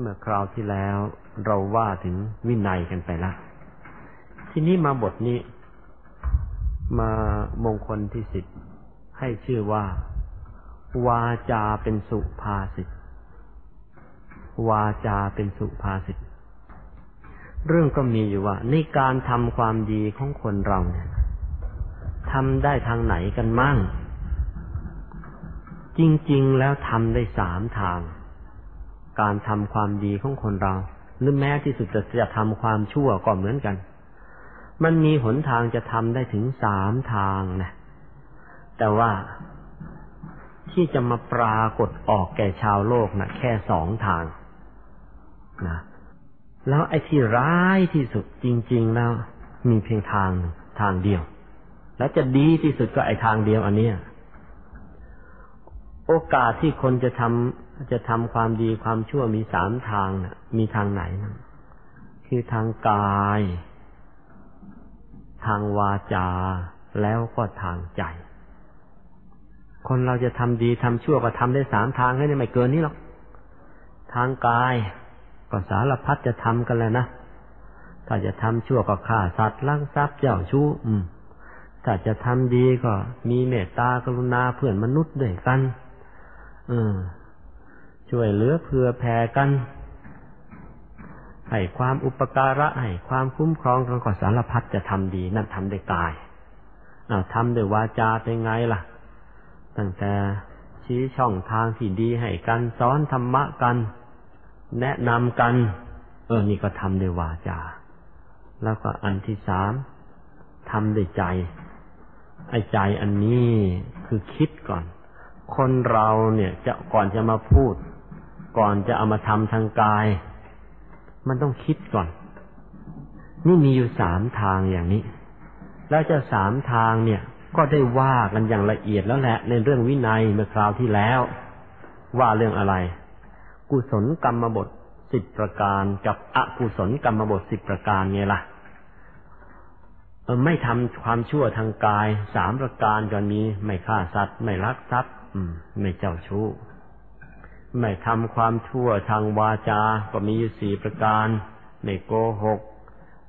เมื่อคราวที่แล้วเราว่าถึงวินัยกันไปแล้วทีนี้มาบทนี้ มามงคลที่สิบให้ชื่อว่า วาจาเป็นสุภาษิตวาจาเป็นสุภาษิตเรื่องก็มีอยู่ว่าในการทำความดีของคนเราเนี่ยทำได้ทางไหนกันมั่ง จริง ๆ แล้วทำได้สามทาง การทำความดีของคนเรา หรือแม้ที่สุดจะจะทำความชั่วก็เหมือนกัน มันมีหนทางจะทำได้ถึงสามทางนะ แต่ว่าที่จะมาปรากฏออกแก่ชาวโลกนะแค่สองทางนะแล้วไอ้ที่ร้ายที่สุดจริง ๆ แล้ว มีเพียงทางทางเดียว แล้วจะดีที่สุดก็ไอ้ทางเดียวอันเนี้ยโอกาสที่คนจะทำ จะทำความดีความชั่วมีสามทางนะมีทางไหนนะคือทางกาย ทางวาจา แล้วก็ทางใจ คนเราจะทำดีทำชั่วก็ทำได้สามทางแค่นี้ไม่เกินนี้หรอก ทางกายก็สารพัดจะทำกันแล้วนะ ถ้าจะทำชั่วก็ฆ่าสัตว์ลักทรัพย์เจ้าชู้อืมถ้าจะทำดีก็มีเมตตากรุณาเพื่อนมนุษย์ด้วยกัน เออ ช่วยเหลือเผื่อแผ่กัน ให้ความอุปการะให้ความคุ้มครองกันก็สารพัดจะทำดี นั่นทำด้วยกายอาทำด้วยวาจาเป็นไงล่ะ ตั้งแต่ชี้ช่องทางที่ดีให้กันสอนธรรมะกัน แนะนำกัน เออนี่ก็ทำด้วยวาจา แล้วก็อันที่สามทำด้วยใจ ไอ้ใจอันนี้คือคิดก่อน คนเราเนี่ยจะก่อนจะมาพูด ก่อนจะเอามาทำทางกาย มันต้องคิดก่อน นี่มีอยู่สามทางอย่างนี้ แล้วจะสามทางเนี่ย ก็ได้ว่ากันอย่างละเอียดแล้วแหละ ในเรื่องวินัยเมื่อคราวที่แล้ว ว่าเรื่องอะไร กุศลกรรมบทสิบประการกับอกุศลกรรมบทสิบประการไงล่ะไม่ทำความชั่วทางกายสามประการก็มี ไม่ฆ่าสัตว์ ไม่ลักทรัพย์ไม่เจ้าชู้ ไม่ทำความชั่วทางวาจาก็มีอยู่สี่ประการ ไม่โกหก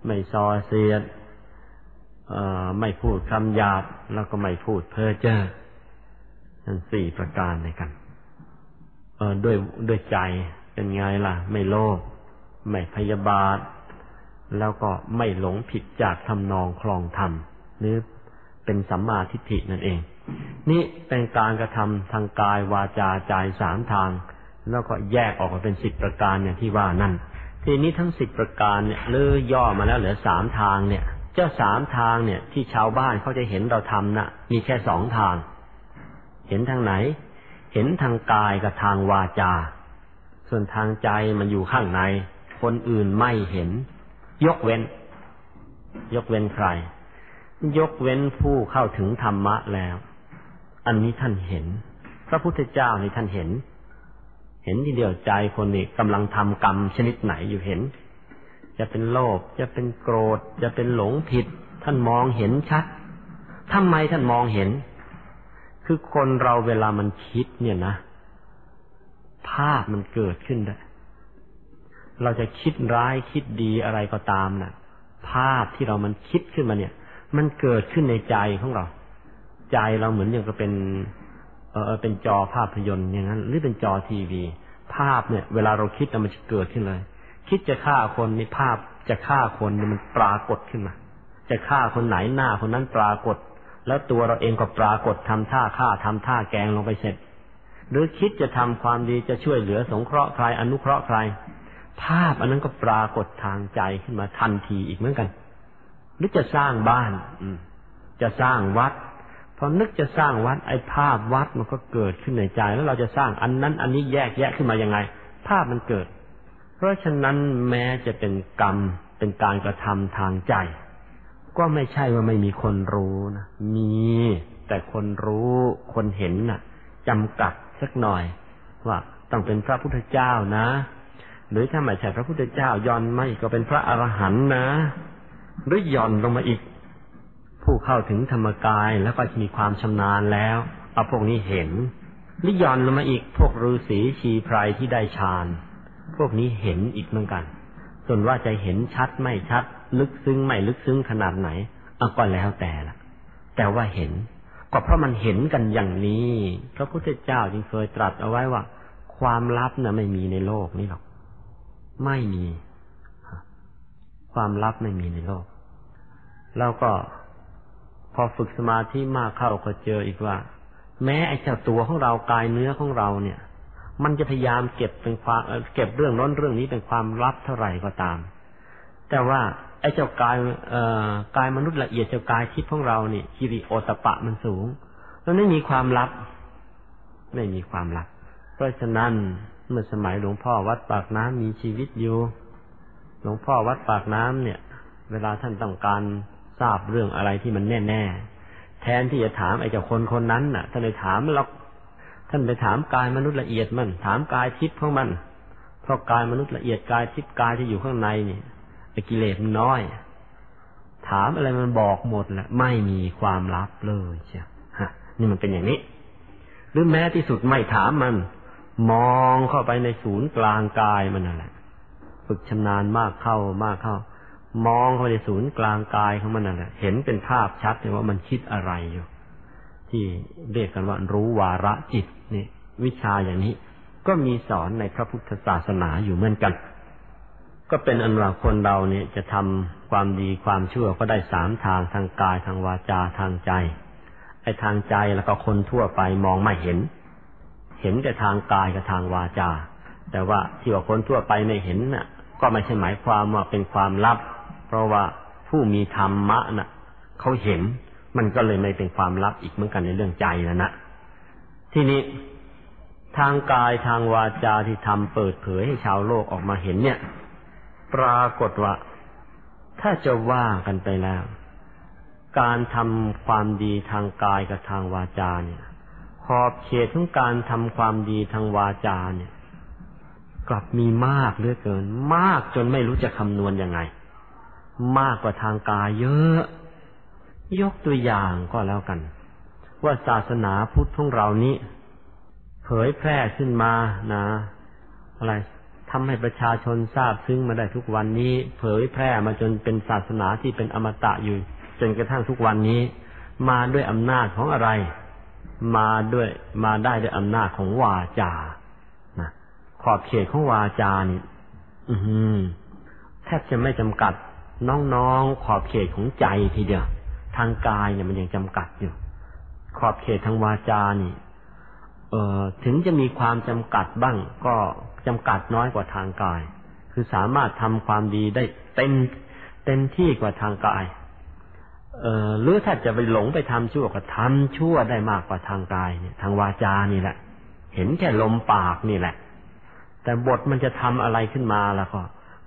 ไม่ซอเสียดไม่พูดคำหยาบ แล้วก็ไม่พูดเพ้อเจ้อนั่นสี่ประการในกันเออด้วยด้วยใจเป็นไงล่ะ ไม่โลภไม่พยาบาท แล้วก็ไม่หลงผิดจากทำนองคลองธรรมหรือเป็นสัมมาทิฏฐินั่นเอง นี่เป็นการกระทำทางกายวาจาใจสามทาง แล้วก็แยกออกมาเป็นสิบประการอย่างที่ว่านั่น ทีนี้ทั้งสิบประการเนี่ยเลื่อย่อมาแล้วเหลือสามทางเนี่ย เจ้าสามทางเนี่ย ที่ชาวบ้านเขาจะเห็นเราทำนะ่ะ มีแค่สองทาง เห็นทางไหน เห็นทางกายกับทางวาจา ส่วนทางใจมันอยู่ข้างใน คนอื่นไม่เห็น ยกเว้น ยกเว้นใคร ยกเว้นผู้เข้าถึงธรรมะแล้ว อันนี้ท่านเห็น พระพุทธเจ้านี่ท่านเห็น เห็นทีเดียวใจคนนี้กำลังทำกรรมชนิดไหนอยู่เห็น จะเป็นโลภจะเป็นโกรธ จะเป็นหลงผิด ท่านมองเห็นชัดทำไมท่านมองเห็น คือคนเราเวลามันคิดเนี่ยนะ ภาพมันเกิดขึ้นได้เราจะคิดร้ายคิดดีอะไรก็ตามนะ่ะ ภาพที่เรามันคิดขึ้นมาเนี่ย มันเกิดขึ้นในใจของเรา ใจเราเหมือนอย่างก็เป็น เออเป็นจอภาพยนตร์อย่างนั้น หรือเป็นจอทีวี ภาพเนี่ย เวลาเราคิดมันจะเกิดขึ้นเลย คิดจะฆ่าคนในภาพจะฆ่าคนนี่มันปรากฏขึ้นมา จะฆ่าคนไหนหน้าคนนั้นปรากฏ แล้วตัวเราเองก็ปรากฏทำท่าฆ่าทำท่าแกงลงไปเสร็จ หรือคิดจะทำความดีจะช่วยเหลือสงเคราะห์ใครอนุเคราะห์ใคร ภาพอันนั้นก็ปรากฏทางใจขึ้นมาทันทีอีกเหมือนกัน หรือจะสร้างบ้าน อืจะสร้างวัด พอนึกจะสร้างวัดไอ้ภาพวัดมันก็เกิดขึ้นในใจ แล้วเราจะสร้างอันนั้น อันนี้แยกแยะขึ้นมายังไง ภาพมันเกิด เพราะฉะนั้นแม้จะเป็นกรรมเป็นการกระทำทางใจ ก็ไม่ใช่ว่าไม่มีคนรู้นะมีแต่คนรู้คนเห็นน่ะจำกัดสักหน่อย ว่าต้องเป็นพระพุทธเจ้านะ หรือถ้าไม่ใช่พระพุทธเจ้าย่อนไม่ก็เป็นพระอรหันต์นะ หรือย่อนลงมาอีก ผู้เข้าถึงธรรมกายแล้วก็มีความชำนาญแล้วเอาพวกนี้เห็นหรือย่อนลงมาอีกพวกฤาษีชีไพรที่ได้ฌานพวกนี้เห็นอีกเหมือนกัน ส่วนว่าจะเห็นชัดไม่ชัด ลึกซึ้งไม่ลึกซึ้งขนาดไหนเอาก็แล้วแต่ละแต่ว่าเห็นก็เพราะมันเห็นกันอย่างนี้พระพุทธเจ้าจึงเคยตรัสเอาไว้ว่า ความลับนะ่ะไม่มีในโลกนี้หรอก ไม่มี ความลับไม่มีในโลก แล้วก็ พอฝึกสมาธิมากเข้าก็เจออีกว่า แม้ไอ้เจ้าตัวของเรากายเนื้อของเราเนี่ย มันจะพยายามเก็บเป็นความเก็บเรื่องน้นเรื่องนี้เป็นความลับเท่าไหร่ก็ตาม แต่ว่าไอ้เจ้ากายเอ่อกายมนุษย์ละเอียดเจ้ากายทิพย์ของเราเนี่ยคิริโอตปะมันสูงมันไม่มีความลับ ไม่มีความลับ เพราะฉะนั้นเมื่อสมัยหลวงพ่อวัดปากน้ำมีชีวิตอยู่ หลวงพ่อวัดปากน้ำเนี่ย เวลาท่านต้องการ ทราบเรื่องอะไรที่มันแน่แน่แทนที่จะถามไอ้เจ้าคนคนนั้นน่ะท่านไปถามหรอกท่านไปถามกายมนุษย์ละเอียดมัน ถามกายทิพย์ของมัน เพราะกายมนุษย์ละเอียดกายทิพย์กายที่อยู่ข้างในนี่ไอ้กิเลสมันน้อย ถามอะไรมันบอกหมดแหละไม่มีความลับเลยเชียวฮะ นี่มันเป็นอย่างนี้ หรือแม้ที่สุดไม่ถามมัน มองเข้าไปในศูนย์กลางกายมันนั่นแหละ ฝึกชำนาญมากเข้ามากเข้า มองเข้าในศูนย์กลางกายของมันนั่นแหละเห็นเป็นภาพชัดเลยว่ามันคิดอะไรอยู่ ที่เรียกกันว่ารู้วาระจิตนี่วิชาอย่างนี้ ก็มีสอนในพระพุทธศาสนาอยู่เหมือนกัน ก็เป็นอันว่าคนเราเนี่ยจะทำความดีความชั่วก็ได้สามทางทางกายทางวาจาทางใจไอ้ทางใจแล้วก็คนทั่วไปมองไม่เห็น เห็นแต่ทางกายกับทางวาจา แต่ว่าที่ว่าคนทั่วไปไม่เห็นน่ะ ก็ไม่ใช่หมายความว่าเป็นความลับ เพราะว่าผู้มีธรรมะนะ่ะเขาเห็นมันก็เลยไม่เป็นความลับอีกเหมือนกันในเรื่องใจแล้วนะทีนี้ทางกายทางวาจาที่ทำเปิดเผยให้ชาวโลกออกมาเห็นเนี่ย ปรากฏว่า ถ้าจะว่ากันไปแล้ว การทำความดีทางกายกับทางวาจาเนี่ยขอบเขตของการทำความดีทางวาจาเนี่ย กลับมีมากเหลือเกิน มากจนไม่รู้จะคำนวณยังไง มากกว่าทางกายเยอะ ยกตัวอย่างก็แล้วกัน ว่าศาสนาพุทธของเรานี้ เผยแพร่ขึ้นมานะ อะไรทำให้ประชาชนทราบซึ้งมาได้ทุกวันนี้ เผยแพร่มาจนเป็นศาสนาที่เป็นอมตะอยู่ จนกระทั่งทุกวันนี้ มาด้วยอำนาจของอะไร มาด้วยมาได้ด้วยอำนาจของวาจานะขอบเขตของวาจานี่แทบจะไม่จำกัด น้องๆขอบเขตของใจทีเดียวทางกายเนี่ยมันยังจำกัดอยู่ ขอบเขตทางวาจานี่เอ่อถึงจะมีความจำกัดบ้าง ก็จำกัดน้อยกว่าทางกาย คือสามารถทำความดีได้เต็มเต็มที่กว่าทางกายเอ่อหรือถ้าจะไปหลงไปทำชั่วก็ทำชั่วได้มากกว่าทางกายเนี่ย ทางวาจานี่แหละ เห็นแค่ลมปากนี่แหละ แต่บทมันจะทำอะไรขึ้นมาแล้วก็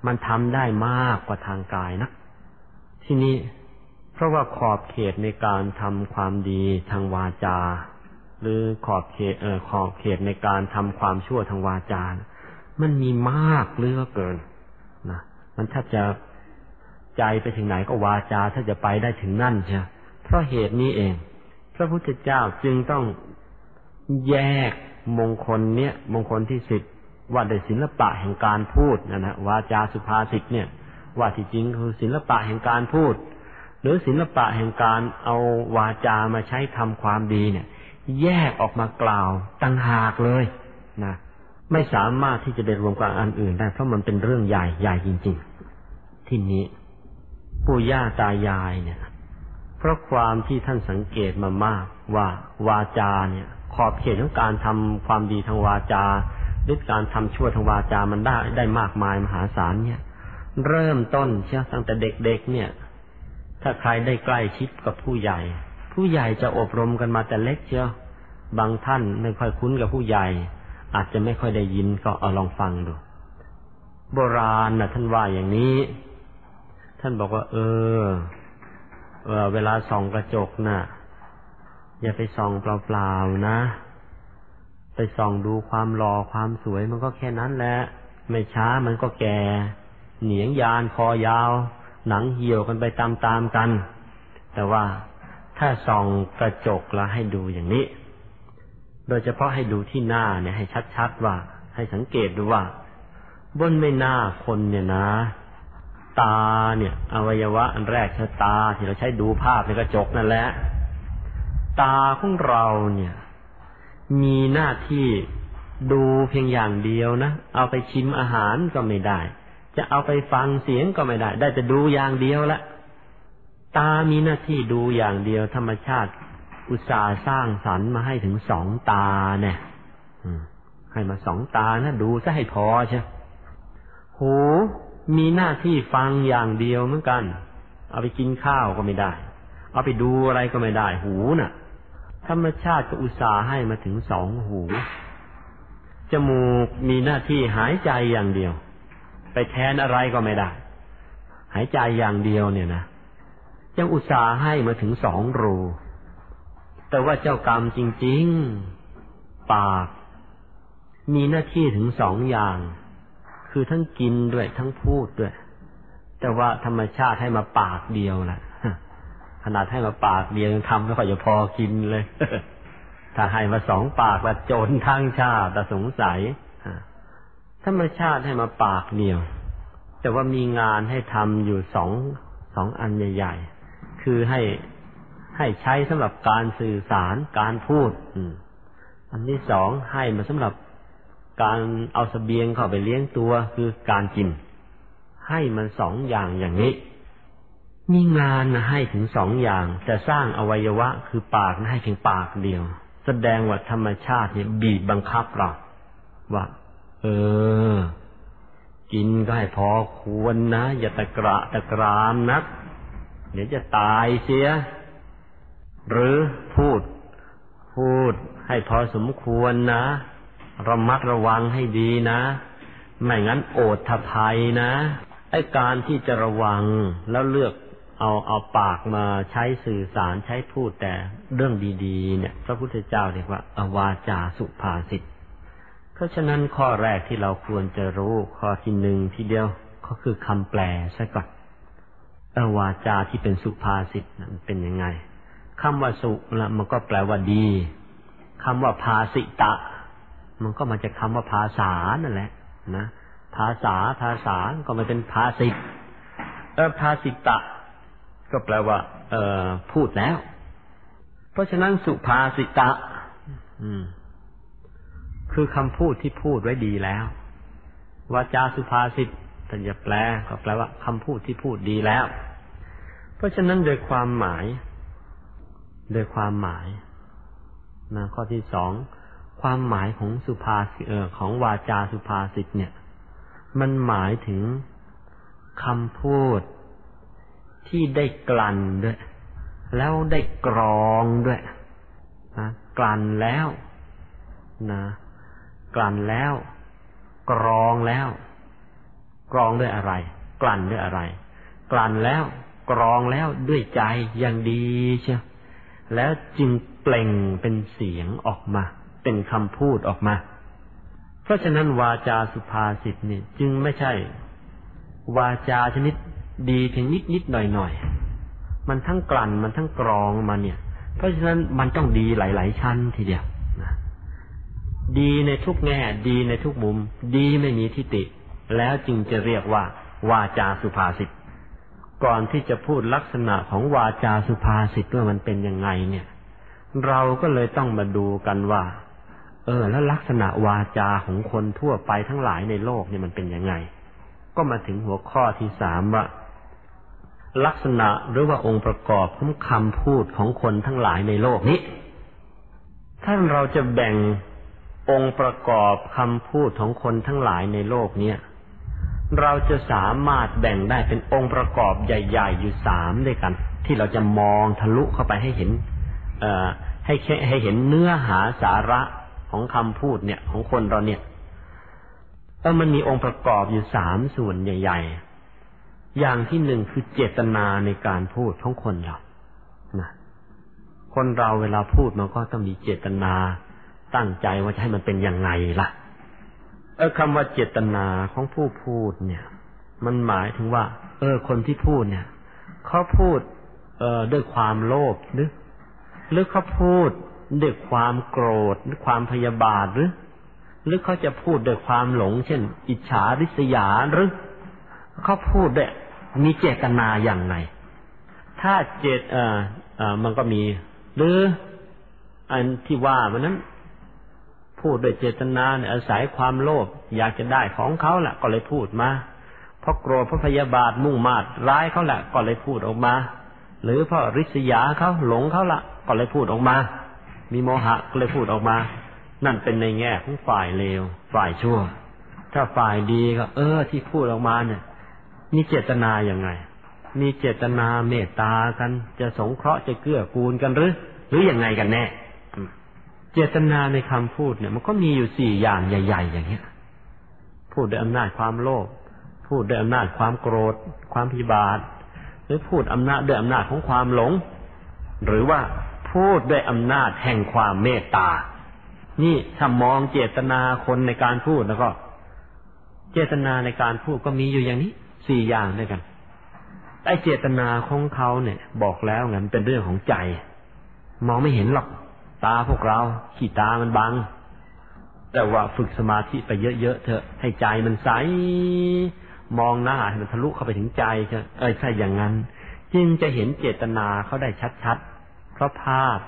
มันทำได้มากกว่าทางกายนะ ทีนี้เพราะว่าขอบเขตในการทำความดีทางวาจา หรือขอบเขตเออขอบเขตในการทำความชั่วทางวาจา มันมีมากเลือเกินนะมันถ้าจะใจไปถึงไหนก็วาจาถ้าจะไปได้ถึงนั่นใช่เพราะเหตุนี้เอง พระพุทธเจ้าจึงต้องแยกมงคลเนี้ยมงคลที่สิบ ว่าได้ศิลปะแห่งการพูดนะนะวาจาสุภาษิตเนี่ย ว่าที่จริงคือศิลปะแห่งการพูด หรือศิลปะแห่งการเอาวาจามาใช้ทำความดีเนี่ย แยกออกมากล่าวตั้งหากเลยนะไม่สามารถที่จะไปรวมกับอันอื่นได้เพราะมันเป็นเรื่องใหญ่ใหญ่จริง ๆ ที่นี้ปู่ย่าตายายเนี่ย เพราะความที่ท่านสังเกตมามากว่าวาจาเนี่ย ขอบเขตของการทำความดีทางวาจา หรือการทำชั่วทางวาจามันได้ได้มากมายมหาศาลเนี่ย เริ่มต้นเชื่อตั้งแต่เด็กๆเนี่ย ถ้าใครได้ใกล้ชิดกับผู้ใหญ่ ผู้ใหญ่จะอบรมกันมาแต่เล็กเชียวบางท่านไม่ค่อยคุ้นกับผู้ใหญ่ อาจจะไม่ค่อยได้ยินก็เอาลองฟังดู โบราณนะท่านว่าอย่างนี้ ท่านบอกว่า เออเออเวลาส่องกระจกนะ่ะ อย่าไปส่องเปล่าๆนะ ไปส่องดูความหล่อความสวยมันก็แค่นั้นแหละ ไม่ช้ามันก็แก่ เหนียงยานคอยาว หนังเหี่ยวกันไปตามๆกัน แต่ว่าถ้าส่องกระจกแล้วให้ดูอย่างนี้ โดยเฉพาะให้ดูที่หน้าเนี่ยให้ชัดๆว่า ให้สังเกตดูว่า บนไม่น่าคนเนี่ยนะ ตาเนี่ย อวัยวะอันแรกคือตาที่เราใช้ดูภาพในกระจกนั่นแหละ ตาของเราเนี่ย มีหน้าที่ดูเพียงอย่างเดียวนะ เอาไปชิมอาหารก็ไม่ได้ จะเอาไปฟังเสียงก็ไม่ได้ ได้จะดูอย่างเดียวละ ตามีหน้าที่ดูอย่างเดียว ธรรมชาติ อุตสาห์สร้างสรรค์มาให้ถึงสองตาเนี่ยให้มาสองตานะดูซะให้พอใช่หูมีหน้าที่ฟังอย่างเดียวเหมือนกัน เอาไปกินข้าวก็ไม่ได้ เอาไปดูอะไรก็ไม่ได้ หูน่ะ ธรรมชาติก็อุตส่าห์ให้มาถึงสองหู จมูกมีหน้าที่หายใจอย่างเดียว ไปแทนอะไรก็ไม่ได้ หายใจอย่างเดียวเนี่ยนะยังอุตส่าห์ให้มาถึงสองรู แต่ว่าเจ้ากรรมจริง ๆ ปาก มีหน้าที่ถึงสองอย่าง คือทั้งกินด้วยทั้งพูดด้วย แต่ว่าธรรมชาติให้มาปากเดียวแหละ ขนาดให้มาปากเดียวยังทำไม่ค่อยจะพอกินเลย ถ้าให้มาสองปากละโจรทั้งชาติสงสัยธรรมชาติให้มาปากเดียว แต่ว่ามีงานให้ทำอยู่สองสองอันใหญ่ ๆ คือให้ให้ใช้สำหรับการสื่อสารการพูดอือันที่สองให้มาสำหรับการเอาสเสบียงเข้าไปเลี้ยงตัวคือการกิน ให้มันสองอย่างอย่างนี้ มีงานนะให้ถึงสองอย่าง แต่สร้างอวัยวะคือปากนะให้เพียงปากเดียว แสดงว่าธรรมชาติเนี่ยบีบบังคับเราว่าเออ กินก็ให้พอควรนะ อย่าตะกระตะกรามนัก เดี๋ยวจะตายเสีย หรือพูด พูดให้พอสมควรนะ ระมัดระวังให้ดีนะไม่งั้นโอดทภัยนะไอการที่จะระวังแล้วเลือก เอาเอาปากมาใช้สื่อสารใช้พูดแต่เรื่องดีๆ เนี่ย พระพุทธเจ้าเรียกว่าอวาจาสุภาษิตเพราะฉะนั้นข้อแรกที่เราควรจะรู้ข้อที่หนึ่งทีเดียวก็คือคำแปลซะก่อนอวาจาที่เป็นสุภาษิตนั้นเป็นยังไงคำว่าสุละมันก็แปลว่าดีคำว่าภาสิตะ มันก็มาจากคาว่าภาษานั่นแหละ นะ ภาษาภาษาก็มาเป็นภาสิตเออภาสิตะ ก็แปลว่า เออพูดแล้ว เพราะฉะนั้นสุภาสิตะคือคำพูดที่พูดไว้ดีแล้ววาจาสุภาษิตท่านจะแปลก็แปลว่าคำพูดที่พูดดีแล้ว เพราะฉะนั้นโดยความหมาย โดยความหมายนะข้อที่สองความหมายของสุภาษิตของวาจาสุภาษิตเนี่ย มันหมายถึงคำพูด ที่ได้กลั่นด้วย แล้วได้กรองด้วยนะกลั่นแล้วนะกลั่นแล้ว กรองแล้ว กรองด้วยอะไร กลั่นด้วยอะไร กลั่นแล้วกรองแล้วด้วยใจอย่างดีเชียวแล้วจึงเปล่งเป็นเสียงออกมา เป็นคำพูดออกมา เพราะฉะนั้นวาจาสุภาษิตนี่จึงไม่ใช่ วาจาชนิด ดีเพียงนิดนิดหน่อยหน่อยมันทั้งกลั่นมันทั้งกรองมาเนี่ย เพราะฉะนั้นมันต้องดีหลาย ๆ ชั้นทีเดียวนะดีในทุกแง่ ดีในทุกมุม ดีไม่มีทิฏฐิแล้วจึงจะเรียกว่า วาจาสุภาษิตก่อนที่จะพูดลักษณะของวาจาสุภาษิตว่ามันเป็นยังไงเนี่ย เราก็เลยต้องมาดูกันว่า เออ แล้วลักษณะวาจาของคนทั่วไปทั้งหลายในโลกเนี่ยมันเป็นยังไง ก็มาถึงหัวข้อที่สามว่า ลักษณะหรือว่าองค์ประกอบของคำพูดของคนทั้งหลายในโลกนี้ ถ้าเราจะแบ่งองค์ประกอบคำพูดของคนทั้งหลายในโลกเนี้ยเราจะสามารถแบ่งได้เป็นองค์ประกอบใหญ่ ๆ อยู่สามด้วยกัน ที่เราจะมองทะลุเข้าไปให้เห็นให้ให้เห็นเนื้อหาสาระของคำพูดเนี่ย ของคนเราเนี่ยเออมันมีองค์ประกอบอยู่สามส่วนใหญ่ ๆ อย่างที่หนึ่งคือเจตนาในการพูดของคนเรานะคนเราเวลาพูดมันก็ต้องมีเจตนาตั้งใจว่าจะให้มันเป็นยังไงล่ะเออคำว่าเจตนาของผู้พูดเนี่ย มันหมายถึงว่า เออ คนที่พูดเนี่ยเขาพูด เออด้วยความโลภหรือหรือเขาพูดด้วยความโกรธหรือความพยาบาทหรือ หรือเขาจะพูดด้วยความหลง เช่น อิจฉาริษยาหรือเขาพูดด้วย มีเจตนาอย่างไรถ้าเจตเอ่อเอ่อมันก็มี หรืออันที่ว่ามันนั้น พูดด้วยเจตนาเนี่ยอาศัยความโลภอยากจะได้ของเขาแหละก็เลยพูดมาเพราะโกรธเพราะพยาบาทมุ่งมาดร้ายเขาแหละก็เลยพูดออกมา หรือเพราะริษยาเขาหลงเขาละก็เลยพูดออกมา มีโมหะก็เลยพูดออกมา นั่นเป็นในแง่ของฝ่ายเลวฝ่ายชั่ว ถ้าฝ่ายดีก็ เออ ที่พูดออกมาเนี่ย มีเจตนาอย่างไง มีเจตนาเมตตากัน จะสงเคราะห์จะเกื้อกูลกันหรือ หรืออยังไงกันแน่ เจตนาในคำพูดเนี่ย มันก็มีอยู่สี่อย่างใหญ่ ๆ อย่างเงี้ย พูดด้วยอำนาจความโลภ พูดด้วยอำนาจความโกรธ ความพิบาท หรือพูดอำนาจด้วยอำนาจของความหลง หรือว่าพูดด้วยอำนาจแห่งความเมตตา นี่ถ้ามองเจตนาคนในการพูดแล้วก็ เจตนาในการพูดก็มีอยู่อย่างนี้ สี่อย่างด้วยกันไอเจตนาของเขาเนี่ย บอกแล้วไงมันเป็นเรื่องของใจ มองไม่เห็นหรอก ตาพวกเราขี้ตามันบัง แต่ว่าฝึกสมาธิไปเยอะๆเถอะ ให้ใจมันใส มองหน้าให้มันทะลุเข้าไปถึงใจเถอะเออใช่อย่างนั้น จึงจะเห็นเจตนาเขาได้ชัดๆ เพราะภาพ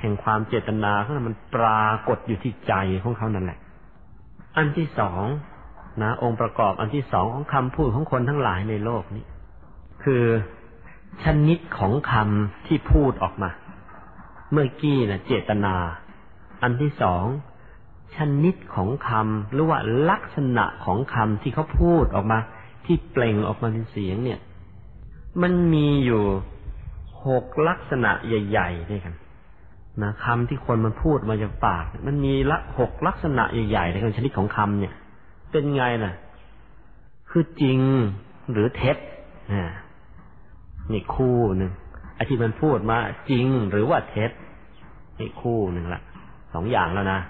แห่งความเจตนาเขามันปรากฏอยู่ที่ใจของเขานั่นแหละ อันที่สอง นะองค์ประกอบอันที่สองของคำพูดของคนทั้งหลายในโลกนี้ คือชนิดของคำที่พูดออกมา เมื่อกี้นะเจตนา อันที่สองชนิดของคำหรือว่าลักษณะของคำที่เขาพูดออกมา ที่เปล่งออกมาเป็นเสียงเนี่ย มันมีอยู่หกลักษณะใหญ่ๆด้วยกันนะคำที่คนมันพูดมาจากปาก มันมีละหกลักษณะใหญ่ๆในกันชนิดของคำเนี่ย เป็นไงน่ะ คือจริงหรือเท็จนี่คู่หนึ่งไอ้ที่มันพูดมา จริงหรือว่าเท็จนี่คู่หนึ่งละสองอย่างแล้วนะ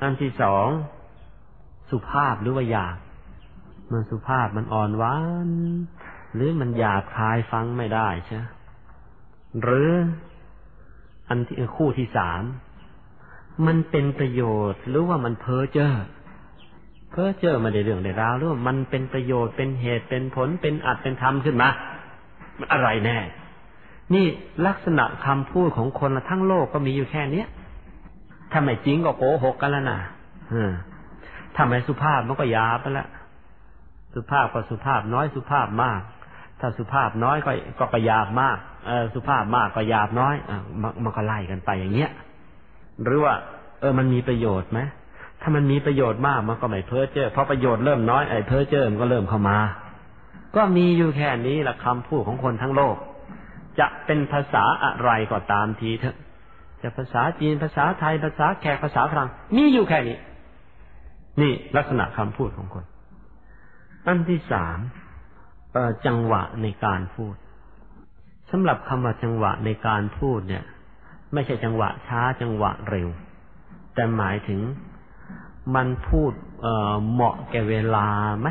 อันที่สองสุภาพหรือว่าหยาบมันสุภาพมันอ่อนหวาน หรือมันหยาบคายฟังไม่ได้ใช่หรืออันที่คู่ที่สามมันเป็นประโยชน์หรือว่ามันเพ้อเจ้อ เพ้อเจอมาในเรื่องในราวหรือว่ามันเป็นประโยชน์เป็นเหตุเป็นผลเป็นอัดเป็นธรรมขึ้นมา มันอะไรแน่ นี่ลักษณะคำพูดของคนทั้งโลกก็มีอยู่แค่เนี้ยถ้าไม่จริงก็โกหกกันแล้วนะถ้าไม่สุภาพมันก็ยาไปละสุภาพก็สุภาพน้อยสุภาพมาก ถ้าสุภาพน้อยก็ก็กระยาบมากเออสุภาพมากก็ยาบน้อยอมันก็ไล่กันไปอย่างเงี้ย หรือว่า เออมันมีประโยชน์ไหม ถ้ามันมีประโยชน์มากมันก็ไม่เพ้อเจ้อเพราะประโยชน์เริ่มน้อยไอ้เพ้อเจ้อมันก็เริ่มเข้ามา ก็มีอยู่แค่นี้แหละคำพูดของคนทั้งโลก จะเป็นภาษาอะไรก็ตามทีเถอะจะภาษาจีนภาษาไทยภาษาแขกภาษาฝรั่งมีอยู่แค่นี้ นี่ลักษณะคำพูดของคน อันที่สามจังหวะในการพูดสำหรับคำว่าจังหวะในการพูดเนี่ย ไม่ใช่จังหวะช้าจังหวะเร็ว แต่หมายถึง มันพูดเอ่อเหมาะแก่เวลาไหม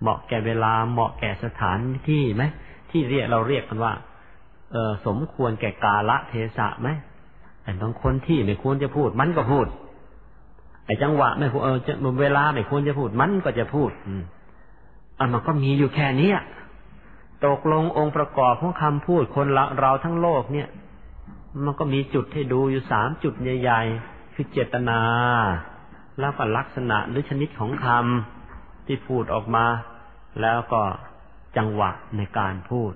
เหมาะแก่เวลาเหมาะแก่สถานที่ไหมที่เรียกเราเรียกกันว่า เออสมควรแก่กาละเทศะไหมแต่บางคนที่ไม่ควรจะพูด มันก็พูดไอ้จังหวะไม่ควรเออเวลาไม่ควรจะพูด มันก็จะพูด อืมอันมันก็มีอยู่แค่นี้ตกลงองค์ประกอบของคำพูดคนเราทั้งโลกเนี่ย มันก็มีจุดให้ดูอยู่สามจุดใหญ่ ๆ คือเจตนา แล้วก็ลักษณะหรือชนิดของคำที่พูดออกมา แล้วก็จังหวะในการพูด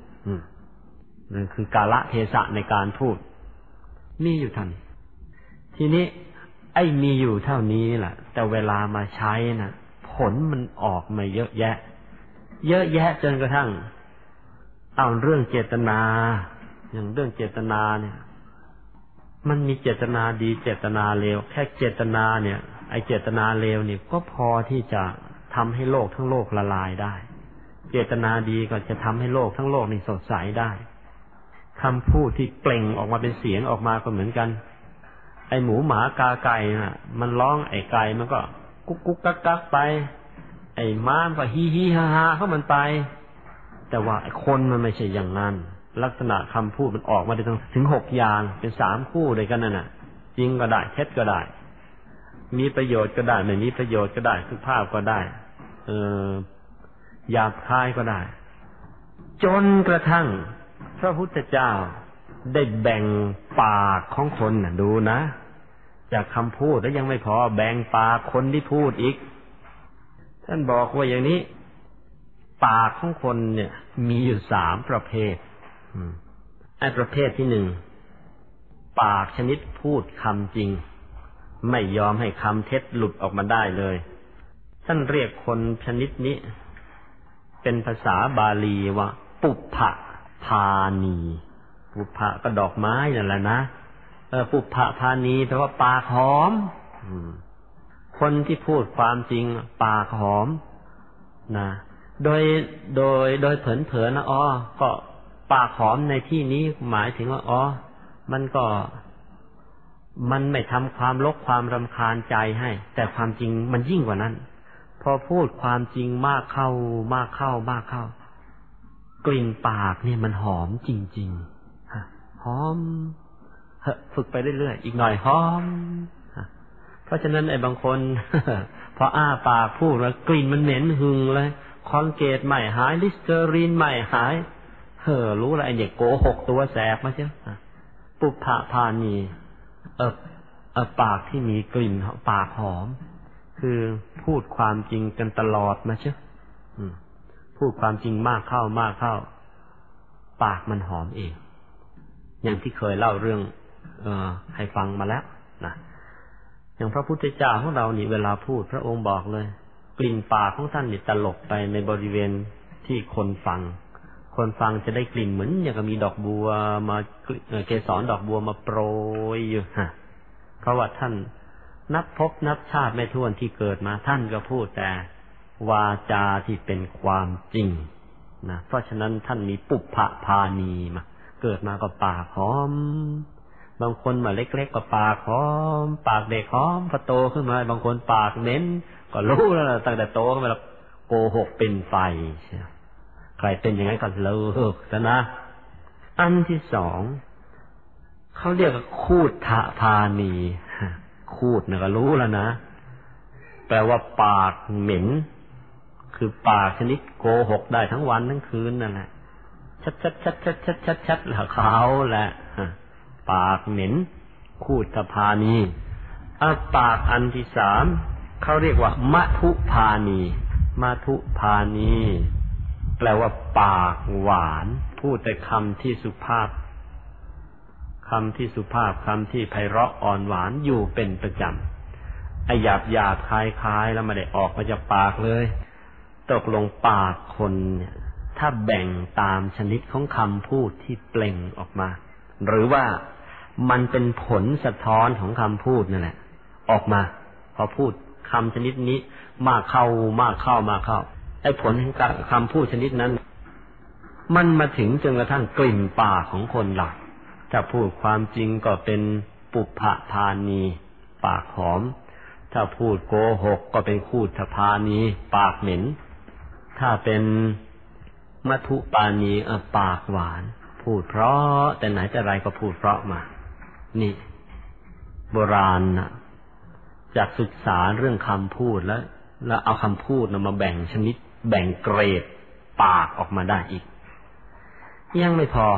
นั่นคือกาละเทศะในการพูด มีอยู่ทัน ทีนี้ ไอ้มีอยู่เท่านี้แหละแต่เวลามาใช้นะ่ะ ผลมันออกมาเยอะแยะ เยอะแยะจนกระทั่ง เอาเรื่องเจตนา อย่างเรื่องเจตนาเนี่ย มันมีเจตนาดีเจตนาเลวแค่เจตนาเนี่ย ไอเจตนาเลวนี่ก็พอที่จะทำให้โลกทั้งโลกละลายได้ เจตนาดีก็จะทำให้โลกทั้งโลกนี่สดใสได้คำพูดที่เปล่งออกมาเป็นเสียงออกมาก็เหมือนกัน ไอหมูหมากาไก่น่ะ มันร้องไอไก่มันก็ กุ๊กกุ๊กกักกักไป ไอม้ามก็ฮีฮีฮ่าฮ่าเข้ามันไป แต่ว่าคนมันไม่ใช่อย่างนั้น ลักษณะคำพูดมันออกมาได้ถึงหกอย่างเป็นสามคู่เลยกันนั่นน่ะ จริงก็ได้เท็จก็ได้ มีประโยชน์ก็ได้ไม่มีประโยชน์ก็ได้สุภาพก็ได้ เออหยาบคายก็ได้ จนกระทั่ง พระพุทธเจ้าได้แบ่งปากของคนนะดูนะ จากคำพูดแล้วยังไม่พอแบ่งปากคนที่พูดอีก ท่านบอกว่าอย่างนี้ ปากของคนเนี่ย มีอยู่สามประเภทไอ้ประเภทที่หนึ่ง ปากชนิดพูดคำจริง ไม่ยอมให้คำเท็จหลุดออกมาได้เลย ท่านเรียกคนชนิดนี้ เป็นภาษาบาลีว่า ปุพพะพานีปุพพะก็ดอกไม้นั่นแหละนะเออปุพพะพานีแปลว่าปากหอมคนที่พูดความจริงปากหอมนะโดยโดยโดยเผินๆนะอ๋อก็ปากหอมในที่นี้หมายถึงว่าอ๋อมันก็ มันไม่ทำความลกความรำคาญใจให้ แต่ความจริงมันยิ่งกว่านั้น พอพูดความจริงมากเข้ามากเข้ามากเข้า กลิ่นปากเนี่ยมันหอมจริงๆหอมฝึกไปเรื่อยๆอีกหน่อยหอมเพราะฉะนั้นไอ้บางคนพออ้าปากพูดแล้วกลิ่นมันเหม็นหึ่งเลยคอลเกตไม่หายลิสเตอรีนไม่หายเฮ้อรู้แล้วไอ้เด็กโกหกตัวแสบมาเชียวปุพะพานี เออเออปากที่มีกลิ่นปากหอม คือพูดความจริงกันตลอดมาเชียวพูดความจริงมากเข้ามากเข้า ปากมันหอมเอง อย่างที่เคยเล่าเรื่อง เออให้ฟังมาแล้วนะอย่างพระพุทธเจ้าของเรานี่เวลาพูดพระองค์บอกเลย กลิ่นปากของท่านนี่ตลบไปในบริเวณที่คนฟัง คนฟังจะได้กลิ่นเหมือนอย่างกับมีดอกบัวมาเกสรดอกบัวมาโปรยอยู่ฮะเพราะว่าท่านนับพบนับชาติไม่ท้วนที่เกิดมา ท่านก็พูดแต่ วาจาที่เป็นความจริงนะเพราะฉะนั้นท่านมีปุพพะพานีมาเกิดมาก็ปากหอม บางคนมาเล็กๆก็ปากหอม ปากเด็กหอมพอโตขึ้นมา บางคนปากเน้น ก็รู้แล้วตั้งแต่โตขึ้นมาแล้วโกหกเป็นไฟใช่ ใครเป็นอย่างนั้นก็เลิกซะนะ อันที่สองเขาเรียกคูดทะพานีคูดนะก็รู้แล้วนะแปลว่าปากเหม็น คือปากชนิดโกหกได้ทั้งวันทั้งคืนนั่นแหละชัดชัดชัดชัดชัดชัดชัดละเขาแหละปากเหม็น คูดทพานีอาปากอันที่สามเขาเรียกว่ามัทุพานีมัทุพานี แปลว่าปากหวาน พูดแต่คำที่สุภาพคำที่สุภาพคำที่ไพเราะอ่อนหวานอยู่เป็นประจำไอหยาบหยาบคลายคลายแล้วไม่ได้ออกมาจากปากเลย ตกลงปากคนเนี่ยถ้าแบ่งตามชนิดของคำพูดที่เปล่งออกมา หรือว่ามันเป็นผลสะท้อนของคำพูดนั่นแหละ ออกมา พอพูดคำชนิดนี้ มากเข้ามากเข้ามากเข้า ไอ้ผลของคำพูดชนิดนั้น มันมาถึงจนกระทั่งกลิ่นปากของคนหลักถ้าพูดความจริงก็เป็นปุพะพานี ปากหอม ถ้าพูดโกหกก็เป็นคูทพานี ปากเหม็น ถ้าเป็นมัทุปานีปากหวาน พูดเพราะ แต่ไหนแต่ไรก็พูดเพราะมา นี่ โบราณนะจากศึกษาเรื่องคำพูดแล้ว แล้วเอาคำพูดนะมาแบ่งชนิด แบ่งเกรดปากออกมาได้อีก ยังไม่พอ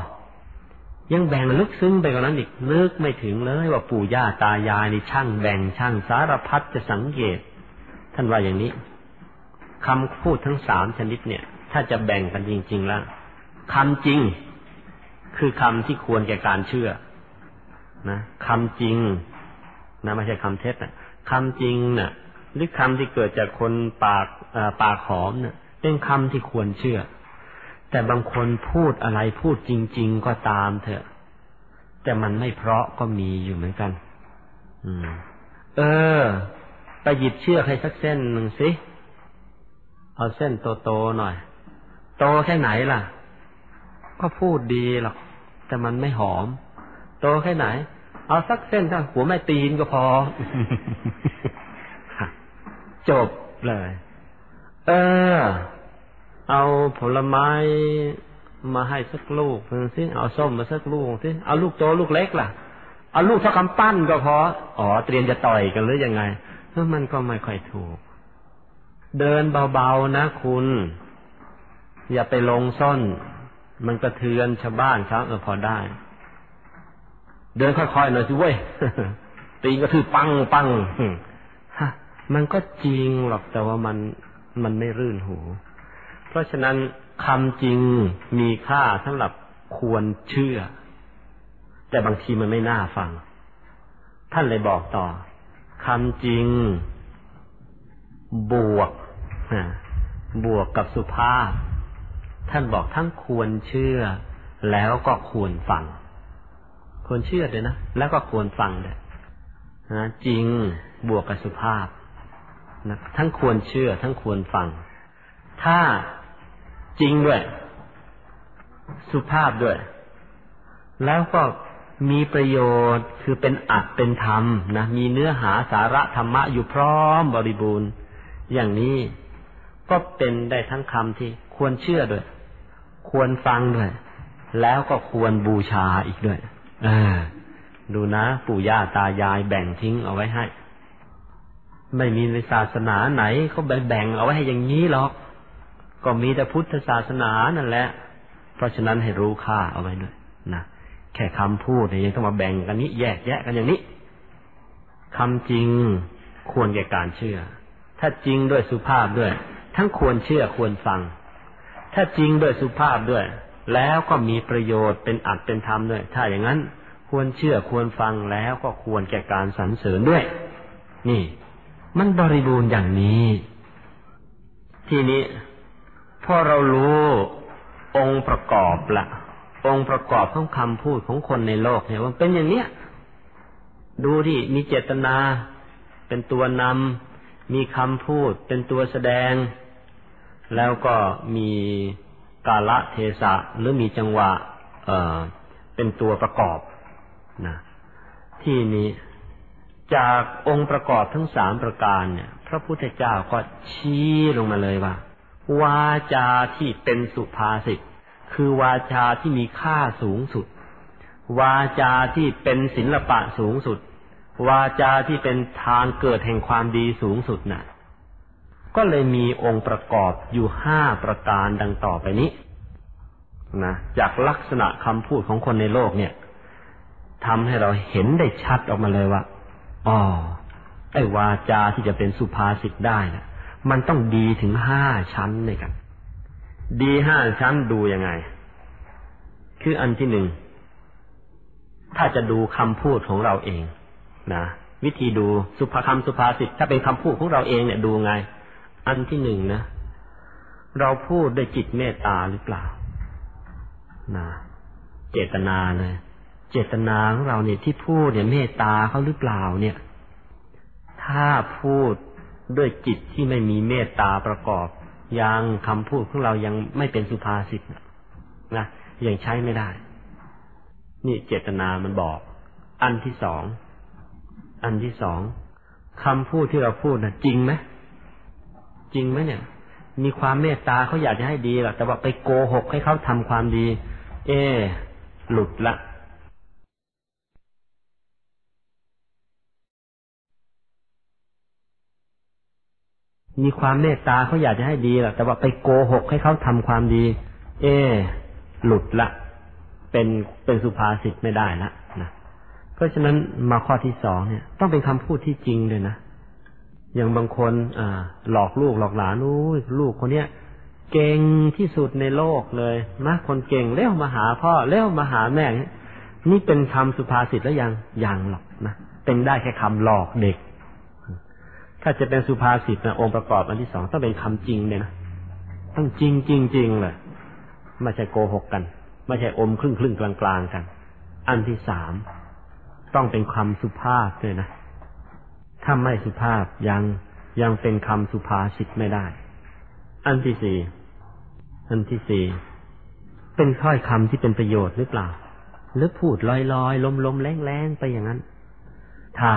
ยังแบ่งลึกซึ้งไปกว่านั้นอีกลึกไม่ถึงเลยว่าปู่ย่าตายายนี่ช่างแบ่งช่างสารพัดจะสังเกต ท่านว่าอย่างนี้คำพูดทั้งสามชนิดเนี่ย ถ้าจะแบ่งกันจริง ๆ แล้วคำจริง คือคำที่ควรแก่การเชื่อ นะคำจริงนะไม่ใช่คำเท็จนะคำจริงนะ่ะ หรือคำที่เกิดจากคนปากปากหอมเนี่ยเป็นคำที่ควรเชื่อ แต่บางคนพูดอะไรพูดจริง ๆ ก็ตามเถอะ แต่มันไม่เพราะก็มีอยู่เหมือนกัน อืม เออ ไปหยิบเชือกให้สักเส้นหนึ่งสิ เอาเส้นโตๆหน่อย โตแค่ไหนล่ะ ก็พูดดีหรอก แต่มันไม่หอม โตแค่ไหน เอาสักเส้นถ้าหัวแม่ตีนก็พอ จบเลย เออ เอาผลไม้มาให้สักลูกนึงสิเอาส้มมาสักลูกสิเอาลูกโตลูกเล็กล่ะ เอาลูกเท่ากำปั้นก็พออ๋อเตรียมจะต่อยกันหรือยังไงมันก็ไม่ค่อยถูก เดินเบาๆนะคุณ อย่าไปลงซ่อน มันกระเทือนชาวบ้านชาวเออพอได้ เดินค่อยๆหน่อยสิเว้ยตีก็คือปังปัง มันก็จริงหรอกแต่ว่ามันมันไม่รื่นหู เพราะฉะนั้นคำจริงมีค่าสำหรับควรเชื่อ แต่บางทีมันไม่น่าฟัง ท่านเลยบอกต่อคำจริง บวกบวกกับสุภาพ ท่านบอกทั้งควรเชื่อ แล้วก็ควรฟัง ควรเชื่อเลยนะ แล้วก็ควรฟังเลยนะจริงบวกกับสุภาพ นะทั้งควรเชื่อ ทั้งควรฟัง ถ้าจริงด้วย สุภาพด้วย แล้วก็มีประโยชน์คือเป็นอัดเป็นธรรมนะมีเนื้อหาสาระธรรมะอยู่พร้อมบริบูรณ์ อย่างนี้ก็เป็นได้ทั้งคำที่ควรเชื่อด้วย ควรฟังด้วย แล้วก็ควรบูชาอีกด้วยอดูนะ ปู่ย่าตายายแบ่งทิ้งเอาไว้ให้ ไม่มีในศาสนาไหนเขาแบ่งเอาไว้ให้อย่างนี้หรอก ก็มีแต่พุทธศาสนานั่นแหละ เพราะฉะนั้นให้รู้ค่าเอาไว้ด้วยนะแค่คำพูดเนี่ยยังต้องมาแบ่งกันนี้ แยกแยะกันอย่างนี้คำจริงควรแก่การเชื่อ ถ้าจริงด้วยสุภาพด้วย ทั้งควรเชื่อควรฟัง ถ้าจริงด้วยสุภาพด้วย แล้วก็มีประโยชน์เป็นอัดเป็นธรรมด้วย ถ้าอย่างนั้นควรเชื่อควรฟังแล้วก็ควรแก่การสรรเสริญด้วย นี่ มันบริบูรณ์อย่างนี้ ทีนี้พอเรารู้องค์ประกอบละองค์ประกอบของคำพูดของคนในโลกเนี่ยมันเป็นอย่างเนี้ยดูที่มีเจตนา เป็นตัวนำมีคำพูด เป็นตัวแสดง แล้วก็มีกาละเทศะหรือมีจังหวะ เอ่อ เป็นตัวประกอบนะที่นี้ จากองค์ประกอบทั้งสามประการเนี่ย พระพุทธเจ้าก็ชี้ลงมาเลยว่าวาจาที่เป็นสุภาษิตคือวาจาที่มีค่าสูงสุด วาจาที่เป็นศิลปะสูงสุด วาจาที่เป็นทางเกิดแห่งความดีสูงสุดนะ่ะ ก็เลยมีองค์ประกอบอยู่ห้าประการดังต่อไปนี้นะจากลักษณะคำพูดของคนในโลกเนี่ยทำให้เราเห็นได้ชัดออกมาเลยว่า อ๋อไอ้วาจาที่จะเป็นสุภาษิตได้นะมันต้องดีถึงห้าชั้นในกัน ดีห้าชั้นดูยังไง คืออันที่หนึ่ง ถ้าจะดูคำพูดของเราเอง นะวิธีดูสุภาคำสุภาษิตถ้าเป็นคำพูดของเราเองเนี่ยดูไง อันที่หนึ่งนะเราพูดด้วยจิตเมตตาหรือเปล่านะเจตนาเลย เจตนาของเราเนี่ยที่พูดเนี่ยเมตตาเขาหรือเปล่าเนี่ย ถ้าพูดด้วยจิตที่ไม่มีเมตตาประกอบ ยังคำพูดของเรายังไม่เป็นสุภาษิตนะยังใช้ไม่ได้ นี่เจตนามันบอก อันที่สองอันที่สองคำพูดที่เราพูดนะจริงไหมจริงไหมเนี่ย มีความเมตตาเขาอยากจะให้ดีหรอกแต่ว่าไปโกหกให้เขาทำความดี เอ หลุดละ มีความเมตตาเขาอยากจะให้ดีแหละแต่ว่าไปโกหกให้เขาทำความดี เอ หลุดละ เป็นเป็นสุภาษิตไม่ได้ละนะเพราะฉะนั้นมาข้อที่สองเนี่ย ต้องเป็นคำพูดที่จริงเลยนะอย่างบางคนอ่า หลอกลูกหลอกหลานนู้ลูกคนเนี้ยเก่งที่สุดในโลกเลยนะคนเก่งเล้วมาหาพ่อเล้วมาหาแม่นี่เป็นคำสุภาษิตแล้วยังยังหรอกนะเป็นได้แค่คำหลอกเด็ก ถ้าจะเป็นสุภาษิตนะองค์ประกอบอันที่สองต้องเป็นคำจริงเลยนะต้องจริงจริงจริงเลยไม่ใช่โกหกกัน ไม่ใช่อมครึ่งครึ่งกลางกลางกัน อันที่สามต้องเป็นคำสุภาพเลยนะถ้าไม่สุภาพยังยังเป็นคำสุภาษิตไม่ได้ อันที่สี่อันที่สี่เป็นถ้อยคำที่เป็นประโยชน์หรือเปล่า หรือพูดลอยลอยลมลมแรงแรงไปอย่างนั้น ถ้า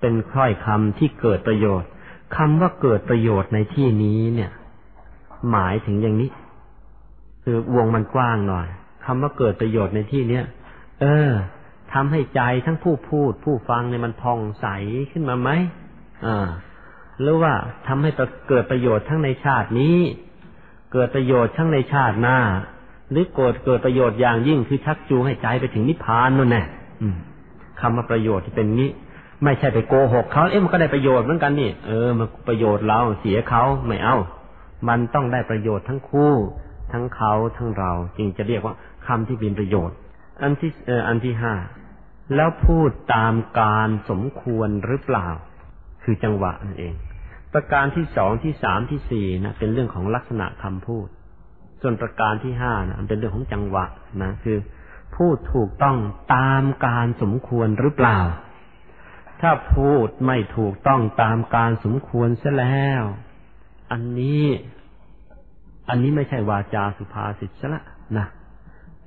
เป็นค่อยคำที่เกิดประโยชน์คำว่าเกิดประโยชน์ในที่นี้เนี่ย หมายถึงอย่างนี้ คือวงมันกว้างหน่อยคำว่าเกิดประโยชน์ในที่เนี้ยเออทำให้ใจทั้งผู้พูด ผู้ฟังเนี่ยมันพองใสขึ้นมาไหมอ่าหรือว่าทำให้เกิดประโยชน์ทั้งในชาตินี้ เกิดประโยชน์ทั้งในชาติหน้า หรือเกิดเกิดประโยชน์อย่างยิ่งคือชักจูงให้ใจไปถึงนิพพานนั่นแหละคำว่าประโยชน์ที่เป็นนี้ ไม่ใช่ไปโกหกเขาเอ๊ะมันก็ได้ประโยชน์เหมือนกันนี่เออมันประโยชน์เราเสียเขาไม่เอา มันต้องได้ประโยชน์ทั้งคู่ ทั้งเขาทั้งเรา จึงจะเรียกว่าคำที่เป็นประโยชน์ อันที่เอออันที่ห้าแล้วพูดตามการสมควรหรือเปล่า คือจังหวะนั่นเอง ประการที่สองที่สามที่สี่นะเป็นเรื่องของลักษณะคำพูด ส่วนประการที่ห้านะมันเป็นเรื่องของจังหวะนะคือ พูดถูกต้องตามการสมควรหรือเปล่า ถ้าพูดไม่ถูกต้องตามการสมควรเสียแล้ว อันนี้ อันนี้ไม่ใช่วาจาสุภาษิตซะละนะ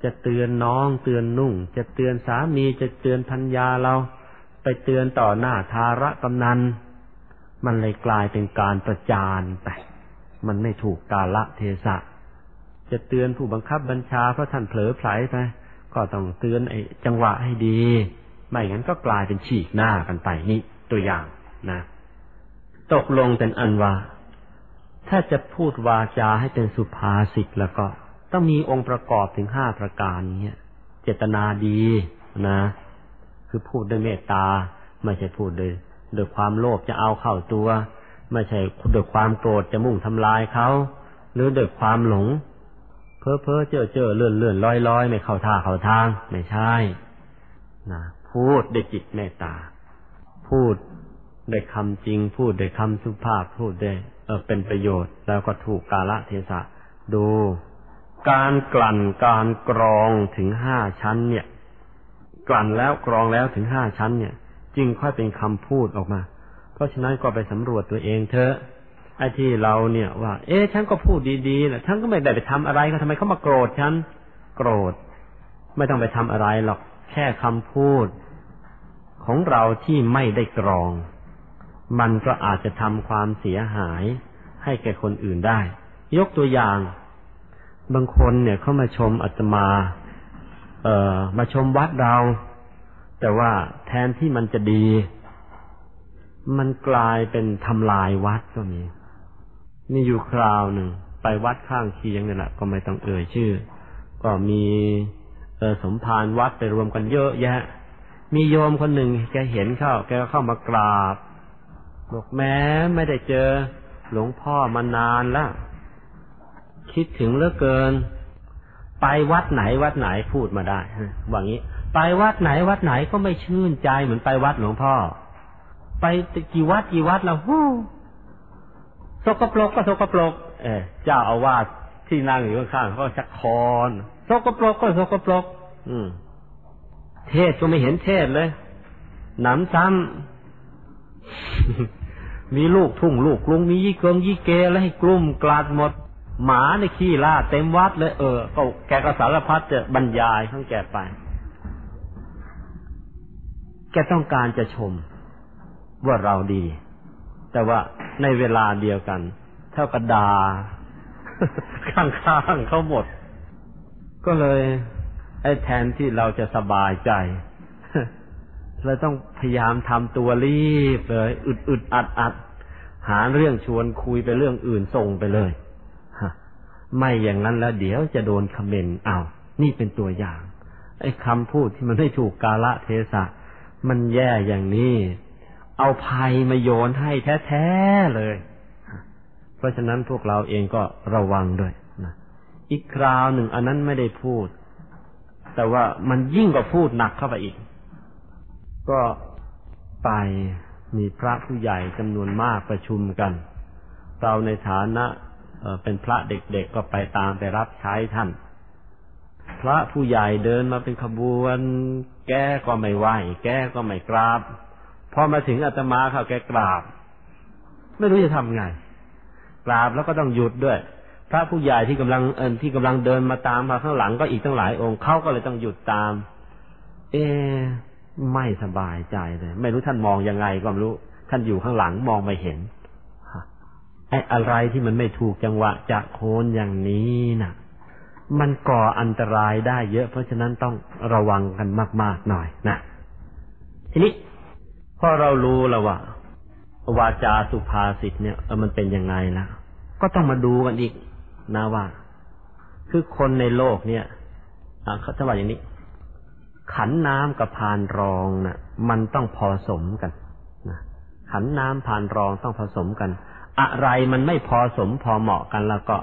จะเตือนน้องเตือนนุ่ง จะเตือนสามีจะเตือนพัญญาเรา ไปเตือนต่อหน้าทาระกำนัน มันเลยกลายเป็นการประจานไป มันไม่ถูกกาละเทศะ จะเตือนผู้บังคับบัญชาเพราะท่านเผลอไผลไป ก็ต้องเตือนไอ้จังหวะให้ดี ไม่งั้นก็กลายเป็นฉีกหน้ากันไปนี่ตัวอย่างนะ ตกลงเป็นอันว่า ถ้าจะพูดวาจาให้เป็นสุภาษิตแล้วก็ ต้องมีองค์ประกอบถึงห้าประการนี้เจตนาดีนะ คือพูดด้วยเมตตา ไม่ใช่พูดโดยโดยความโลภจะเอาเข้าตัว ไม่ใช่โดยความโกรธจะมุ่งทำลายเขาหรือโดยความหลง เพ้อเพ้อเจอเจอเลื่อนเลื่อนลอยลอยไม่เข้าท่าเข้าทาง ไม่ใช่ นะ พูดด้วยจิตเมตตา พูดด้วยคำจริง พูดด้วยคำสุภาพ พูดด้วยเออเป็นประโยชน์ แล้วก็ถูกกาละเทศะ ดู การกลั่นการกรองถึงห้าชั้น เนี่ย กลั่นแล้วกรองแล้วถึงห้าชั้น เนี่ย จึงค่อยเป็นคำพูดออกมา เพราะฉะนั้นก็ไปสำรวจตัวเองเถอะไอ้ที่เราเนี่ยว่า เอ๊ะฉันก็พูดดีๆแหละฉันก็ไม่ได้ไปทำอะไรก็ทำไมเขามาโกรธฉัน โกรธ ไม่ต้องไปทำอะไรหรอก แค่คำพูดของเราที่ไม่ได้กรอง มันก็อาจจะทำความเสียหายให้แก่คนอื่นได้ ยกตัวอย่าง บางคนเนี่ยเข้ามาชมอาตมา เอ่อ มาชมวัดเรา แต่ว่าแทนที่มันจะดี มันกลายเป็นทำลายวัดก็มีนี่อยู่คราวหนึ่งไปวัดข้างเคียงนี่แหละก็ไม่ต้องเอ่ยชื่อ ก็มี สมภารวัดไปรวมกันเยอะแยะ มีโยมคนหนึ่งแกเห็นเข้า แกก็เข้ามากราบบอกแม้ไม่ได้เจอหลวงพ่อมานานแล้ว คิดถึงเหลือเกิน ไปวัดไหนวัดไหนพูดมาได้ว่างี้ ไปวัดไหนวัดไหนก็ไม่ชื่นใจเหมือนไปวัดหลวงพ่อ ไปกี่วัดกี่วัดแล้วฮู้สกปรกก็สกปรก เออเจ้าอาวาสที่นั่งอยู่ข้างๆเขาชักคอน สกปรกก็สกปรกอืมเทศก็ไม่เห็นเทศเลย หนำซ้ำมีลูกทุ่งลูกกรุงมียี่เกิงยี่เกแล้วให้กลุ่มกลาดหมด หมาในขี้ล่าเต็มวัดเลย เออก็แกก็สารพัดจะบรรยายของแกไป แกต้องการจะชมว่าเราดี แต่ว่าในเวลาเดียวกัน เท่ากับดาข้างๆเขาหมด ก็เลยไอ้แทนที่เราจะสบายใจเราต้องพยายามทำตัวรีบเลยอึดอึดอัดอัดหาเรื่องชวนคุยไปเรื่องอื่นส่งไปเลยไม่อย่างนั้นแล้วเดี๋ยวจะโดนคอมเมนต์เอานี่เป็นตัวอย่าง ไอ้คำพูดที่มันไม่ถูกกาละเทศะ มันแย่อย่างนี้ เอาภัยมาโยนให้แท้ๆเลย เพราะฉะนั้นพวกเราเองก็ระวังด้วย อีกคราวหนึ่งอันนั้นไม่ได้พูด แต่ว่ามันยิ่งกว่าพูดหนักเข้าไปอีก ก็ไปมีพระผู้ใหญ่จำนวนมากประชุมกัน เราในฐานะเป็นพระเด็กๆก็ไปตามไปรับใช้ท่าน พระผู้ใหญ่เดินมาเป็นขบวน แก้ก็ไม่ไหวแก้ก็ไม่กราบ พอมาถึงอาตมาเขาแกกราบ ไม่รู้จะทำไง กราบแล้วก็ต้องหยุดด้วย พระผู้ใหญ่ที่กำลังเอที่กำลังเดินมาตามมาข้างหลังก็อีกตั้งหลายองค์เขาก็เลยต้องหยุดตาม เอ ไม่สบายใจเลย ไม่รู้ท่านมองยังไงก็ไม่รู้ ท่านอยู่ข้างหลังมองไม่เห็นไอ้อะไรที่มันไม่ถูกจังหวะจะโคนอย่างนี้นะ่ะ มันก่ออันตรายได้เยอะ เพราะฉะนั้นต้องระวังกันมาก ๆหน่อยนะทีนี้พอเรารู้แล้วว่าวาจาสุภาษิตเนี่ยมันเป็นยังไงล่ะ ก็ต้องมาดูกันอีก นะว่า คือคนในโลกเนี่ยเขาจะว่าอย่างนี้ ขันน้ำกับพานรองนะ่ะ มันต้องพอสมกันนะขันน้ำพานรองต้องผสมกัน อะไรมันไม่พอสมพอเหมาะกันแล้วก็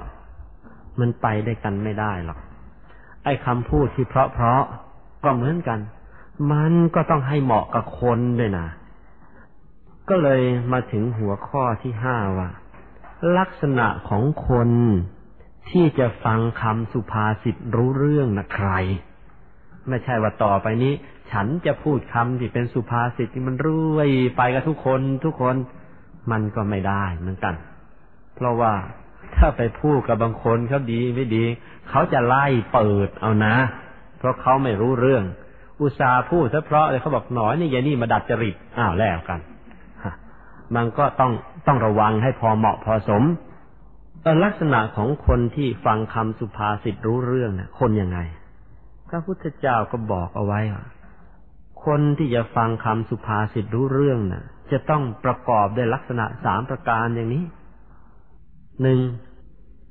มันไปได้กันไม่ได้หรอกไอ้คำพูดที่เพราะเพราะก็เหมือนกัน มันก็ต้องให้เหมาะกับคนด้วยนะก็เลยมาถึงหัวข้อที่ห้าว่า ลักษณะของคน ที่จะฟังคำสุภาษิตรู้เรื่องนะใคร ไม่ใช่ว่าต่อไปนี้ ฉันจะพูดคำที่เป็นสุภาษิตที่มันรุ่ยไปกับทุกคนทุกคนมันก็ไม่ได้เหมือนกัน เพราะว่าถ้าไปพูดกับบางคนเขาดีไม่ดี เขาจะไล่เปิดเอานะ เพราะเขาไม่รู้เรื่อง อุตสาพูดซะเพราะเลยเขาบอกหนอยนี่ยานี่มาดัดจริตอ้าวแล้วกันมันก็ต้องต้องระวังให้พอเหมาะพอสม ลักษณะของคนที่ฟังคำสุภาษิตรู้เรื่องนะคนยังไง พระพุทธเจ้าก็บอกเอาไว้ว่าคนที่จะฟังคำสุภาษิตรู้เรื่องนะ่ะ จะต้องประกอบด้วยลักษณะสามประการอย่างนี้หนึ่ง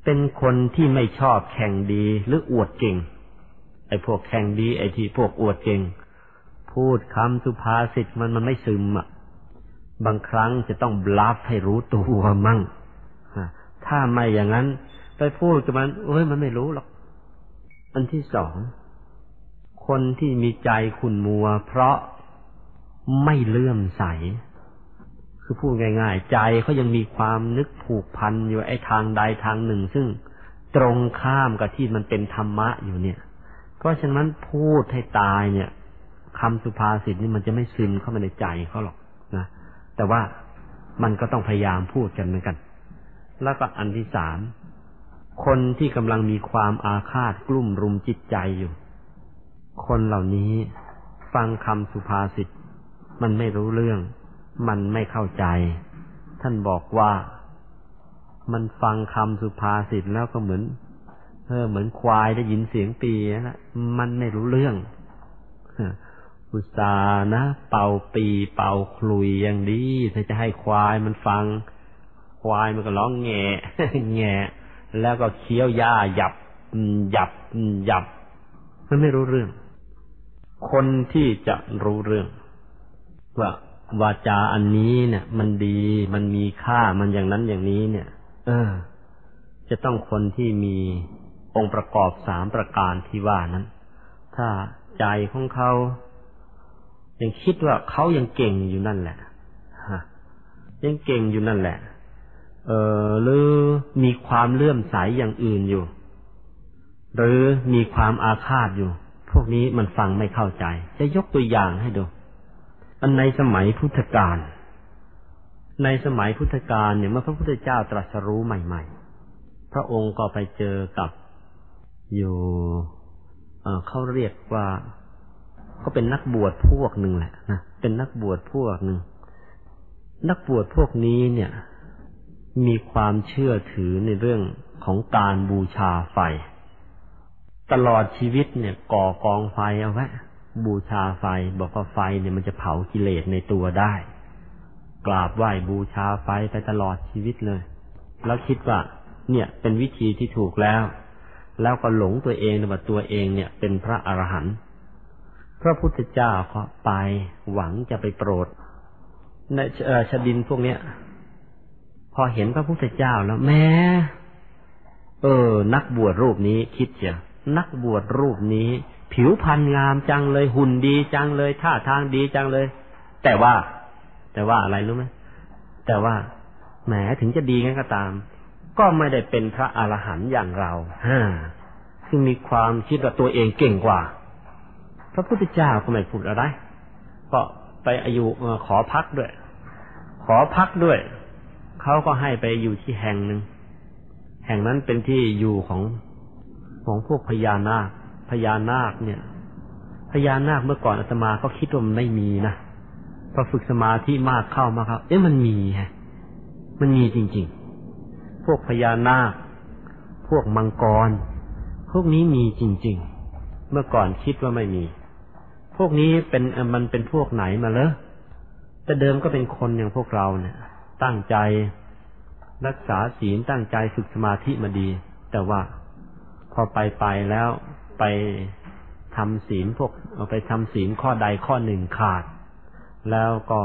เป็นคนที่ไม่ชอบแข่งดีหรืออวดเก่ง ไอ้พวกแข่งดี ไอ้ที่พวกอวดเก่ง พูดคำสุภาษิตมันมันไม่ซึมอะ บางครั้งจะต้องบลัฟให้รู้ตัวมั่ง ถ้าไม่อย่างนั้น ไปพูดกับมันเอ้ยมันไม่รู้หรอก อันที่สอง คนที่มีใจขุนมัว เพราะไม่เลื่อมใส คือพูดง่าย ๆ ใจเขายังมีความนึกผูกพันอยู่ไอ้ทางใดทางหนึ่ง ซึ่งตรงข้ามกับที่มันเป็นธรรมะอยู่เนี่ย เพราะฉะนั้นพูดให้ตายเนี่ยคำสุภาษิตนี่มันจะไม่ซึมเข้ามาในใจเขาหรอกนะ แต่ว่ามันก็ต้องพยายามพูดกันเหมือนกัน แล้วก็อันที่สามคนที่กำลังมีความอาฆาตกลุ่มรุมจิตใจอยู่ คนเหล่านี้ฟังคำสุภาษิตมันไม่รู้เรื่อง มันไม่เข้าใจ ท่านบอกว่า มันฟังคำสุภาษิตแล้วก็เหมือนเออเหมือนควายได้ยินเสียงปีนะมันไม่รู้เรื่องอุตสานะ เป่าปี เป่าคลุยอย่างดีถ้าจะให้ควายมันฟัง ควายมันก็ร้องแง่แง่แล้วก็เคี้ยวหญ้าหยับหยับหยับ มันไม่รู้เรื่อง คนที่จะรู้เรื่อง ว่าวาจาอันนี้เนี่ย มันดีมันมีค่ามันอย่างนั้นอย่างนี้เนี่ย เออ จะต้องคนที่มีองค์ประกอบสามประการที่ว่านั้น ถ้าใจของเขายังคิดว่าเขายังเก่งอยู่นั่นแหละฮะยังเก่งอยู่นั่นแหละ เออหรือมีความเลื่อมใสอย่างอื่นอยู่ หรือมีความอาฆาตอยู่ พวกนี้มันฟังไม่เข้าใจ จะยกตัวอย่างให้ดู อันในสมัยพุทธกาลในสมัยพุทธกาลเนี่ยเมื่อพระพุทธเจ้าตรัสรู้ใหม่ ๆ พระองค์ก็ไปเจอกับอยู่เขาเรียกว่าก็เป็นนักบวชพวกหนึ่งแหละนะเป็นนักบวชพวกหนึ่งนักบวชพวกนี้เนี่ย มีความเชื่อถือในเรื่องของการบูชาไฟ ตลอดชีวิตเนี่ย ก่อกองไฟเอาไว้บูชาไฟบอกว่าไฟเนี่ยมันจะเผากิเลสในตัวได้ กราบไหว้บูชาไฟไปตลอดชีวิตเลย แล้วคิดว่า เนี่ยเป็นวิธีที่ถูกแล้ว แล้วก็หลงตัวเองว่าตัวเองเนี่ย เป็นพระอรหันต์พระพุทธเจ้าก็ไปหวังจะไปโปรดในชดินพวกเนี้ย พอเห็นพระพุทธเจ้าแล้วแม้เออ นักบวชรูปนี้คิดเชียนักบวชรูปนี้ ผิวพรรณงามจังเลยหุ่นดีจังเลยท่าทางดีจังเลย แต่ว่า แต่ว่าอะไรรู้ไหมแต่ว่าแหมถึงจะดีงั้นก็ตาม ก็ไม่ได้เป็นพระอรหันต์อย่างเราฮ่าซึ่งมีความคิดว่าตัวเองเก่งกว่า พระพุทธเจ้าก็ไม่พูดอะไรก็ไปอายุขอพักด้วย ขอพักด้วย เขาก็ให้ไปอยู่ที่แห่งหนึ่ง แห่งนั้นเป็นที่อยู่ของของพวกพญานาค พญานาคเนี่ย พญานาคเมื่อก่อนอาตมาก็คิดว่ามันไม่มีนะพอฝึกสมาธิมากเข้ามาครับ เอ๊ะมันมีฮะ มันมีจริง ๆ พวกพญานาค พวกมังกร พวกนี้มีจริง ๆ เมื่อก่อนคิดว่าไม่มี พวกนี้เป็นมันเป็นพวกไหนมาเลยแต่เดิมก็เป็นคนอย่างพวกเราเนี่ย ตั้งใจรักษาศีลตั้งใจฝึกสมาธิมาดี แต่ว่าพอไปไปแล้วไปทำศีลพวกไปทำศีลข้อใดข้อหนึ่งขาด แล้วก็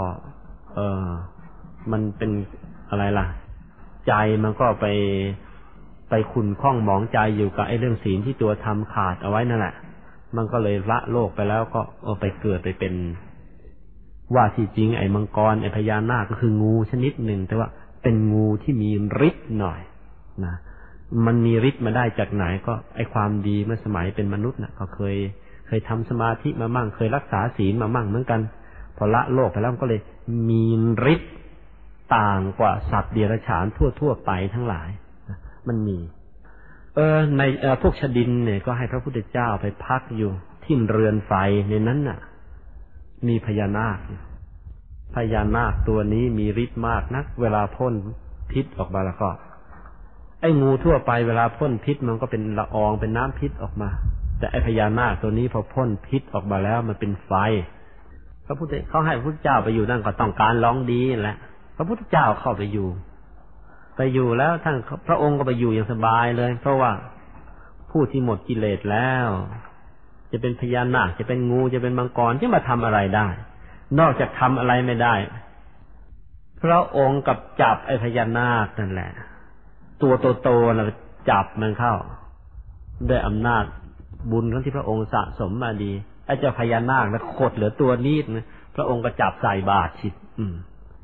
เออมันเป็นอะไรล่ะ ใจมันก็ไปไปขุนข้องหมองใจอยู่กับไอ้เรื่องศีลที่ตัวทำขาดเอาไว้นั่นแหละมันก็เลยละโลกไปแล้วก็เออไปเกิดไปเป็น ว่าที่จริงไอ้มังกรไอ้พญานาคก็คืองูชนิดหนึ่ง แต่ว่าเป็นงูที่มีฤทธิ์หน่อยนะมันมีฤทธิ์มาได้จากไหนก็ไอความดีเมื่อสมัยเป็นมนุษย์นะ่ะก็เคยเคยทำสมาธิมามั่งเคยรักษาศีลมามั่งเหมือนกัน พอละโลกไปแล้วก็เลยมีฤทธิ์ต่างกว่าสัตว์เดรัจฉานทั่วๆไปทั้งหลายมันมี เออในพวกชดินเนี่ยก็ให้พระพุทธเจ้าไปพักอยู่ที่เรือนไฟในนั้นน่ะ มีพญานาค พญานาคตัวนี้มีฤทธิ์มากนัก เวลาพ่นพิษออกมาแล้วก็ ไอ้งูทั่วไปเวลาพ่นพิษมันก็เป็นละอองเป็นน้ำพิษออกมา แต่ไอ้พญานาคตัวนี้พอพ่นพิษออกมาแล้วมันเป็นไฟ พระพุทธเขาให้พระพุทธเจ้าไปอยู่นั่นก็ต้องการร้องดีแหละ พระพุทธเจ้าเข้าไปอยู่ ไปอยู่แล้วท่านพระองค์ก็ไปอยู่อย่างสบายเลย เพราะว่าผู้ที่หมดกิเลสแล้ว จะเป็นพญานาคจะเป็นงูจะเป็นมังกรที่มาทำอะไรได้ นอกจากทำอะไรไม่ได้พระองค์กับจับไอ้พญานาคนั่นแหละ ตัวโตๆนะจับมันเข้าด้วยอำนาจบุญที่พระองค์สะสมมาดีไอ้เจ้าพญานาคนะขดเหลือตัวนิดนะพระองค์ก็จับใส่บาตรชิด อืม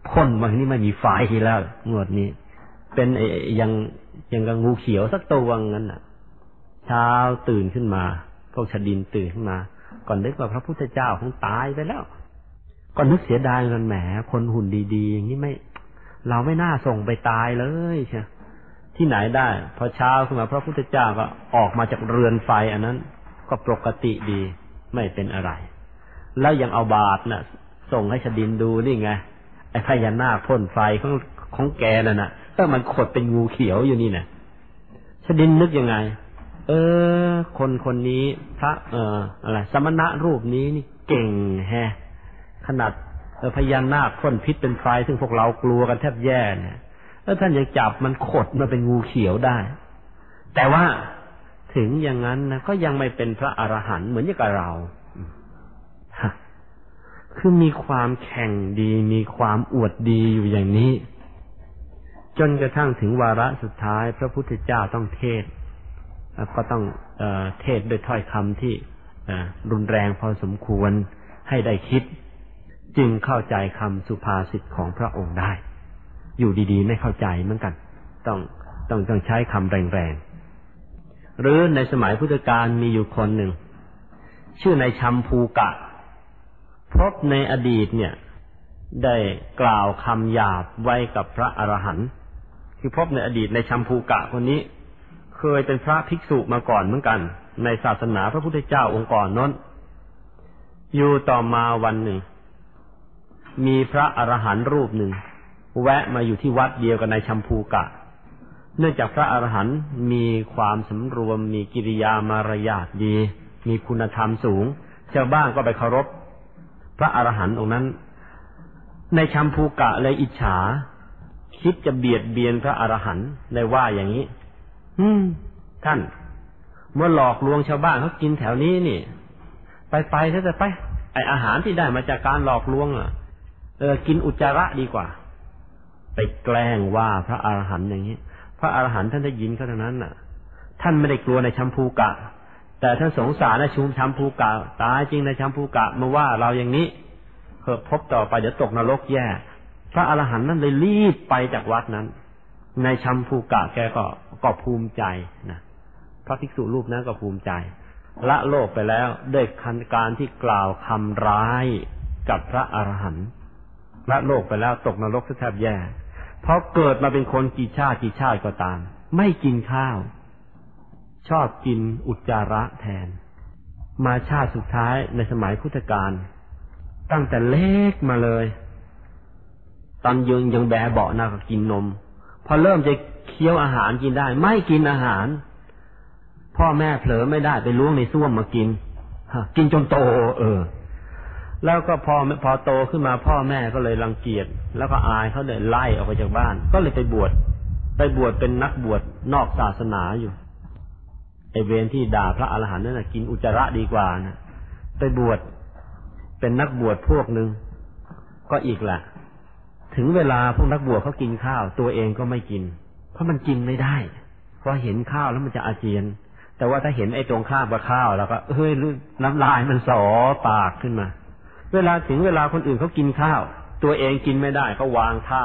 พ่นมาที่นี่ไม่มีไฟแล้วงวดนี้ เป็นยังยังกับงูเขียวสักตัวงั้นน่ะ เช้าตื่นขึ้นมา วกชดินตื่นขึ้นมา ก่อนนึกว่าพระพุทธเจ้าคงตายไปแล้วก่อนนึกเสียดายกันแหมคนหุ่นดีๆ อย่างนี้ไม่ เราไม่น่าส่งไปตายเลยใช่ที่ไหนได้ พอเช้าขึ้นมาพระพุทธเจ้าก็ออกมาจากเรือนไฟอันนั้น ก็ปกติดีไม่เป็นอะไร แล้วยังเอาบาตรน่ะ ส่งให้ชดินดูนี่ไงไอ้พญานาคพ่นไฟของของแกนั่นน่ะถ้ามันขดเป็นงูเขียวอยู่นี่น่ะชดินนึกยังไง เออ คนคนนี้พระ เอออะไรสมณะรูปนี้นี่เก่งแฮขนาดพญานาคพ่นพิษเป็นไฟซึ่งพวกเรากลัวกันแทบแย่เนี่ยแล้วท่านยังจับมันขดมาเป็นงูเขียวได้ แต่ว่าถึงอย่างนั้นนะก็ยังไม่เป็นพระอรหันต์เหมือนอย่างกับเราคือมีความแข่งดี มีความอวดดีอยู่อย่างนี้ จนกระทั่งถึงวาระสุดท้าย พระพุทธเจ้าต้องเทศ ก็ต้องเอเทศด้วยถ้อยคำที่รุนแรงพอสมควรให้ได้คิด จึงเข้าใจคำสุภาษิตของพระองค์ได้ อยู่ดีๆ ไม่เข้าใจเหมือนกัน ต้องต้องต้องใช้คำแรงๆ หรือในสมัยพุทธกาลมีอยู่คนหนึ่ง ชื่อในชัมภูกะ พบในอดีตเนี่ย ได้กล่าวคำหยาบไว้กับพระอรหันต์คือพบในอดีตในชัมพูกะคนนี้ เคยเป็นพระภิกษุมาก่อนเหมือนกัน ในศาสนาพระพุทธเจ้าองค์ก่อนนั้น อยู่ต่อมาวันหนึ่ง มีพระอรหันต์รูปหนึ่ง แวะมาอยู่ที่วัดเดียวกันในชัมพูกะ เนื่องจากพระอรหันต์มีความสำรวม มีกิริยามารยาทดี มีคุณธรรมสูงชาวบ้านก็ไปเคารพ พระอรหันต์องค์นั้น ในชัมพูกะเลยอิจฉา คิดจะเบียดเบียนพระอรหันต์ในว่าอย่างนี้ อืม ท่านเมื่อหลอกลวงชาวบ้านเขากินแถวนี้นี่ ไปไปเถอะไป ไออาหารที่ได้มาจากการหลอกลวงอะ เออ กินอุจจาระดีกว่า ไปแกล้งว่าพระอรหันต์อย่างนี้พระอรหันต์ท่านได้ยินเขาทั้งนั้นน่ะ ท่านไม่ได้กลัวในชัมพูกะ แต่ท่านสงสารในชุมชัมพูกะ ตายจริงในชัมพูกะมาว่าเราอย่างนี้เพื่อพบต่อไปเดี๋ยวตกนรกแย่ พระอรหันต์นั้นเลยรีบไปจากวัดนั้น ในชัมพูกะแกก็ก็ภูมิใจนะพระภิกษุรูปนั้นก็ภูมิใจ ละโลกไปแล้วด้วยคันการที่กล่าวคำร้ายกับพระอรหันต์ละโลกไปแล้วตกนรกแทบแย่ เพราะเกิดมาเป็นคนกี่ชาติกี่ชาติก็ตาม ไม่กินข้าว ชอบกินอุจจาระแทน มาชาติสุดท้ายในสมัยพุทธกาลตั้งแต่เล็กมาเลย ตอนยังยังแบเบาะนะก็กินนม พอเริ่มจะเคี้ยวอาหารกินได้ ไม่กินอาหาร พ่อแม่เผลอไม่ได้ไปล้วงในส้วมมากินกินจนโต เออ แล้วก็พอพอโตขึ้นมาพ่อแม่ก็เลยรังเกียจแล้วก็อายเขาเลยไล่ออกไปจากบ้าน ก็เลยไปบวชไปบวชเป็นนักบวชนอกศาสนาอยู่ไอเวรที่ด่าพระอรหันต์นั่นนะกินอุจจาระดีกว่านะไปบวชเป็นนักบวชพวกหนึ่งก็อีกแหละ ถึงเวลาพวกนักบวชเขากินข้าว ตัวเองก็ไม่กิน เพราะมันกินไม่ได้ เพราะเห็นข้าวแล้วมันจะอาเจียน แต่ว่าถ้าเห็นไอ้ตรงข้าวกับข้าวแล้วก็เฮ้ยน้ำลายมันสอปากขึ้นมา เวลาถึงเวลาคนอื่นเขากินข้าว ตัวเองกินไม่ได้เขาวางท่า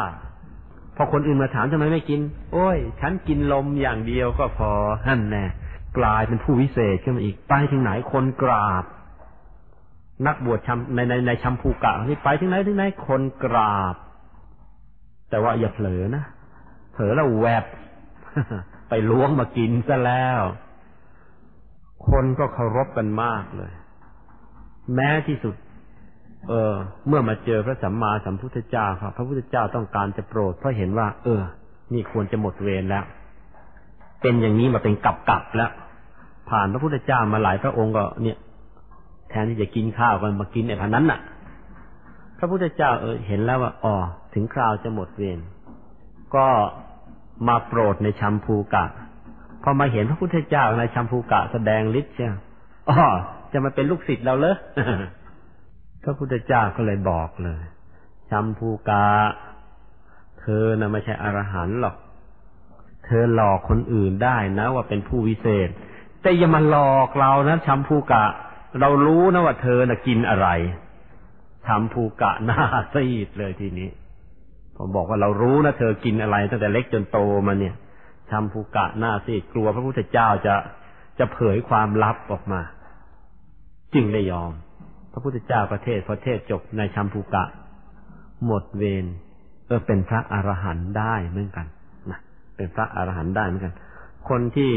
พอคนอื่นมาถามทำไมไม่กิน โอ้ย ฉันกินลมอย่างเดียวก็พอหั่นแน่กลายเป็นผู้วิเศษขึ้นมาอีกไปถึงไหนคนกราบ นักบวชชในในในชัมพูกะนี่ไปถึงไหนถึงไหนคนกราบ แต่ว่าอย่าเผลอนะเผลอแล้วแวบ ไปล้วงมากินซะแล้ว คนก็เคารพกันมากเลย แม้ที่สุด เออ เมื่อมาเจอพระสัมมาสัมพุทธเจ้าครับพระพุทธเจ้าต้องการจะโปรด เพราะเห็นว่า เออ นี่ควรจะหมดเวรแล้ว เป็นอย่างนี้มาเป็นกับกับแล้ว ผ่านพระพุทธเจ้ามาหลายพระองค์ก็เนี่ย แทนที่จะกินข้าวกันมากินไอ้พันนั้นน่ะ พระพุทธเจ้าเออเห็นแล้วว่าอ๋อ ถึงคราวจะหมดเวรก็มาโปรดในชัมพูกะพอมาเห็นพระพุทธเจ้าในชัมพูกะแสดงฤทธิ์เชียอ๋อจะมาเป็นลูกศิษย์เราเลยพระพุทธเจ้าก็เลยบอกเลยชัมพูกะเธอนะไม่ใช่อรหันต์หรอก เธอหลอกคนอื่นได้นะ ว่าเป็นผู้วิเศษ แต่อย่ามาหลอกเรานะชัมพูกะ เรารู้นะว่าเธอน่ะกินอะไรชัมพูกะหน้าซีดเลยทีนี้ ผมบอกว่าเรารู้นะเธอกินอะไรตั้งแต่เล็กจนโตมาเนี่ยชัมพูกะหน้าซีดกลัวพระพุทธเจ้าจะจะเผยความลับออกมา จึงได้ยอม พระพุทธเจ้าประเทศประเทศจบในชัมพูกะ หมดเวรเออเป็นพระอรหันต์ได้เหมือนกันนะเป็นพระอรหันต์ได้เหมือนกัน คนที่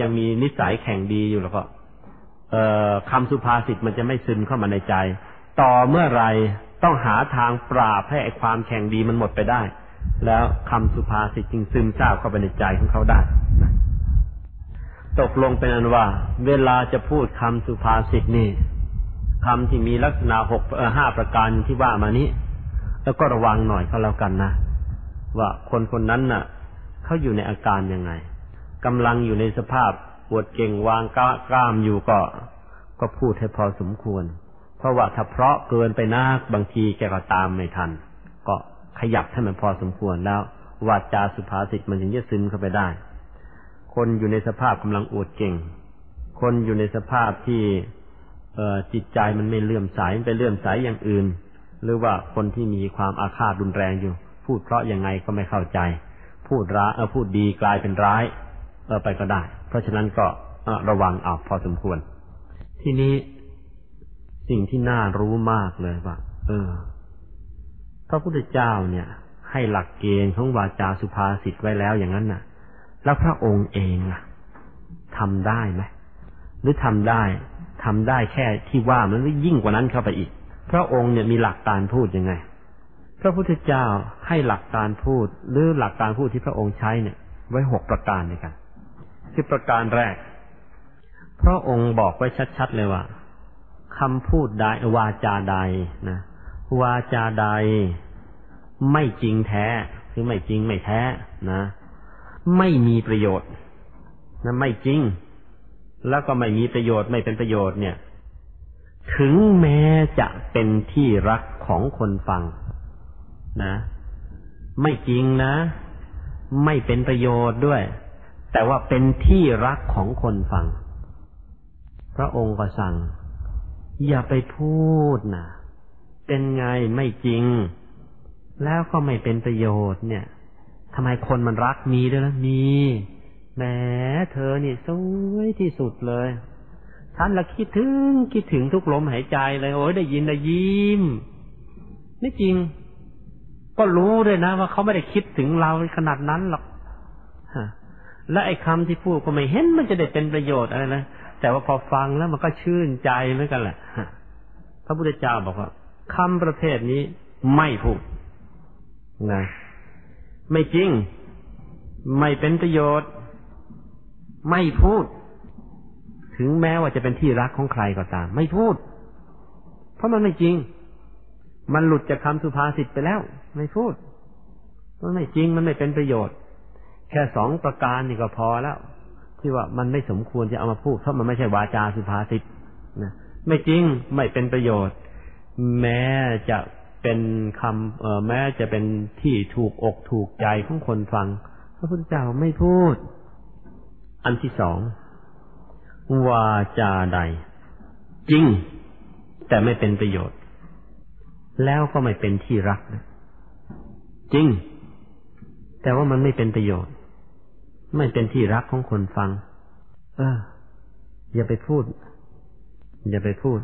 ยังมีนิสัยแข่งดีอยู่แล้วก็ เออคำสุภาษิตมันจะไม่ซึมเข้ามาในใจ ต่อเมื่อไร ต้องหาทางปราบให้ความแข่งดีมันหมดไปได้ แล้วคำสุภาษิตจึงซึมซาบเข้าไปในใจของเขาได้ตกลงเป็นอันว่า เวลาจะพูดคำสุภาษิตนี่คำที่มีลักษณะหกห้าประการที่ว่ามานี้ แล้วก็ระวังหน่อยก็แล้วกันนะว่าคนคนนั้นน่ะเขาอยู่ในอาการยังไงกำลังอยู่ในสภาพปวดเก่งวางกล้ามอยู่ก็ ก็พูดให้พอสมควร เพราะว่าถ้าเพราะเกินไปนักบางทีแกก็ตามไม่ทัน ก็ขยับให้มันพอสมควรแล้ววาจาสุภาษิตมันถึงจะซึมเข้าไปได้ คนอยู่ในสภาพกำลังอวดเก่ง คนอยู่ในสภาพที่เอจิตใจมันไม่เลื่อมใสไปเลื่อมใสอย่างอื่น หรือว่าคนที่มีความอาฆาตรุนแรงอยู่ พูดเพราะยังไงก็ไม่เข้าใจ พูดร้ายเออพูดดีกลายเป็นร้ายเออไปก็ได้ เพราะฉะนั้นก็ระวังเอาพอสมควร ทีนี้ สิ่งที่น่ารู้มากเลยว่า เออ พระพุทธเจ้าเนี่ย ให้หลักเกณฑ์ของวาจาสุภาษิตไว้แล้วอย่างนั้นน่ะ แล้วพระองค์เองล่ะทำได้ไหมหรือทำได้ทำได้แค่ที่ว่ามันยิ่งกว่านั้นเข้าไปอีก พระองค์เนี่ยมีหลักการพูดยังไง พระพุทธเจ้าให้หลักการพูด หรือหลักการพูดที่พระองค์ใช้เนี่ย ไว้หกประการด้วยกันคือประการแรก พระองค์บอกไว้ชัดๆเลยว่า คำพูดใดวาจาใดนะวาจาใดไม่จริงแท้คือไม่จริงไม่แท้นะ ไม่มีประโยชน์นะไม่จริง แล้วก็ไม่มีประโยชน์ไม่เป็นประโยชน์เนี่ย ถึงแม้จะเป็นที่รักของคนฟัง นะ ไม่จริงนะ ไม่เป็นประโยชน์ด้วย แต่ว่าเป็นที่รักของคนฟัง พระองค์ก็สั่ง อย่าไปพูดนะเป็นไงไม่จริง แล้วก็ไม่เป็นประโยชน์เนี่ยทำไมคนมันรักมีด้วยนะมีแหมเธอนี่สวยที่สุดเลยฉันละคิดถึงคิดถึงทุกลมหายใจเลย โอ้ยได้ยินได้ยิ้มไม่จริง ก็รู้ด้วยนะ ว่าเขาไม่ได้คิดถึงเราขนาดนั้นหรอกและไอ้คำที่พูดก็ไม่เห็นมันจะได้เป็นประโยชน์อะไรนะ แต่ว่าพอฟังแล้วมันก็ชื่นใจเหมือนกันแหละพระพุทธเจ้าบอกว่าคำประเภทนี้ไม่พูดนะไม่จริง ไม่เป็นประโยชน์ ไม่พูด ถึงแม้ว่าจะเป็นที่รักของใครก็ตาม ไม่พูด เพราะมันไม่จริง มันหลุดจากคำสุภาษิตไปแล้ว ไม่พูดมันไม่จริงมันไม่เป็นประโยชน์ แค่สองประการนี่ก็พอแล้ว ที่ว่ามันไม่สมควรจะเอามาพูดเพราะมันไม่ใช่วาจาสุภาษิตนะไม่จริงไม่เป็นประโยชน์ แม้จะเป็นคำแม้จะเป็นที่ถูกอกถูกใจของคนฟัง พระพุทธเจ้าไม่พูด อันที่สองวาจาใด จริง แต่ไม่เป็นประโยชน์ แล้วก็ไม่เป็นที่รักจริง แต่ว่ามันไม่เป็นประโยชน์ ไม่เป็นที่รักของคนฟัง เออ อย่าไปพูด อย่าไปพูด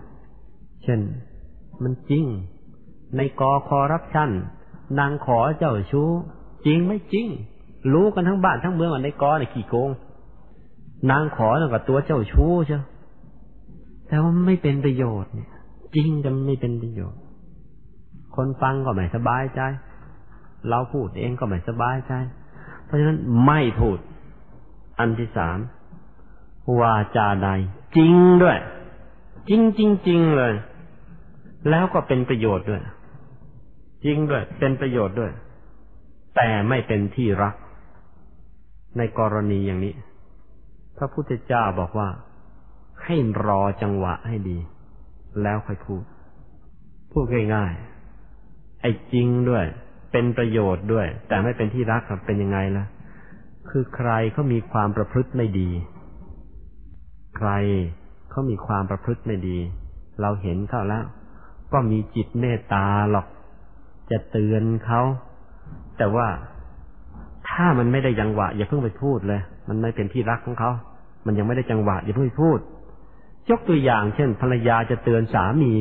เช่น มันจริง ในกอคอรับชั่นนางขอเจ้าชู้ จริงไม่จริง รู้กันทั้งบ้านทั้งเมืองว่าในกอในขี่โกง นางขอแล้วกับตัวเจ้าชู้ใช่แต่ว่าไม่เป็นประโยชน์เนี่ย จริงจะไม่เป็นประโยชน์ คนฟังก็ไม่สบายใจ เราพูดเองก็ไม่สบายใจ เพราะฉะนั้นไม่พูด อันที่สามวาจาใด จริงด้วย จริงจริงจริงเลย แล้วก็เป็นประโยชน์ด้วย จริงด้วย เป็นประโยชน์ด้วย แต่ไม่เป็นที่รัก ในกรณีอย่างนี้ พระพุทธเจ้าบอกว่า ให้รอจังหวะให้ดี แล้วค่อยพูด พูดง่ายๆไอ้จริงด้วย เป็นประโยชน์ด้วย แต่ไม่เป็นที่รักครับเป็นยังไงล่ะ คือใครเขามีความประพฤติไม่ดี ใครเขามีความประพฤติไม่ดี เราเห็นเขาแล้ว ก็มีจิตเมตตาหรอก จะเตือนเขา แต่ว่าถ้ามันไม่ได้ยังหวะ อย่าเพิ่งไปพูดเลย มันไม่เป็นที่รักของเขา มันยังไม่ได้จังหวะ อย่าเพิ่งไปพูด ยกตัวอย่างเช่น ภรรยาจะเตือนสามี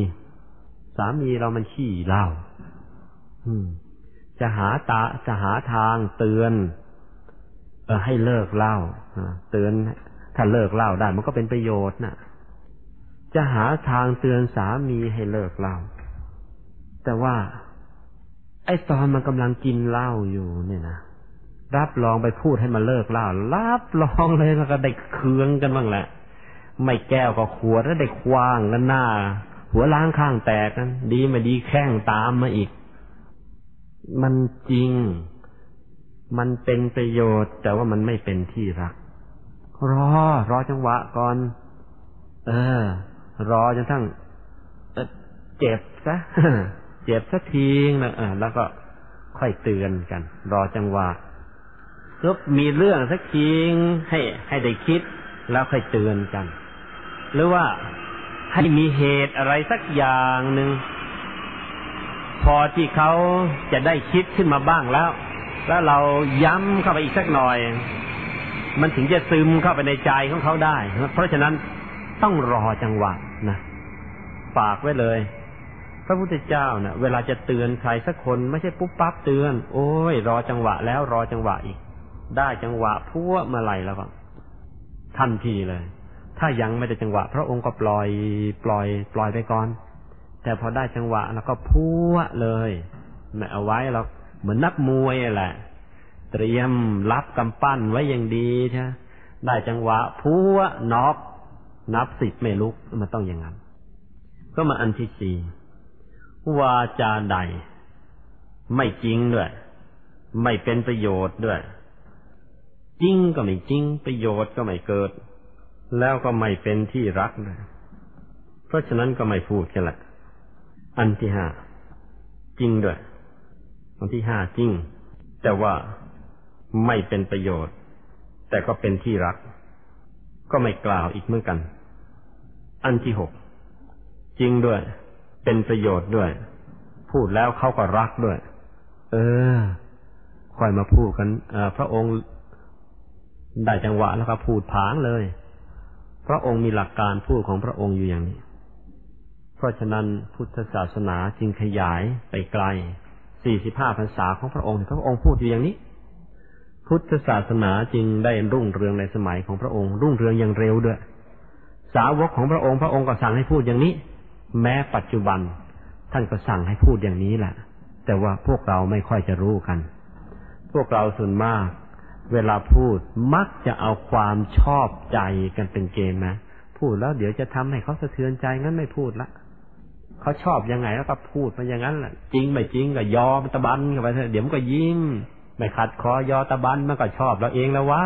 สามีเรามันขี้เหล้าจะหาตาจะหาทางเตือน ให้เลิกเหล้าเตือนถ้าเลิกเหล้าได้มันก็เป็นประโยชน์น่ะจะหาทางเตือนสามีให้เลิกเหล้าแต่ว่า ไอ้ตอนมันกำลังกินเหล้าอยู่เนี่ยนะรับรองไปพูดให้มันเลิกเล่ารับรองเลยแล้วก็ได้เคืองกันบ้างแหละ ไม่แก้วก็ขวดแล้วได้คว้างกันหน้า หัวล้างข้างแตกกันดีไม่ดีแข้งตามมาอีก มันจริง มันเป็นประโยชน์ แต่ว่ามันไม่เป็นที่รัก รอ รอจังหวะก่อน เออ รอจนทั้งเจ็บซะเจ็บสักทีนะแล้วก็ค่อยเตือนกัน รอจังหวะก็มีเรื่องสักทีให้ให้ได้คิด แล้วค่อยเตือนกัน หรือว่าให้มีเหตุอะไรสักอย่างหนึ่งพอที่เขาจะได้คิดขึ้นมาบ้างแล้ว แล้วเราย้ำเข้าไปอีกสักหน่อย มันถึงจะซึมเข้าไปในใจของเขาได้ เพราะฉะนั้นต้องรอจังหวะนะฝากไว้เลย พระพุทธเจ้าเนะ่ะ เวลาจะเตือนใครสักคนไม่ใช่ปุ๊บปั๊บเตือน โอ้ย รอจังหวะแล้วรอจังหวะอีก ได้จังหวะพัวเมื่อไหร่แล้วก็ทันทีเลย ถ้ายังไม่ได้จังหวะ พระองค์ก็ปล่อย ปล่อย ปล่อยไปก่อน แต่พอได้จังหวะแล้วก็พัวเลยไม่เอาไว้เรา เหมือนนักมวยแหละ เตรียมรับกำปั้นไว้อย่างดีใช่ได้จังหวะพัวนอกนับสิบไม่ลุกมันต้องอย่างนั้น ก็มาอันที่สี่วาจาใด ไม่จริงด้วย ไม่เป็นประโยชน์ด้วย จริงก็ไม่จริง ประโยชน์ก็ไม่เกิด แล้วก็ไม่เป็นที่รักเลยเพราะฉะนั้นก็ไม่พูดกันละอันที่ห้าจริงด้วยันที่ห้าจริง แต่ว่าไม่เป็นประโยชน์ แต่ก็เป็นที่รัก ก็ไม่กล่าวอีกเหมือนกัน อันที่หกจริงด้วย เป็นประโยชน์ด้วย พูดแล้วเขาก็รักด้วย เออค่อยมาพูดกันพระองค์ได้จังหวะแล้วก็พูดผางเลย พระองค์มีหลักการพูดของพระองค์อยู่อย่างนี้ เพราะฉะนั้นพุทธศาสนาจึงขยายไปไกล สี่สิบห้าพรรษาของพระองค์พระองค์พูดอยู่อย่างนี้ พุทธศาสนาจึงได้รุ่งเรืองในสมัยของพระองค์ รุ่งเรืองอย่างเร็วด้วย สาวกของพระองค์พระองค์ก็สั่งให้พูดอย่างนี้ แม้ปัจจุบัน ท่านก็สั่งให้พูดอย่างนี้แหละแต่ว่าพวกเราไม่ค่อยจะรู้กัน พวกเราส่วนมาก เวลาพูดมักจะเอาความชอบใจกันเป็นเกณฑ์นะพูดแล้วเดี๋ยวจะทำให้เขาสะเทือนใจงั้นไม่พูดละ เขาชอบยังไงแล้วก็พูดมาอย่างนั้นแหละจริงไม่จริงก็ยอมตะบันเข้าไปเถอะเดี๋ยวมันก็ยิ้มไม่ขัดคอยอตะบันมันก็ชอบเราเองแล้วว่า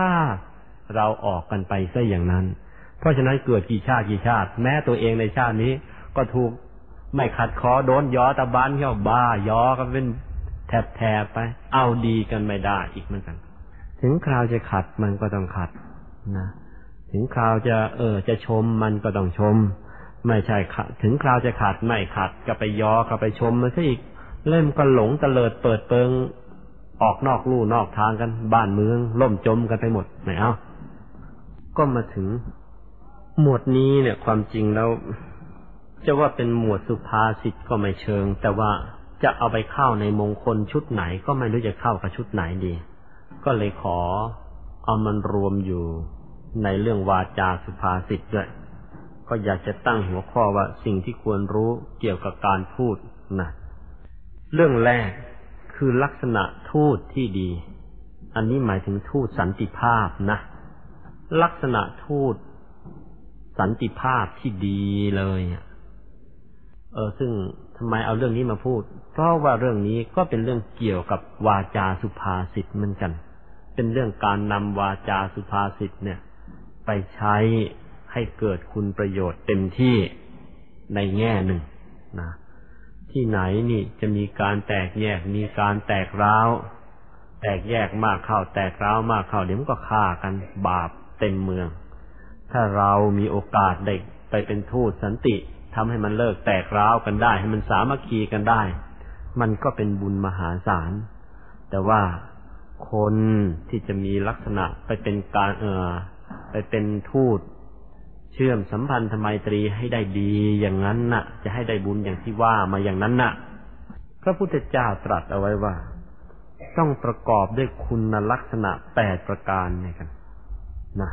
เราออกกันไปซะอย่างนั้น เพราะฉะนั้นเกิดกี่ชาติกี่ชาติ แม้ตัวเองในชาตินี้ ก็ถูกไม่ขัดคอโดนยอตะบันเข้าบ้ายอกันเป็นแถบๆไป เอาดีกันไม่ได้อีกเหมือนกัน ถึงคราวจะขัดมันก็ต้องขัดนะ ถึงคราวจะเออจะชมมันก็ต้องชม ไม่ใช่ขัดถึงคราวจะขัดไม่ขัดก็ไปยอก็ไปชมมันซะอีก เล่มก็หลงเลิดเปิดเปิง ออกนอกลู่นอกทางกัน บ้านเมือง ล่มจมกันไปหมดไหนเอาก็มาถึง หมวดนี้เนี่ย ความจริงแล้ว จะว่าเป็นหมวดสุภาษิตก็ไม่เชิง แต่ว่าจะเอาไปเข้าในมงคลชุดไหน ก็ไม่รู้จะเข้ากับชุดไหนดี ก็เลยขอ เอามันรวมอยู่ในเรื่องวาจาสุภาษิตด้วย ก็อยากจะตั้งหัวข้อว่าสิ่งที่ควรรู้เกี่ยวกับการพูดนะเรื่องแรกคือลักษณะทูตที่ดี อันนี้หมายถึงทูตสันติภาพนะ ลักษณะทูตสันติภาพที่ดีเลยเออซึ่งทำไมเอาเรื่องนี้มาพูด เพราะว่าเรื่องนี้ก็เป็นเรื่องเกี่ยวกับวาจาสุภาษิตเหมือนกัน เป็นเรื่องการนำวาจาสุภาษิตเนี่ย ไปใช้ ให้เกิดคุณประโยชน์เต็มที่ในแง่หนึ่งนะที่ไหนนี่จะมีการแตกแยกมีการแตกร้าว แตกแยกมากเข้า แตกร้าวมากเข้าเดี๋ยวมันก็ฆ่ากันบาปเต็มเมือง ถ้าเรามีโอกาสได้ไปเป็นทูตสันติทำให้มันเลิกแตกร้าวกันได้ ให้มันสามัคคีกันได้ มันก็เป็นบุญมหาศาล แต่ว่าคนที่จะมีลักษณะไปเป็นการเออไปเป็นทูต เชื่อมสัมพันธไมตรีให้ได้ดีอย่างนั้นนะ่ะ จะให้ได้บุญอย่างที่ว่ามาอย่างนั้นนะ่ะ พระพุทธเจ้าตรัสเอาไว้ว่า ต้องประกอบด้วยคุณลักษณะแปดประการเนี่ยกันนะ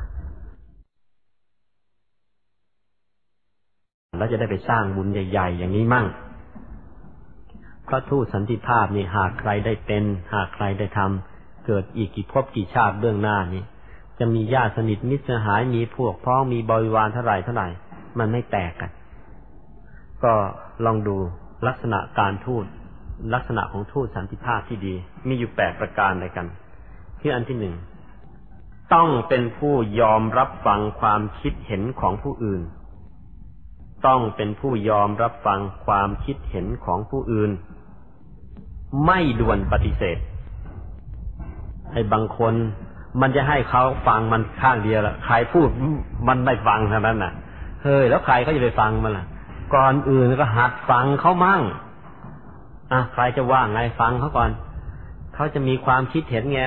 แล้วจะได้ไปสร้างบุญใหญ่ๆ อย่างนี้มั่ง พระทูตสันติภาพนี่หากใครได้เป็น หากใครได้ทำเกิดอีกกี่ภพกี่ชาติเบื้องหน้านี้ จะมีญาติสนิทมิตรสหายมีพวกพ้องมีบริวารเท่าไหร่เท่าไหร่ มันไม่แตกกัน ก็ลองดูลักษณะการทูตลักษณะของทูตสันติภาพที่ดี มีอยู่แปดประการเลยกันที่อันที่หนึ่งต้องเป็นผู้ยอมรับฟังความคิดเห็นของผู้อื่น ต้องเป็นผู้ยอมรับฟังความคิดเห็นของผู้อื่น ไม่ด่วนปฏิเสธไอ้บางคน มันจะให้เขาฟังมันข้างเดียวละใครพูดมันไม่ฟังเท่านั้นน่ะ เฮ้ยแล้วใครเขาจะไปฟังมันล่ะ ก่อนอื่นก็หัดฟังเขามั่งอะใครจะว่าไงฟังเขาก่อน เขาจะมีความคิดเห็นไง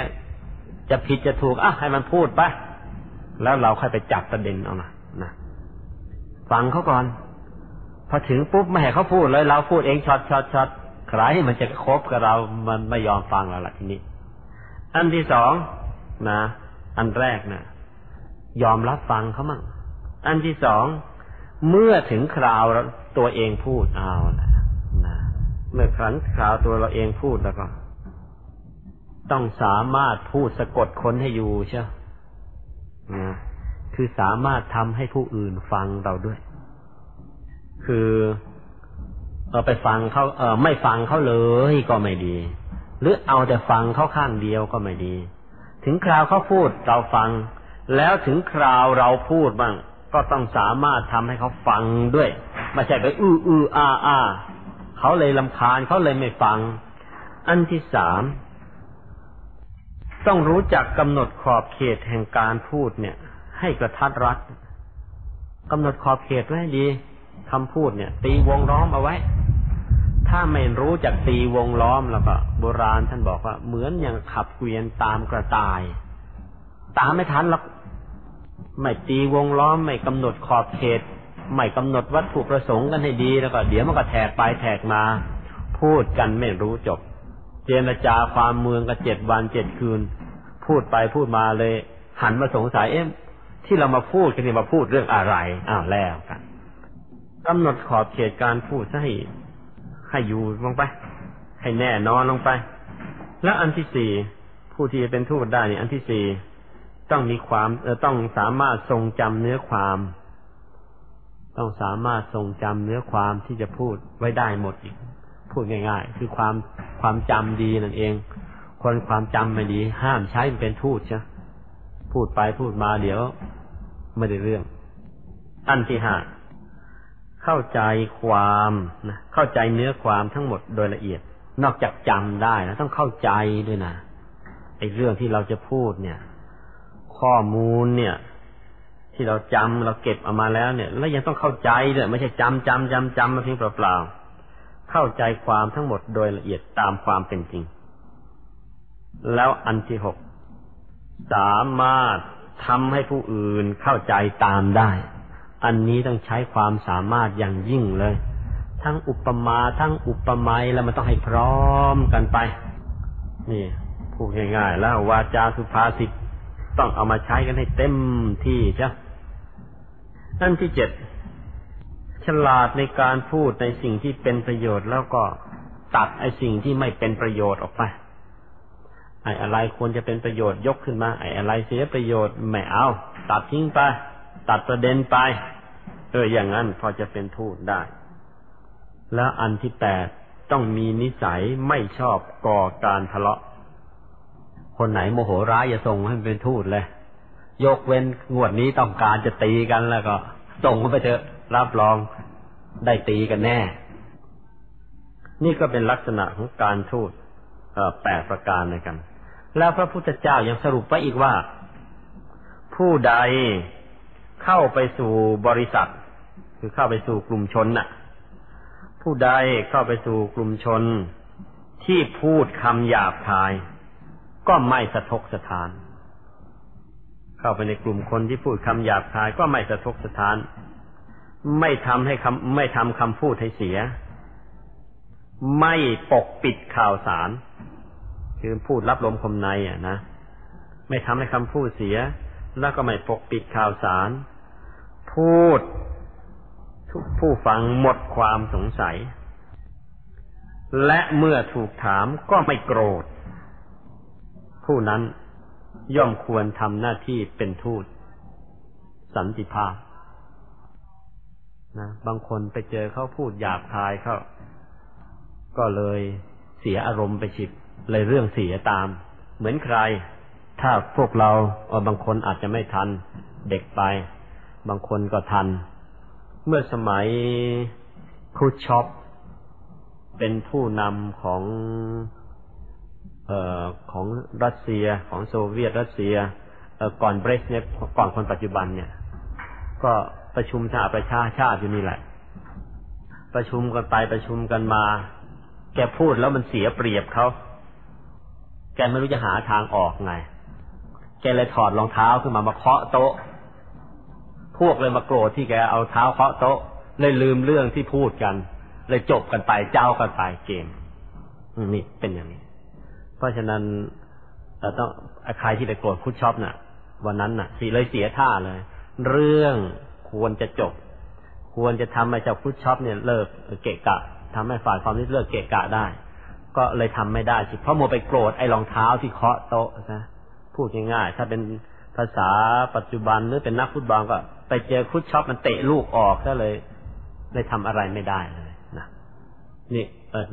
จะผิดจะถูกอะให้มันพูดไปแล้วเราค่อยไปจับประเด็นเอานะนะฟังเขาก่อน พอถึงปุ๊บไม่ให้เขาพูดเลย เราพูดเองช็อตช็อตช็อตใครมันจะคบกับเรา มันไม่ยอมฟังเราละทีนี้ อันที่สอง นะ อันแรกนะยอมรับฟังเขามั่งอันที่สองเมื่อถึงคราวตัวเองพูดเอานะนะเมื่อครั้นคราวตัวเราเองพูดแล้วก็ ต้องสามารถพูดสะกดคนให้อยู่ใช่นะคือสามารถทำให้ผู้อื่นฟังเราด้วย คือเออไปฟังเขาเออไม่ฟังเขาเลยก็ไม่ดี หรือเอาแต่ฟังเขาข้างเดียวก็ไม่ดี ถึงคราวเขาพูดเราฟัง แล้วถึงคราวเราพูดบ้าง ก็ต้องสามารถทำให้เขาฟังด้วยไม่ใช่ไปอื้ออื้ออาอาเขาเลยลำคาญเขาเลยไม่ฟัง อันที่สามต้องรู้จักกำหนดขอบเขตแห่งการพูดเนี่ย ให้กระทัดรัดกำหนดขอบเขตไว้ดีคำพูดเนี่ย ตีวงล้อมเอาไว้ ถ้าไม่รู้จักตีวงล้อมแล้วก็โบราณท่านบอกว่า เหมือนอย่างขับเกวียนตามกระต่าย ตามไม่ทันหรอกไม่ตีวงล้อมไม่กำหนดขอบเขต ไม่กำหนดวัตถุประสงค์กันให้ดีแล้วก็เดี๋ยวมันก็แทกไปแทกมา พูดกันไม่รู้จบ เจรจาความเมืองก็เจ็ดวันเจ็ดคืน พูดไปพูดมาเลย หันมาสงสัยเอ๊ะที่เรามาพูดกันนี่มาพูดเรื่องอะไรอ้าวแล้วกันกำหนดขอบเขตการพูดให้ ให้อยู่ลงไป ให้แน่นอนลงไป แล้วอันที่สี่ผู้ที่จะเป็นทูตได้นี่อันที่สี่ต้องมีความต้องสามารถทรงจำเนื้อความ ต้องสามารถทรงจำเนื้อความที่จะพูดไว้ได้หมดอีก พูดง่าย ๆ คือความความจำดีนั่นเอง คนความจำไม่ดี ห้ามใช้เป็นทูตใช่พูดไปพูดมาเดี๋ยว ไม่ได้เรื่อง อันที่ห้า เข้าใจความนะเข้าใจเนื้อความทั้งหมดโดยละเอียด นอกจากจำได้นะต้องเข้าใจด้วยนะไอ้เรื่องที่เราจะพูดเนี่ย ข้อมูลเนี่ย ที่เราจำเราเก็บเอามาแล้วเนี่ย แล้วยังต้องเข้าใจด้วยไม่ใช่จำจำจำจำมาเพียงเปล่าๆเข้าใจความทั้งหมดโดยละเอียดตามความเป็นจริง แล้วอันที่หกสามารถทำให้ผู้อื่นเข้าใจตามได้ อันนี้ต้องใช้ความสามารถอย่างยิ่งเลย ทั้งอุปมาทั้งอุปไมยแล้วมันต้องให้พร้อมกันไป นี่พูดง่ายๆแล้ววาจาสุภาษิตต้องเอามาใช้กันให้เต็มที่จ้ะนั่นที่เจ็ดฉลาดในการพูดในสิ่งที่เป็นประโยชน์แล้วก็ตัดไอ้สิ่งที่ไม่เป็นประโยชน์ออกไป ไอ้อะไรควรจะเป็นประโยชน์ยกขึ้นมา ไอ้อะไรเสียประโยชน์ไม่เอา ตัดทิ้งไป ตัดประเด็นไป อออย่างนั้นพอจะเป็นทูตได้ แล้วอันที่แปดต้องมีนิสัยไม่ชอบก่อการทะเลาะ คนไหนโมโหร้ายอย่าส่งให้เป็นทูตเลย ยกเว้นงวดนี้ต้องการจะตีกันแล้วก็ ส่งไปเถอะรับรองได้ตีกันแน่ นี่ก็เป็นลักษณะของการทูตแปดประการในกัน แล้วพระพุทธเจ้ายังสรุปไว้อีกว่า ผู้ใดเข้าไปสู่บริษัท คือเข้าไปสู่กลุ่มชนน่ะ ผู้ใดเข้าไปสู่กลุ่มชน ที่พูดคำหยาบคาย ก็ไม่สะทกสะทาน เข้าไปในกลุ่มคนที่พูดคำหยาบคาย ก็ไม่สะทกสะทาน ไม่ทำให้คำไม่ทำคำพูดให้เสีย ไม่ปกปิดข่าวสาร คือพูดรับลมคมในอะนะไม่ทำให้คำพูดเสีย แล้วก็ไม่ปกปิดข่าวสาร พูด ทุกผู้ฟังหมดความสงสัย และเมื่อถูกถามก็ไม่โกรธ ผู้นั้นย่อมควรทำหน้าที่เป็นทูต สันติภาพนะบางคนไปเจอเขาพูดหยาบคายเขาก็เลยเสียอารมณ์ไปฉิบ เลยเรื่องเสียตาม เหมือนใคร ถ้าพวกเราบางคนอาจจะไม่ทัน เด็กไป บางคนก็ทัน เมื่อสมัยคูชอปเป็นผู้นำของเอ่อของรัสเซียของโซเวียตรัสเซียก่อนเบรสเนี่ก่อนคนปัจจุบันเนี่ย ก็ประชุมสหประชาชาติอยู่นี่แหละ ประชุมกันไปประชุมกันมา แกพูดแล้วมันเสียเปรียบเขาแกไม่รู้จะหาทางออกไง แกเลยถอดรองเท้าขึ้นมามาเคาะโต๊ะ พวกเลยมาโกรธที่แกเอาเท้าเคาะโต๊ะเลยลืมเรื่องที่พูดกัน เลยจบกันไปเจ้ากันไปเกมนี่เป็นอย่างนี้ เพราะฉะนั้นเราต้องใครที่ไปโกรธคุดชอบน่ะ วันนั้นน่ะสีเลยเสียท่าเลย เรื่องควรจะจบ ควรจะทำให้เจ้าคุดชอบเนี่ยเลิกเกะกะทำให้ฝ่ายความนี้เลิกเกะกะได้ ก็เลยทำไม่ได้สิเพราะโมไปโกรธไอ้รองเท้าที่เคาะโต๊ะนะพูดง่ายๆถ้าเป็น ภาษาปัจจุบันหรือเป็นนักฟุตบอลก็ ไปเจอคุดช็อปมันเตะลูกออกก็เลยเลยทำอะไรไม่ได้เลยนะนี่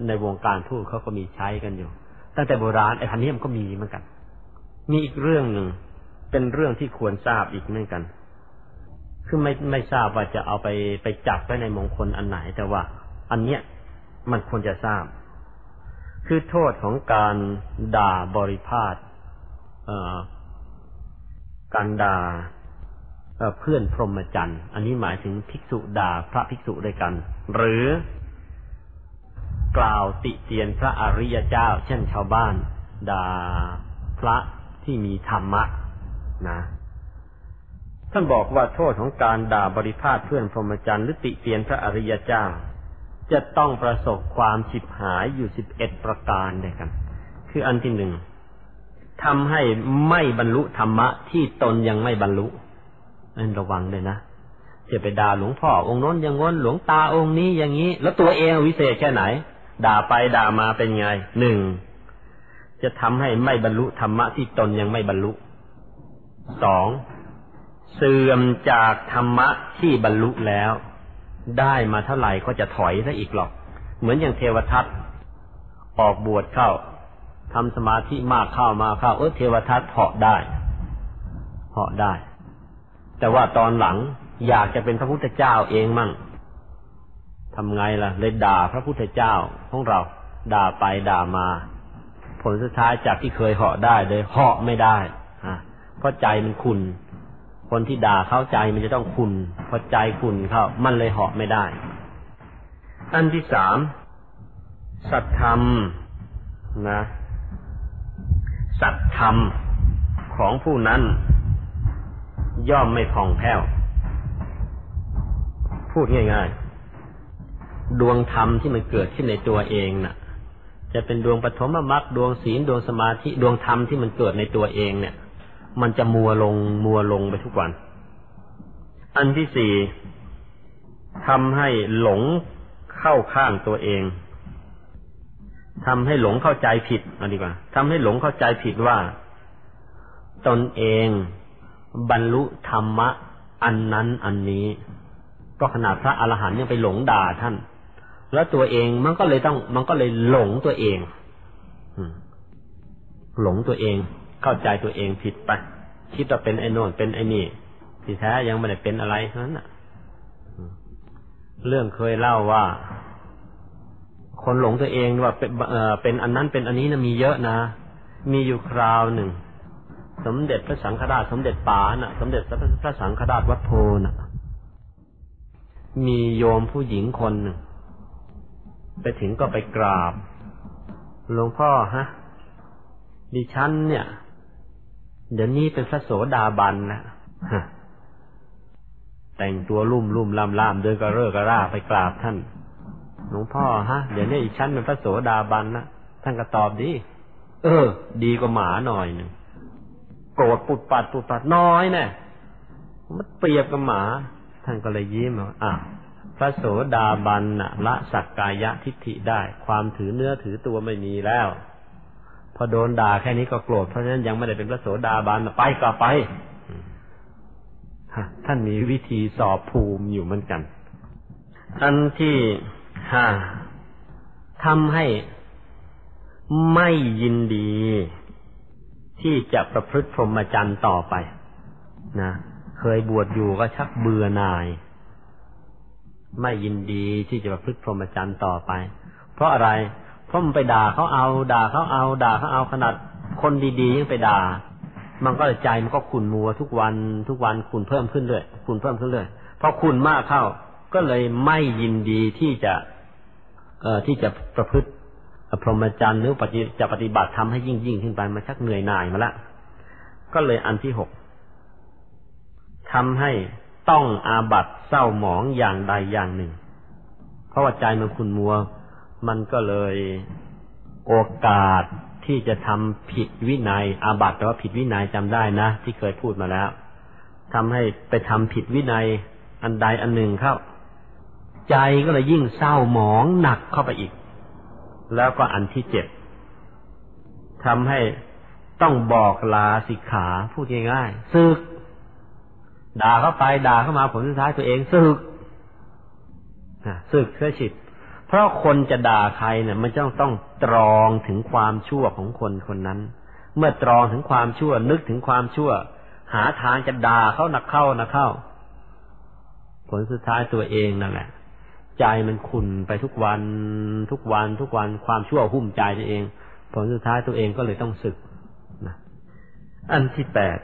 ในวงการทูตเขาก็มีใช้กันอยู่ ตั้งแต่โบราณไอ้พันนี้มันก็มีเหมือนกัน มีอีกเรื่องหนึ่งเป็นเรื่องที่ควรทราบอีกเหมือนกัน คือไม่ไม่ทราบว่าจะเอาไปไปจับไว้ในมงคลอันไหนแต่ว่า อันเนี้ยมันควรจะทราบ คือโทษของการด่าบริพาท การด่าเพื่อนพรหมจรรย์ อันนี้หมายถึงภิกษุด่าพระภิกษุด้วยกัน หรือกล่าวติเตียนพระอริยเจ้า เช่นชาวบ้านด่าพระที่มีธรรมะนะท่านบอกว่าโทษของการด่าบริพาทเพื่อนพรหมจรรย์หรือติเตียนพระอริยเจ้า จะต้องประสบความฉิบหายอยู่สิบเอ็ดประการด้วยกัน คืออันที่หนึ่ง ทำให้ไม่บรรลุธรรมะที่ตนยังไม่บรรลุนั่นระวังเลยนะจะไปด่าหลวงพ่อองค์น้นอย่างง้นหลวงตาองค์นี้อย่างนี้ แล้วตัวเองวิเศษแค่ไหน ด่าไปด่ามาเป็นไงหนึ่งจะทำให้ไม่บรรลุธรรมะที่ตนยังไม่บรรลุสองเสื่อมจากธรรมะที่บรรลุแล้ว ได้มาเท่าไหร่ก็จะถอยซะอีกหรอก เหมือนอย่างเทวทัตออกบวชเข้า ทำสมาธิมากเข้ามาเข้าเออเทวทัตเหาะได้เหาะได้ แต่ว่าตอนหลังอยากจะเป็นพระพุทธเจ้าเองมั่งทำไงล่ะ เลยด่าพระพุทธเจ้าของเรา ด่าไปด่ามา ผลสุดท้ายจากที่เคยเหาะได้เลยเหาะไม่ได้อะเพราะใจมันคุณคนที่ด่าเข้าใจมันจะต้องคุณพอใจคุณเข้ามันเลยเหาะไม่ได้ อันที่สามสัตธรรมนะ สัตธรรมของผู้นั้น ย่อมไม่ผ่องแผ้ว พูดง่ายๆ ดวงธรรมที่มันเกิดขึ้นในตัวเองน่ะ จะเป็นดวงปฐมมรรคดวงศีลดวงสมาธิดวงธรรมที่มันเกิดในตัวเองเนี่ย มันจะมัวลงมัวลงไปทุกวัน อันที่สี่ทำให้หลงเข้าข้างตัวเอง ทำให้หลงเข้าใจผิดเอาดีกว่าทำให้หลงเข้าใจผิดว่า ตนเองบรรลุธรรมะ อันนั้นอันนี้ ก็ขนาดพระอรหันต์ยังไปหลงด่าท่าน แล้วตัวเองมันก็เลยต้อง มันก็เลยหลงตัวเองหลงตัวเอง เข้าใจตัวเองผิดไปคิดว่าเป็นไอ้โน่นเป็นไอ้นี่ที่แท้ยังไม่ได้เป็นอะไรนั้นน่ะ เรื่องเคยเล่าว่า คนหลงตัวเองว่าเป็นเป็นอันนั้นเป็นอันนี้นะมีเยอะนะ มีอยู่คราวหนึ่ง สมเด็จพระสังฆราชสมเด็จป๋าน่ะ สมเด็จพระสังฆราชวัดโพน่ะ มีโยมผู้หญิงคนหนึ่งไปถึงก็ไปกราบหลวงพ่อฮะดิฉันเนี่ย เดี๋ยวนี้เป็นพระโสดาบันนะแต่งตัวลุ่มลุ่มล่ามล่ามเดินกระเรอกระร่าไปกราบท่าน หลวงพ่อฮะ เดี๋ยวนี้อีกชั้นเป็นพระโสดาบันนะท่านก็ตอบดี เออ ดีกว่าหมาหน่อยหนึ่งโกรธปุดปัดปุดปัดน้อยแน่มันเปรียบกับหมา ท่านก็เลยยิ้มว่าอะพระโสดาบันนะละสักกายะทิฏฐิได้ ความถือเนื้อถือตัวไม่มีแล้ว พอโดนด่าแค่นี้ก็โกรธเพราะฉะนั้นยังไม่ได้เป็นพระโสดาบันไปก็ไปท่านมีวิธีสอบภูมิอยู่เหมือนกันอันที่ ทำให้ไม่ยินดี ที่จะประพฤติพรหมจรรย์ต่อไป นะ เคยบวชอยู่ก็ชักเบื่อหน่าย ไม่ยินดีที่จะประพฤติพรหมจรรย์ต่อไป เพราะอะไร เพราะมันไปด่าเขาเอา ด่าเขาเอา ด่าเขาเอาขนาดคนดีๆยังไปด่า มันก็ใจมันก็ขุนมัวทุกวันทุกวันขุนเพิ่มขึ้นเรื่อยขุนเพิ่มขึ้นเรื่อยพอขุนมากเข้าก็เลยไม่ยินดีที่จะ ที่จะประพฤติพรหมจรรย์หรือปฏิจะปฏิบัติทำให้ยิ่งยิ่งขึ้นไปมาชักเหนื่อยหน่ายมาละก็เลยอันที่หกทำให้ต้องอาบัตเศร้าหมองอย่างใดอย่างหนึ่ง เพราะว่าใจมันคุณมัว มันก็เลยโอกาสที่จะทำผิดวินัย อาบัตแต่ว่าผิดวินัยจำได้นะ ที่เคยพูดมาแล้วทำให้ไปทำผิดวินัยอันใดอันหนึ่งเข้า ใจก็เลยยิ่งเศร้าหมองหนักเข้าไปอีก แล้วก็อันที่เจ็ดทำให้ต้องบอกลาสิกขาพูดง่ายๆซึก ด่าเข้าไปด่าเข้ามาผลสุดท้ายตัวเองซึกซึกเสื่อฉิดเพราะคนจะด่าใครเนี่ย มันต้องต้องตรองถึงความชั่วของคนคนนั้น เมื่อตรองถึงความชั่ว นึกถึงความชั่ว หาทางจะด่าเขาหนักเข้านักเข้า ผลสุดท้ายตัวเองนั่นแหละ ใจมันขุนไปทุกวันทุกวันทุกวันความชั่วหุ้มใจตัวเอง ผลสุดท้ายตัวเองก็เลยต้องสึกนะอันที่แปด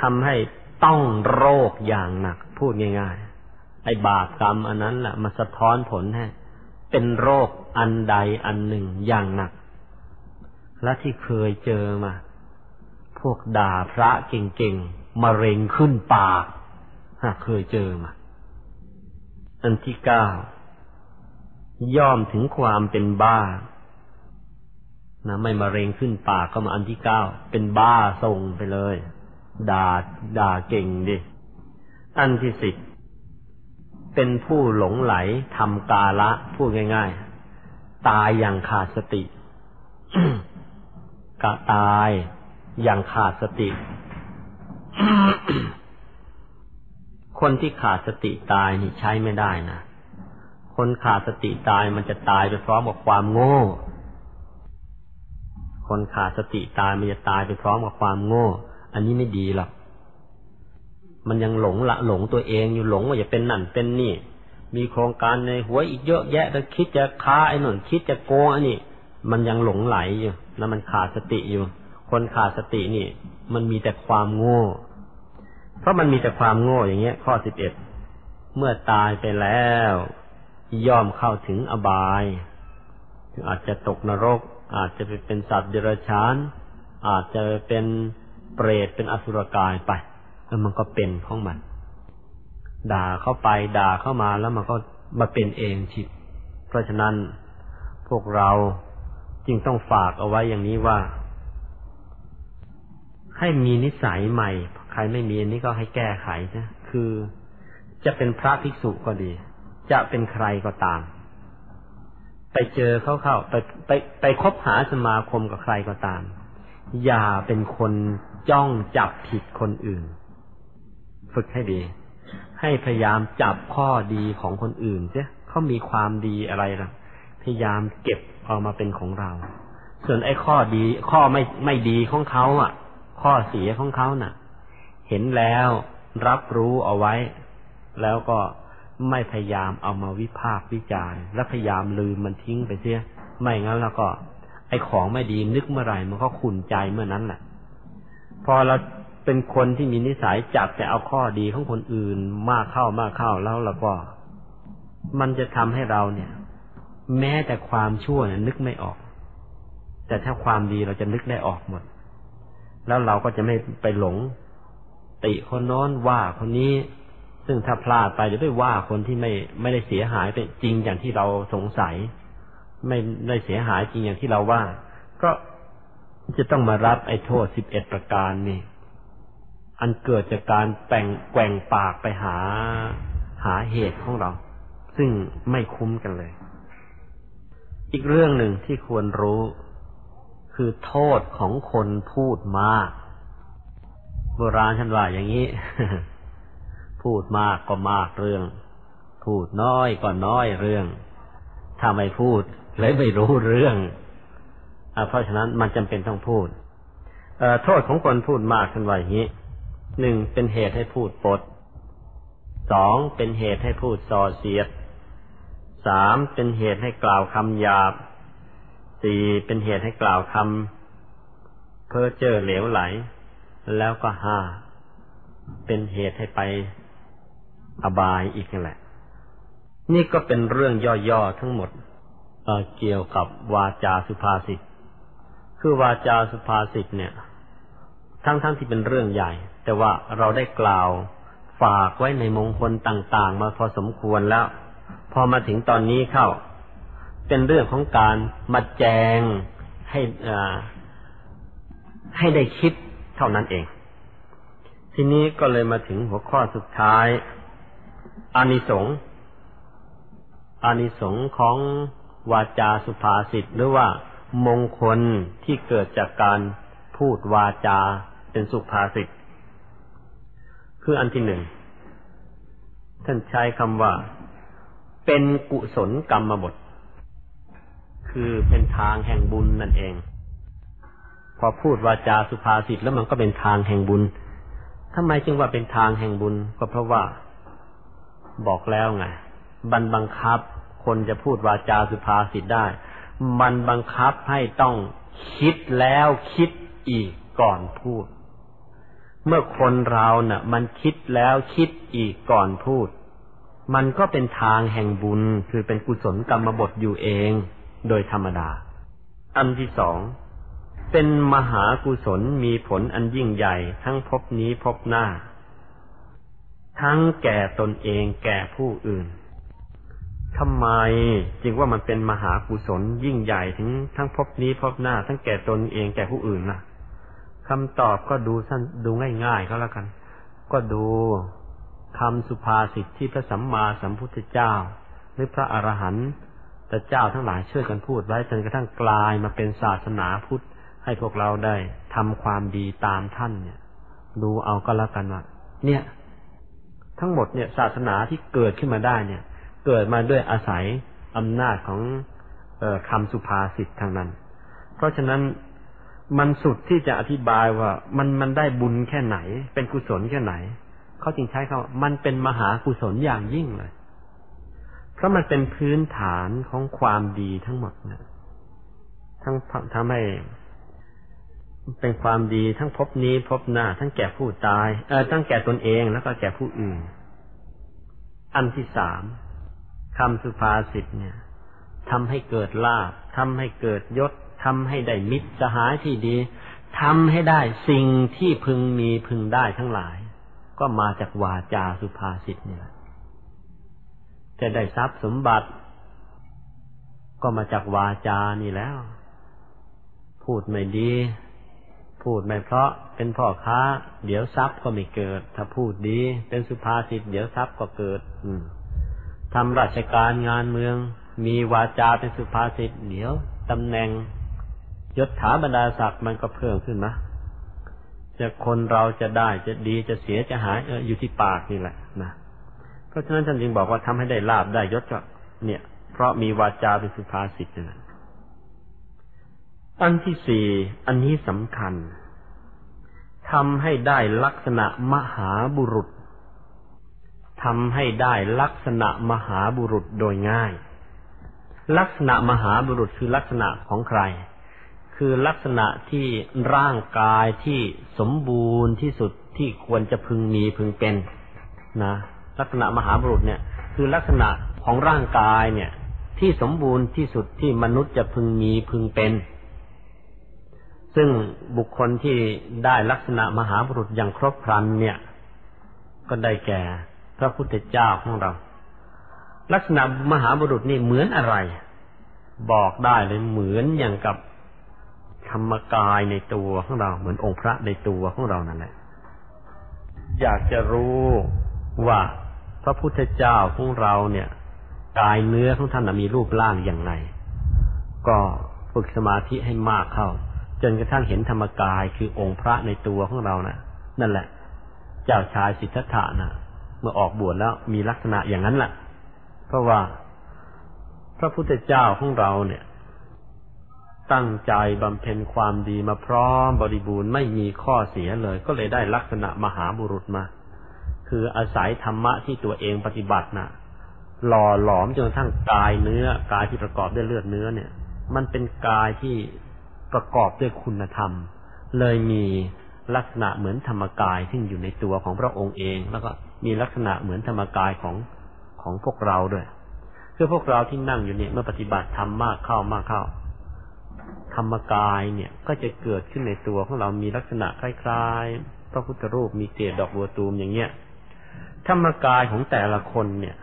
ทำให้ต้องโรคอย่างหนัก พูดง่าย ๆ ไอ้บาปกรรมอันนั้นแหละมาสะท้อนผลให้เป็นโรคอันใดอันหนึ่งอย่างหนัก และที่เคยเจอมา พวกด่าพระเก่งๆมะเร็งขึ้นปากเคยเจอมา อันที่เก้าย่อมถึงความเป็นบ้า นะ ไม่มาเร็งขึ้นปากก็มาอันที่เก้าเป็นบ้าส่งไปเลย ด่าด่าเก่งดิ อันที่สิบเป็นผู้หลงไหลทำกาละพูดง่าย ๆ ตายอย่างขาดสติกะตายอย่างขาดสติ คนที่ขาดสติตายนี่ใช้ไม่ได้นะคนขาดสติตายมันจะตายไปพร้อมกับความโง่ คนขาดสติตายมันจะตายไปพร้อมกับความโง่ อันนี้ไม่ดีหรอกมันยังหลงละหลงตัวเองอยู่หลงว่าจะเป็นนั่นเป็นนี่ มีโครงการในหัวอีกเยอะแยะแล้วคิดจะค้าไอ้หนุนคิดจะโกงอันนี้มันยังหลงไหลอยู่ แล้วมันขาดสติอยู่ คนขาดสตินี่ มันมีแต่ความโง่ เพราะมันมีแต่ความโง่อย่างเงี้ย ข้อสิบเอ็ดเมื่อตายไปแล้วย่อมเข้าถึงอบายอาจจะตกนรก อาจจะไปเป็นสัตว์เดรัจฉาน อาจจะเป็นเปรตเป็นอสุรกายไปแล้วมันก็เป็นของมัน ด่าเข้าไปด่าเข้ามาแล้วมันก็มาเป็นเองทิเพราะฉะนั้นพวกเราจึงต้องฝากเอาไว้อย่างนี้ว่า ให้มีนิสัยใหม่ รไม่มีอันนี้ก็ให้แก้ไขนะคือจะเป็นพระภิกษุก็ดี จะเป็นใครก็ตาม ไปเจอเขาเข้าไปไปไปคบหาสมาคมกับใครก็ตาม อย่าเป็นคนจ้องจับผิดคนอื่น ฝึกให้ดี ให้พยายามจับข้อดีของคนอื่นเสียเขามีความดีอะไรล่ะ พยายามเก็บออกมาเป็นของเรา ส่วนไอ้ข้อดี ข้อไม่ไม่ดีของเขาอะ ข้อเสียของเขาน่ะ เห็นแล้วรับรู้เอาไว้ แล้วก็ไม่พยายามเอามาวิพากษ์วิจารณ์และพยายามลืมมันทิ้งไปเสีย ไม่งั้นแล้วก็ ไอ้ของไม่ดีนึกเมื่อไหร่มันก็ขุนใจเมื่อนั้นแหละพอเราเป็นคนที่มีนิสัยจับแต่เอาข้อดีของคนอื่นมากเข้ามากเข้าแล้วเราก็ มันจะทำให้เราเนี่ย แม้แต่ความชั่วเนี่ยนึกไม่ออก แต่ถ้าความดีเราจะนึกได้ออกหมด แล้วเราก็จะไม่ไปหลง ติคนโน้นว่าคนนี้ ซึ่งถ้าพลาดไปจะไปว่าคนที่ไม่ไม่ได้เสียหายเป็นจริงอย่างที่เราสงสัย ไม่ได้เสียหายจริงอย่างที่เราว่า ก็จะต้องมารับไอ้โทษสิบเอ็ดประการนี่อันเกิดจากการแป่งแกว่งปากไปหาหาเหตุของเรา ซึ่งไม่คุ้มกันเลย อีกเรื่องหนึ่งที่ควรรู้ คือโทษของคนพูดมาก โบราณท่านว่าอย่างนี้ พูดมากก็มากเรื่อง พูดน้อยก็น้อยเรื่อง ถ้าไม่พูดเลยไม่รู้เรื่องอเพราะฉะนั้นมันจำเป็นต้องพูดโทษของคนพูดมากท่านว่าอย่างนี้หนึ่งเป็นเหตุให้พูดปดสองเป็นเหตุให้พูดส่อเสียดสามเป็นเหตุให้กล่าวคำหยาบสี่เป็นเหตุให้กล่าวคำเพ้อเจ้อเหลวไหล แล้วก็ห้าเป็นเหตุให้ไปอบายอีกนั่นแหละ นี่ก็เป็นเรื่องย่อๆทั้งหมดเเกี่ยวกับวาจาสุภาษิต คือวาจาสุภาษิตเนี่ย ทั้งๆทที่เป็นเรื่องใหญ่ แต่ว่าเราได้กล่าวฝากไว้ในมงคลต่างๆ มาพอสมควรแล้ว พอมาถึงตอนนี้เข้า เป็นเรื่องของการมาแจงให้ให้ได้คิด เท่านั้นเอง ทีนี้ก็เลยมาถึงหัวข้อสุดท้าย อานิสงส์อานิสงส์ของวาจาสุภาษิตหรือว่ามงคลที่เกิดจากการพูดวาจาเป็นสุภาษิตคืออันที่หนึ่งท่านใช้คำว่า เป็นกุศลกรรมบท คือเป็นทางแห่งบุญนั่นเอง พอพูดวาจาสุภาษิตแล้วมันก็เป็นทางแห่งบุญทำไมจึงว่าเป็นทางแห่งบุญก็เพราะว่า บอกแล้วไงบันบังคับ คนจะพูดวาจาสุภาษิตได้ มันบังคับให้ต้องคิดแล้วคิดอีกก่อนพูด เมื่อคนเราเนะ่ะ มันคิดแล้วคิดอีกก่อนพูด มันก็เป็นทางแห่งบุญคือเป็นกุศลกรรมบทอยู่เอง โดยธรรมดา อันที่สอง เป็นมหากุศลมีผลอันยิ่งใหญ่ทั้งพบนี้พบหน้า ทั้งแก่ตนเองแก่ผู้อื่นทำไมจึงว่ามันเป็นมหากุศลยิ่งใหญ่ถึงทั้งพบนี้พบหน้า ทั้งแก่ตนเองแก่ผู้อื่นนะคำตอบก็ดูสั้นดูง่ายๆก็แล้วกัน ก็ดูคำสุภาษิตที่พระสัมมาสัมพุทธเจ้า หรือพระอรหันต์แต่เจ้าทั้งหลายช่วยกันพูดไว้จนกระทั่งกลายมาเป็นศาสนาพุทธ ให้พวกเราได้ทำความดีตามท่านเนี่ย ดูเอาก็แล้วกันว่าเนี่ย ทั้งหมดเนี่ย ศาสนาที่เกิดขึ้นมาได้เนี่ย เกิดมาด้วยอาศัยอำนาจของออคำสุภาษิตทางนั้น เพราะฉะนั้นมันสุดที่จะอธิบายว่า มันมันได้บุญแค่ไหน เป็นกุศลแค่ไหนเขาจึงใช้คำว่ามันเป็นมหากุศลอย่างยิ่งเลย เพราะมันเป็นพื้นฐานของความดีทั้งหมดนะทั้งทำให้ เป็นความดีทั้งพบนี้พบหน้า ทั้งแก่ผู้ตาย เออทั้งแก่ตนเองแล้วก็แก่ผู้อื่น อันที่สามคำสุภาษิตเนี่ยทำให้เกิดลาภทำให้เกิดยศทำให้ได้มิตรสหายที่ดีทำให้ได้สิ่งที่พึงมีพึงได้ทั้งหลาย ก็มาจากวาจาสุภาษิตเนี่ยจะได้ทรัพย์สมบัติ ก็มาจากวาจานี่แล้ว พูดไม่ดี พูดไม่เพราะเป็นพ่อค้า เดี๋ยวทรัพย์ก็ไม่เกิด ถ้าพูดดี เป็นสุภาษิตเดี๋ยวทรัพย์ก็เกิด อืทำราชการงานเมือง มีวาจาเป็นสุภาษิตเดี๋ยวตำแหน่งยศถาบรรดาศักดิ์มันก็เพิ่มขึ้นนะจะคนเราจะได้จะดีจะเสียจะหายเอออยู่ที่ปากนี่แหละนะเพราะฉะนั้นท่านจึงบอกว่าทำให้ได้ลาบได้ยศก็เนี่ย เพราะมีวาจาเป็นสุภาษิตนะ อันที่สี่ อันนี้สำคัญทำให้ได้ลักษณะมหาบุรุษทำให้ได้ลักษณะมหาบุรุษโดยง่าย ลักษณะมหาบุรุษคือลักษณะของใคร คือลักษณะที่ร่างกายที่สมบูรณ์ที่สุดที่ควรจะพึงมีพึงเป็นนะลักษณะมหาบุรุษเนี่ย คือลักษณะของร่างกายเนี่ย ที่สมบูรณ์ที่สุดที่มนุษย์จะพึงมีพึงเป็น ซึ่งบุคคลที่ได้ลักษณะมหาบุรุษอย่างครบครันเนี่ย ก็ได้แก่พระพุทธเจ้าของเรา ลักษณะมหาบุรุษนี่เหมือนอะไร บอกได้เลยเหมือนอย่างกับธรรมกายในตัวของเรา เหมือนองค์พระในตัวของเรานั่นแหละอยากจะรู้ว่าพระพุทธเจ้าของเราเนี่ย กายเนื้อของท่านมีรูปร่างอย่างไรก็ฝึกสมาธิให้มากเข้า จนกระทั่งเห็นธรรมกายคือองค์พระในตัวของเรานะ่ะ นั่นแหละ เจ้าชายสิทธัตถะนะ่ะ เมื่อออกบวชแล้วมีลักษณะอย่างนั้นแหละเพราะว่า พระพุทธเจ้าของเราเนี่ย ตั้งใจบำเพ็ญความดีมาพร้อมบริบูรณ์ไม่มีข้อเสียเลย ก็เลยได้ลักษณะมหาบุรุษมา คืออาศัยธรรมะที่ตัวเองปฏิบัตินะ่ะ หล่อหลอมจนกระทั่งกายเนื้อกายที่ประกอบด้วยเลือดเนื้อเนี่ย มันเป็นกายที่ ประกอบด้วยคุณธรรม เลยมีลักษณะเหมือนธรรมกายที่อยู่ในตัวของพระองค์เอง แล้วก็มีลักษณะเหมือนธรรมกายของของพวกเราด้วยคือพวกเราที่นั่งอยู่เนี่ยเมื่อปฏิบัติธรรมมากเข้ามากเข้า ธรรมกายเนี่ยก็จะเกิดขึ้นในตัวของเรามีลักษณะคล้ายๆพระพุทธรูปมีเกศดอกบัวตูมอย่างเงี้ยธรรมกายของแต่ละคนเนี่ย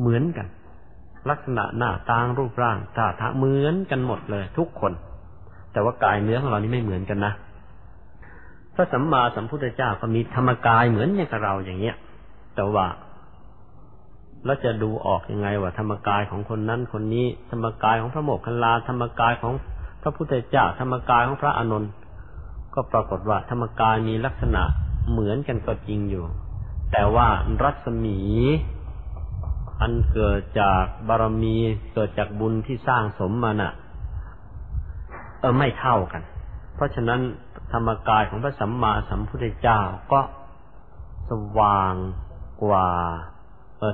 เหมือนกัน ลักษณะหน้าตางรูปร่างตาทะเหมือนกันหมดเลย ทุกคน แต่ว่ากายเนื้อของเรานี่ไม่เหมือนกันนะพระสัมมาสัมพุทธเจ้าก็มีธรรมกายเหมือนอย่างกับเราอย่างเงี้ย แต่ว่าแล้วจะดูออกยังไงว่าธรรมกายของคนนั้นคนนี้ ธรรมกายของพระโมกขันลาธรรมกายของพระพุทธเจ้าธรรมกายของพระอานนท์ก็ปรากฏว่าธรรมกายมีลักษณะเหมือนกันก็จริงอยู่ แต่ว่ารัศมี อันเกิดจากบารมีเกิดจากบุญที่สร้างสมมาน่ะ เออไม่เท่ากัน เพราะฉะนั้นธรรมกายของพระสัมมาสัมพุทธเจ้าก็สว่างกว่า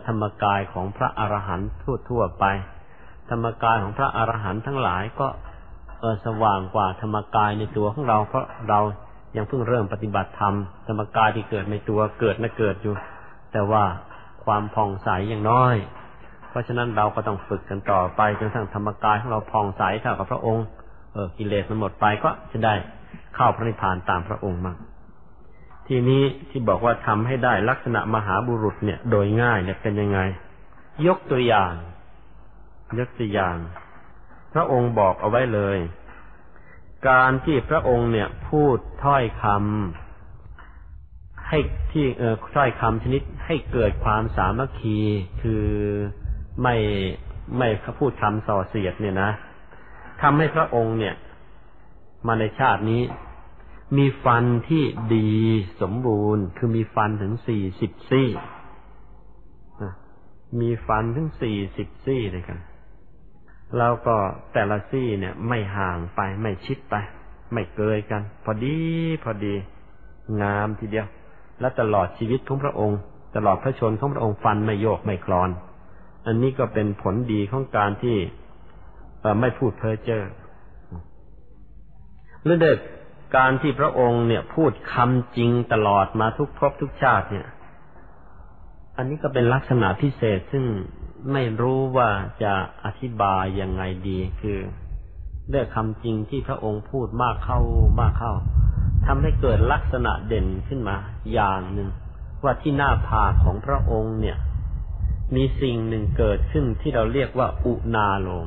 ธรรมกายของพระอรหันต์ทั่วๆไป ธรรมกายของพระอรหันต์ทั้งหลายก็เออสว่างกว่าธรรมกายในตัวของเรา เพราะเรายังเพิ่งเริ่มปฏิบัติธรรมธรรมกายที่เกิดในตัวเกิดนะเกิดอยู่ แต่ว่า ความผ่องใสอยังน้อย เพราะฉะนั้นเราก็ต้องฝึกกันต่อไปจนทั้งธรรมกายของเราผ่องใสเท่ากับพระองค์ เออกิเลสมันหมดไปก็จะได้เข้าพระนิพพานตามพระองค์มั่งทีนี้ที่บอกว่าทำให้ได้ลักษณะมหาบุรุษเนี่ย โดยง่ายเนี่ยเป็นยังไง ยกตัวอย่าง ยกตัวอย่าง พระองค์บอกเอาไว้เลย การที่พระองค์เนี่ย พูดถ้อยคำ ให้ที่เออถ้อยคำชนิดให้เกิดความสามัคคี คือไม่ไม่พูดคำส่อเสียดเนี่ยนะทำให้พระองค์เนี่ย มาในชาตินี้ มีฟันที่ดีสมบูรณ์ คือมีฟันถึงสี่สิบซี่มีฟันถึงสี่สิบซี่เลยกันแล้วก็แต่ละซี่เนี่ย ไม่ห่างไปไม่ชิดไป ไม่เกยกัน พอดี พอดี งามทีเดียว และตลอดชีวิตของพระองค์ ตลอดพระชนของพระองค์ฟันไม่โยกไม่คลอน อันนี้ก็เป็นผลดีของการที่ไม่พูดเพ้อเจ้อหรือเด็กการที่พระองค์เนี่ย พูดคำจริงตลอดมาทุกภพทุกชาติเนี่ย อันนี้ก็เป็นลักษณะพิเศษซึ่งไม่รู้ว่าจะอธิบายยังไงดี คือเรื่องคำจริงที่พระองค์พูดมากเข้ามากเข้า ทำให้เกิดลักษณะเด่นขึ้นมา อย่างหนึ่ง ว่าที่หน้าผากของพระองค์เนี่ย มีสิ่งหนึ่งเกิดขึ้นที่เราเรียกว่า อุนาโลม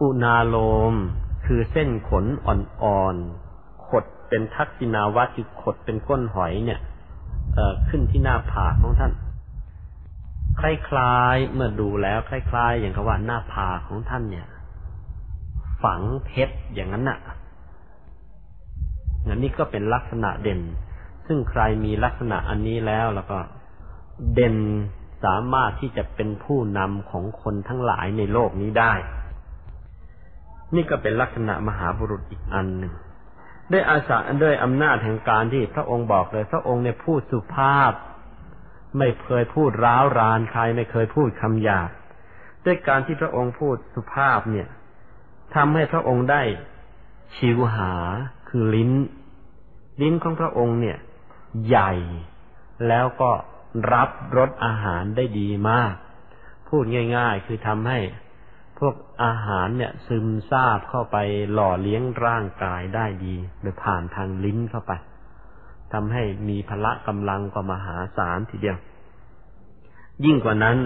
อุนาโลมคือเส้นขนอ่อนๆขดเป็นทักษิณาวัตคือขดเป็นก้นหอยเนี่ยขึ้นที่หน้าผากของท่าน คล้ายๆเมื่อดูแล้ว คล้าย ๆ อย่างกับว่าหน้าผากของท่านเนี่ย ฝังเพชรอย่างนั้นน่ะ นี่ก็เป็นลักษณะเด่น ซึ่งใครมีลักษณะอันนี้แล้วแล้วก็เด่นสามารถที่จะเป็นผู้นำของคนทั้งหลายในโลกนี้ได้ นี่ก็เป็นลักษณะมหาบุรุษอีกอันหนึ่งด้วยอาสาด้วยอำนาจแห่งการที่พระองค์บอกเลย พระองค์เนี่ยพูดสุภาพ ไม่เคยพูดร้าวรานใครไม่เคยพูดคำหยาบด้วยการที่พระองค์พูดสุภาพเนี่ยทำให้พระองค์ได้ชิวหา คือลิ้น ลิ้นของพระองค์เนี่ย ใหญ่ แล้วก็รับรสอาหารได้ดีมาก พูดง่าย ๆ คือทำให้พวกอาหารเนี่ย ซึมซาบเข้าไปหล่อเลี้ยงร่างกายได้ดีโดยผ่านทางลิ้นเข้าไปทำให้มีพละกำลังก็มหาศาลทีเดียว ยิ่งกว่านั้น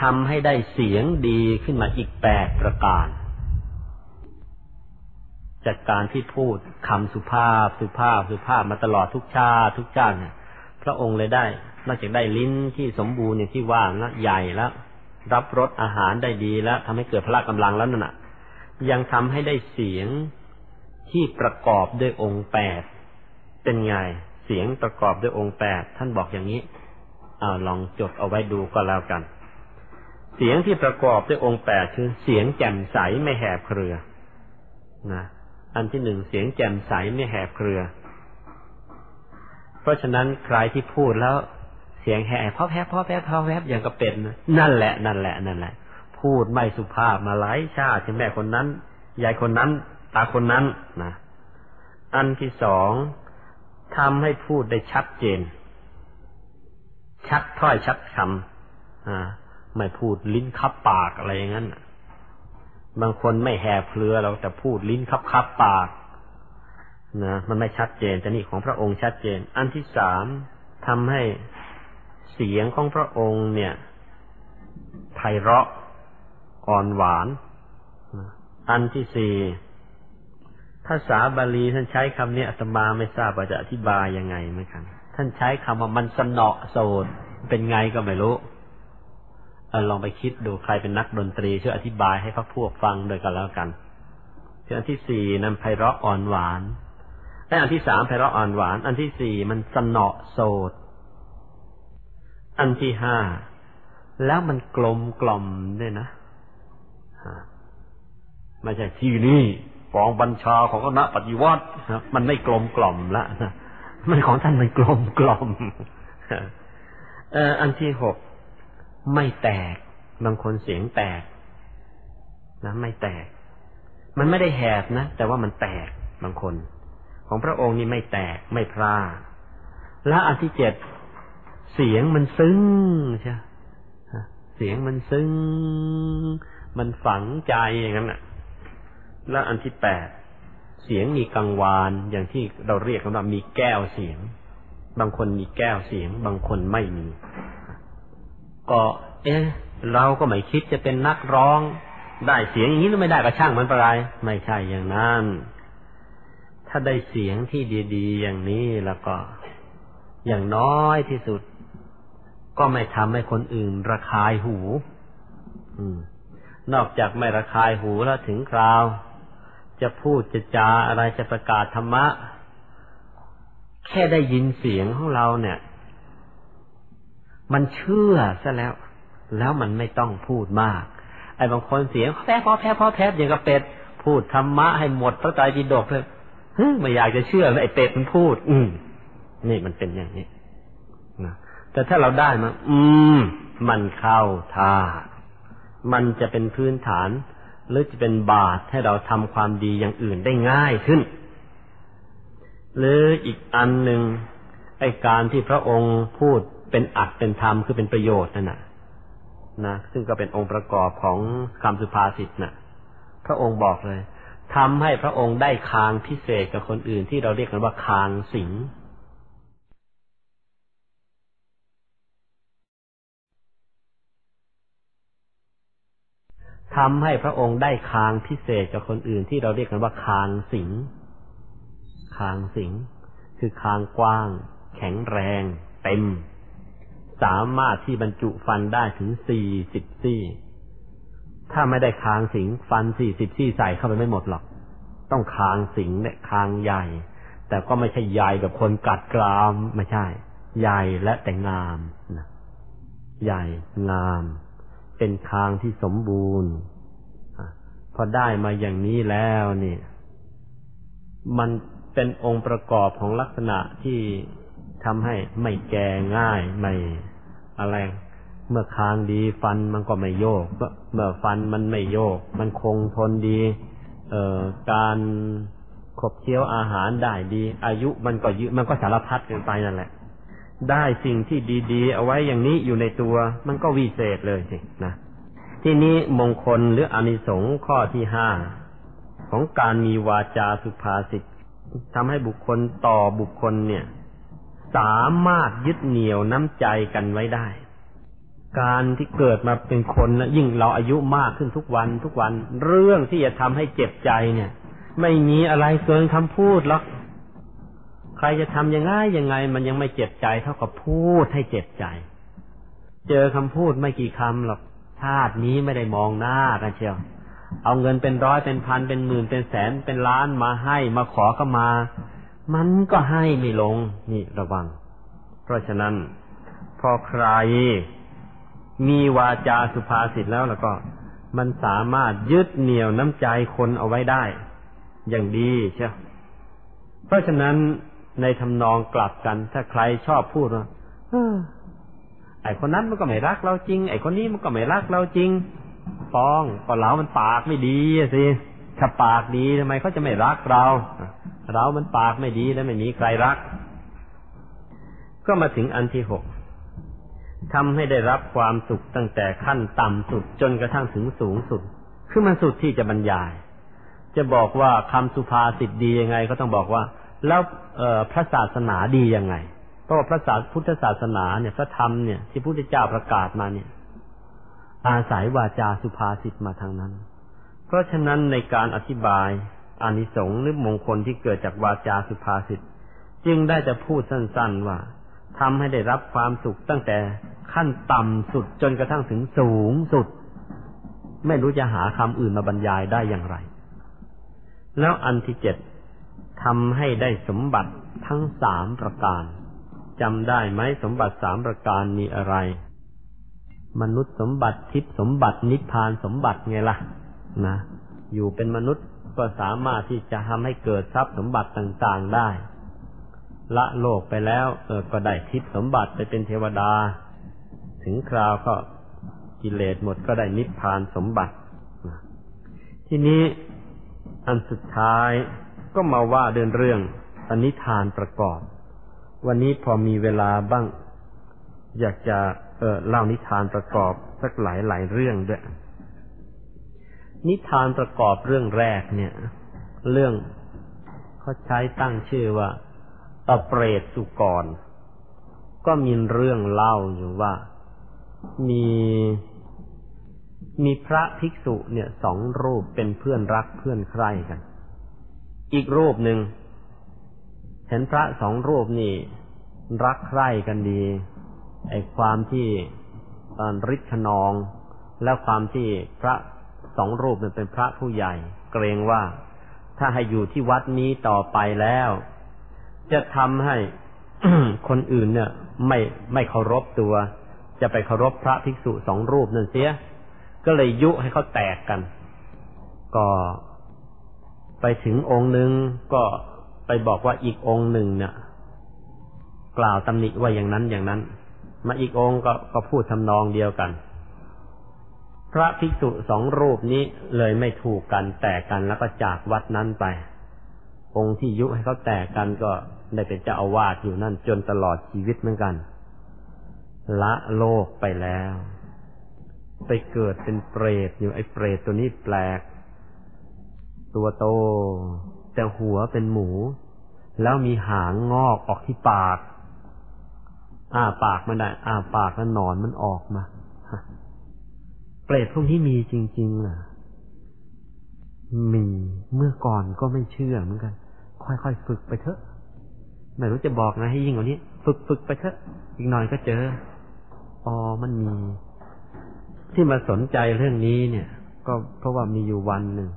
ทำให้ได้เสียงดีขึ้นมาอีกแปดประการ จากการที่พูดคำสุภาพสุภาพสุภาพมาตลอดทุกชาติทุกชาติเนี่ย พระองค์เลยได้นอกจากได้ลิ้นที่สมบูรณ์อย่างที่ว่างแล้วใหญ่แล้ว รับรสอาหารได้ดีแล้วทำให้เกิดพละกำลังแล้วนั่นน่ะ ยังทำให้ได้เสียงที่ประกอบด้วยองค์แปดเป็นไงเสียงประกอบด้วยองค์แปดท่านบอกอย่างนี้เอาลองจดเอาไว้ดูก็แล้วกัน เสียงที่ประกอบด้วยองค์แปดคือ เสียงแจ่มใสไม่แหบเครือนะ อันที่หนึ่งเสียงแจ่มใสไม่แหบเครือ เพราะฉะนั้นใครที่พูดแล้วเสียงแห่พ่อแพบพ่อแพบพ่อแพบอย่างกับเป็นนั่นแหละนั่นแหละนั่นแหละ พูดไม่สุภาพมาหลายชาติแม่คนนั้นยายคนนั้น ตาคนนั้นนะอันที่สองทำให้พูดได้ชัดเจน ชัดถ้อยชัดคำอ่าไม่พูดลิ้นคับปากอะไรอย่างนั้น บางคนไม่แห่เพลือเราแต่พูดลิ้นคับคับปากนะมันไม่ชัดเจนแต่นี่ของพระองค์ชัดเจน อันที่สามทำให้เสียงของพระองค์เนี่ยไพเราะอ่อนหวาน อันที่สี่ภาษาบาลีท่านใช้คำนี้อาตมาไม่ทราบว่าจะอธิบายยังไงเหมือนกัน ท่านใช้คำว่ามันสนอโสดเป็นไงก็ไม่รู้ ลองไปคิดดูใครเป็นนักดนตรีช่วยอธิบายให้พระพวกฟังโดยกันแล้วกันเอันที่สี่นั้นไพเราะอ่อนหวานและอันที่สามไพเราะอ่อนหวาน อันที่สี่มันสนอโสด อันที่ห้าแล้วมันกลมกล่อมด้วยนะไม่ใช่ที่นี่กองบัญชาของคณะปฏิวัติมันไม่กลมกล่อมละมันของท่านมันกลมกล่อมอันที่หก ไม่แตก บางคนเสียงแตกนะไม่แตก มันไม่ได้แหบนะ แต่ว่ามันแตกบางคน ของพระองค์นี่ไม่แตกไม่พร่าและอันที่เจ็ดเสียงมันซึ้งใช่เสียงมันซึ้ง มันฝังใจอย่างนั้นแหละแล้วอันที่แปดเสียงมีกังวานอย่างที่เราเรียกกันว่ามีแก้วเสียง บางคนมีแก้วเสียง บางคนไม่มี ก็ เอ๊ะเราก็ไม่คิดจะเป็นนักร้อง ได้เสียงอย่างนี้หรือไม่ได้ก็ช่างมันไปไรไม่ใช่อย่างนั้น ถ้าได้เสียงที่ดี ๆ อย่างนี้แล้วก็ อย่างน้อยที่สุด ก็ไม่ทำให้คนอื่นระคายหู อืม นอกจากไม่ระคายหูแล้วถึงคราว จะพูดจะจาอะไรจะประกาศธรรมะ แค่ได้ยินเสียงของเราเนี่ย มันเชื่อซะแล้ว แล้วมันไม่ต้องพูดมาก ไอ้บางคนเสียงแพ้พอแพ้พอแพ้อย่างกับเป็ด พูดธรรมะให้หมดพระไตรปิฎกเลยเฮ้ยไม่อยากจะเชื่อเลยไอ้เป็ดมันพูด อืมนี่มันเป็นอย่างนี้นะแต่ถ้าเราได้มาอืม มันเข้าท่า มันจะเป็นพื้นฐาน หรือจะเป็นบาตให้เราทำความดีอย่างอื่นได้ง่ายขึ้น หรืออีกอันหนึ่งไอการที่พระองค์พูด เป็นอัดเป็นธรรมคือเป็นประโยชน์นั่นนะนะซึ่งก็เป็นองค์ประกอบของคำสุภาษิตนะ่ะ พระองค์บอกเลยทำให้พระองค์ได้คางพิเศษกับคนอื่นที่เราเรียกกันว่าคางสิงทำให้พระองค์ได้คางพิเศษกับคนอื่นที่เราเรียกกันว่าคางสิง คางสิง คือคางกว้าง แข็งแรง เต็ม สามารถที่บรรจุฟันได้ถึงสี่สิบซี่ ถ้าไม่ได้คางสิงฟันสี่สิบซี่ใส่เข้าไปไม่หมดหรอก ต้องคางสิงเนี่ยคางใหญ่ แต่ก็ไม่ใช่ใหญ่แบบคนกัดกรามไม่ใช่ ใหญ่และแต่งามนะใหญ่งาม เป็นคางที่สมบูรณ์พอได้มาอย่างนี้แล้วนี่มันเป็นองค์ประกอบของลักษณะที่ ทำให้ไม่แก่ง่ายไม่อะไรเมื่อคางดีฟันมันก็ไม่โยกเมื่อฟันมันไม่โยก มันคงทนดี เอ่อการขบเคี้ยวอาหารได้ดี อายุมันก็ยืมันก็สารพัดกันไปนั่นแหละ ได้สิ่งที่ดีๆ เอาไว้อย่างนี้อยู่ในตัว มันก็วิเศษเลยสินะที่นี้มงคลหรืออนิสงส์ข้อที่ห้าของการมีวาจาสุภาษิตทำให้บุคคลต่อบุคคลเนี่ย สามารถยึดเหนี่ยวน้ำใจกันไว้ได้ การที่เกิดมาเป็นคนนะยิ่งเราอายุมากขึ้นทุกวันทุกวัน เรื่องที่จะทำให้เจ็บใจเนี่ย ไม่มีอะไรเกินคำพูดหรอกใครจะทำยังไงยังไง มันยังไม่เจ็บใจเท่ากับพูดให้เจ็บใจ เจอคำพูดไม่กี่คำหรอกชาตินี้ไม่ได้มองหน้ากันเชียวเอาเงินเป็นร้อยเป็นพันเป็นหมื่นเป็นแสนเป็นล้านมาให้มาขอเข้ามา มันก็ให้ไม่ลง นี่ระวัง เพราะฉะนั้น พอใครมีวาจาสุภาษิตแล้วแล้วก็ มันสามารถยึดเหนี่ยวน้ำใจคนเอาไว้ได้ อย่างดีเชียเพราะฉะนั้นในทำนองกลับกัน ถ้าใครชอบพูดว่าไอคนนั้นมันก็ไม่รักเราจริง ไอคนนี้มันก็ไม่รักเราจริงฟ้องก็เรามันปากไม่ดีสิถ้าปากดีทำไมเขาจะไม่รักเรา เรามันปากไม่ดีแล้วไม่มีใครรัก ก็มาถึงอันที่หกทำให้ได้รับความสุขตั้งแต่ขั้นต่ำสุดจนกระทั่งถึงสูงสุด คือมันสุดที่จะบรรยาย จะบอกว่าคำสุภาษิตดียังไง ก็ต้องบอกว่า แล้วพระศาสนาดียังไง เพราะว่าพระศาสพุทธศาสนาเนี่ยพระธรรมเนี่ยที่พระพุทธเจ้าประกาศมาเนี่ย อาศัยวาจาสุภาษิตมาทางนั้น เพราะฉะนั้นในการอธิบาย อานิสงส์หรือมงคลที่เกิดจากวาจาสุภาษิตจึงได้จะพูดสั้นๆว่าทำให้ได้รับความสุขตั้งแต่ขั้นต่ำสุดจนกระทั่งถึงสูงสุด ไม่รู้จะหาคำอื่นมาบรรยายได้อย่างไร แล้วอันที่เจ็ดทำให้ได้สมบัติทั้งสามประการจำได้ไหมสมบัติสามประการมีอะไร มนุษย์สมบัติทิพสมบัตินิพพานสมบัติไงล่ะนะอยู่เป็นมนุษย์ ก็สามารถที่จะทำให้เกิดทรัพย์สมบัติต่างๆได้ ละโลกไปแล้วเออก็ได้ทิพสมบัติไปเป็นเทวดา ถึงคราวก็กิเลสหมดก็ได้นิพพานสมบัติ ทีนี้อันสุดท้ายก็มาว่าเดินเรื่องอนิทานประกอบ วันนี้พอมีเวลาบ้าง อยากจะเออเล่านิทานประกอบสักหลายหลายเรื่องด้วย นิทานประกอบเรื่องแรกเนี่ย เรื่องเขาใช้ตั้งชื่อว่าตะเปรตสุกร ก็มีเรื่องเล่าอยู่ว่ามีมีพระภิกษุเนี่ยสองรูปเป็นเพื่อนรักเพื่อนใคร่กัน อีกรูปหนึ่งเห็นพระสองรูปนี่ รักใคร่กันดี ไอ้ความที่ตอนริชนอง แล้วความที่พระ สองรูปเป็นพระผู้ใหญ่ เกรงว่าถ้าให้อยู่ที่วัดนี้ต่อไปแล้ว จะทำให้คนอื่นเนี่ย ไม่ไม่เคารพตัว จะไปเคารพพระภิกษุสองรูปนั่นเสีย ก็เลยยุให้เขาแตกกัน ก็ไปถึงองค์หนึ่งก็ไปบอกว่าอีกองค์หนึ่งเนี่ยกล่าวตำหนิว่าอย่างนั้นอย่างนั้น มาอีกองค์ก็ก็พูดทำนองเดียวกัน พระภิกษุสองรูปนี้เลยไม่ถูกกันแตกกันแล้วก็จากวัดนั้นไป องค์ที่ยุให้เขาแตกกันก็ได้เป็นเจ้าอาวาสอยู่นั่นจนตลอดชีวิตเหมือนกัน ละโลกไปแล้ว ไปเกิดเป็นเปรตอยู่ไอ้เปรตตัวนี้แปลก ตัวโต แต่หัวเป็นหมู แล้วมีหางงอกออกที่ปาก อ้าปากมันได้อ้าปากแล้วนอนมันออกมา เปรตพวกนี้มีจริงๆเหรอมีเมื่อก่อนก็ไม่เชื่อเหมือนกัน ค่อยๆฝึกไปเถอะไม่รู้จะบอกนะให้ยิ่งกว่านี้ ฝึกฝึกไปเถอะอีกหน่อยก็เจออ๋อมันมี ที่มาสนใจเรื่องนี้เนี่ย ก็เพราะว่ามีอยู่วันหนึ่ง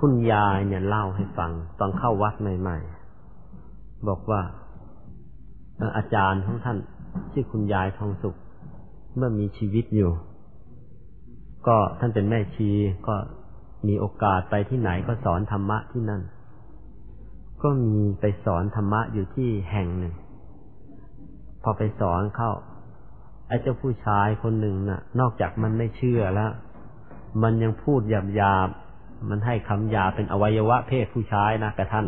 คุณยายเนี่ยเล่าให้ฟัง ตอนเข้าวัดใหม่ๆบอกว่าอาจารย์ของท่านชื่อคุณยายทองสุข เมื่อมีชีวิตอยู่ ก็ท่านเป็นแม่ชีก็มีโอกาสไปที่ไหนก็สอนธรรมะที่นั่น ก็มีไปสอนธรรมะอยู่ที่แห่งหนึ่ง พอไปสอนเข้าไอ้เจ้าผู้ชายคนหนึ่งน่ะ นอกจากมันไม่เชื่อแล้ว มันยังพูดหยาบหยาบมันให้คำหยาเป็นอวัยวะเพศผู้ชายนะแต่ท่าน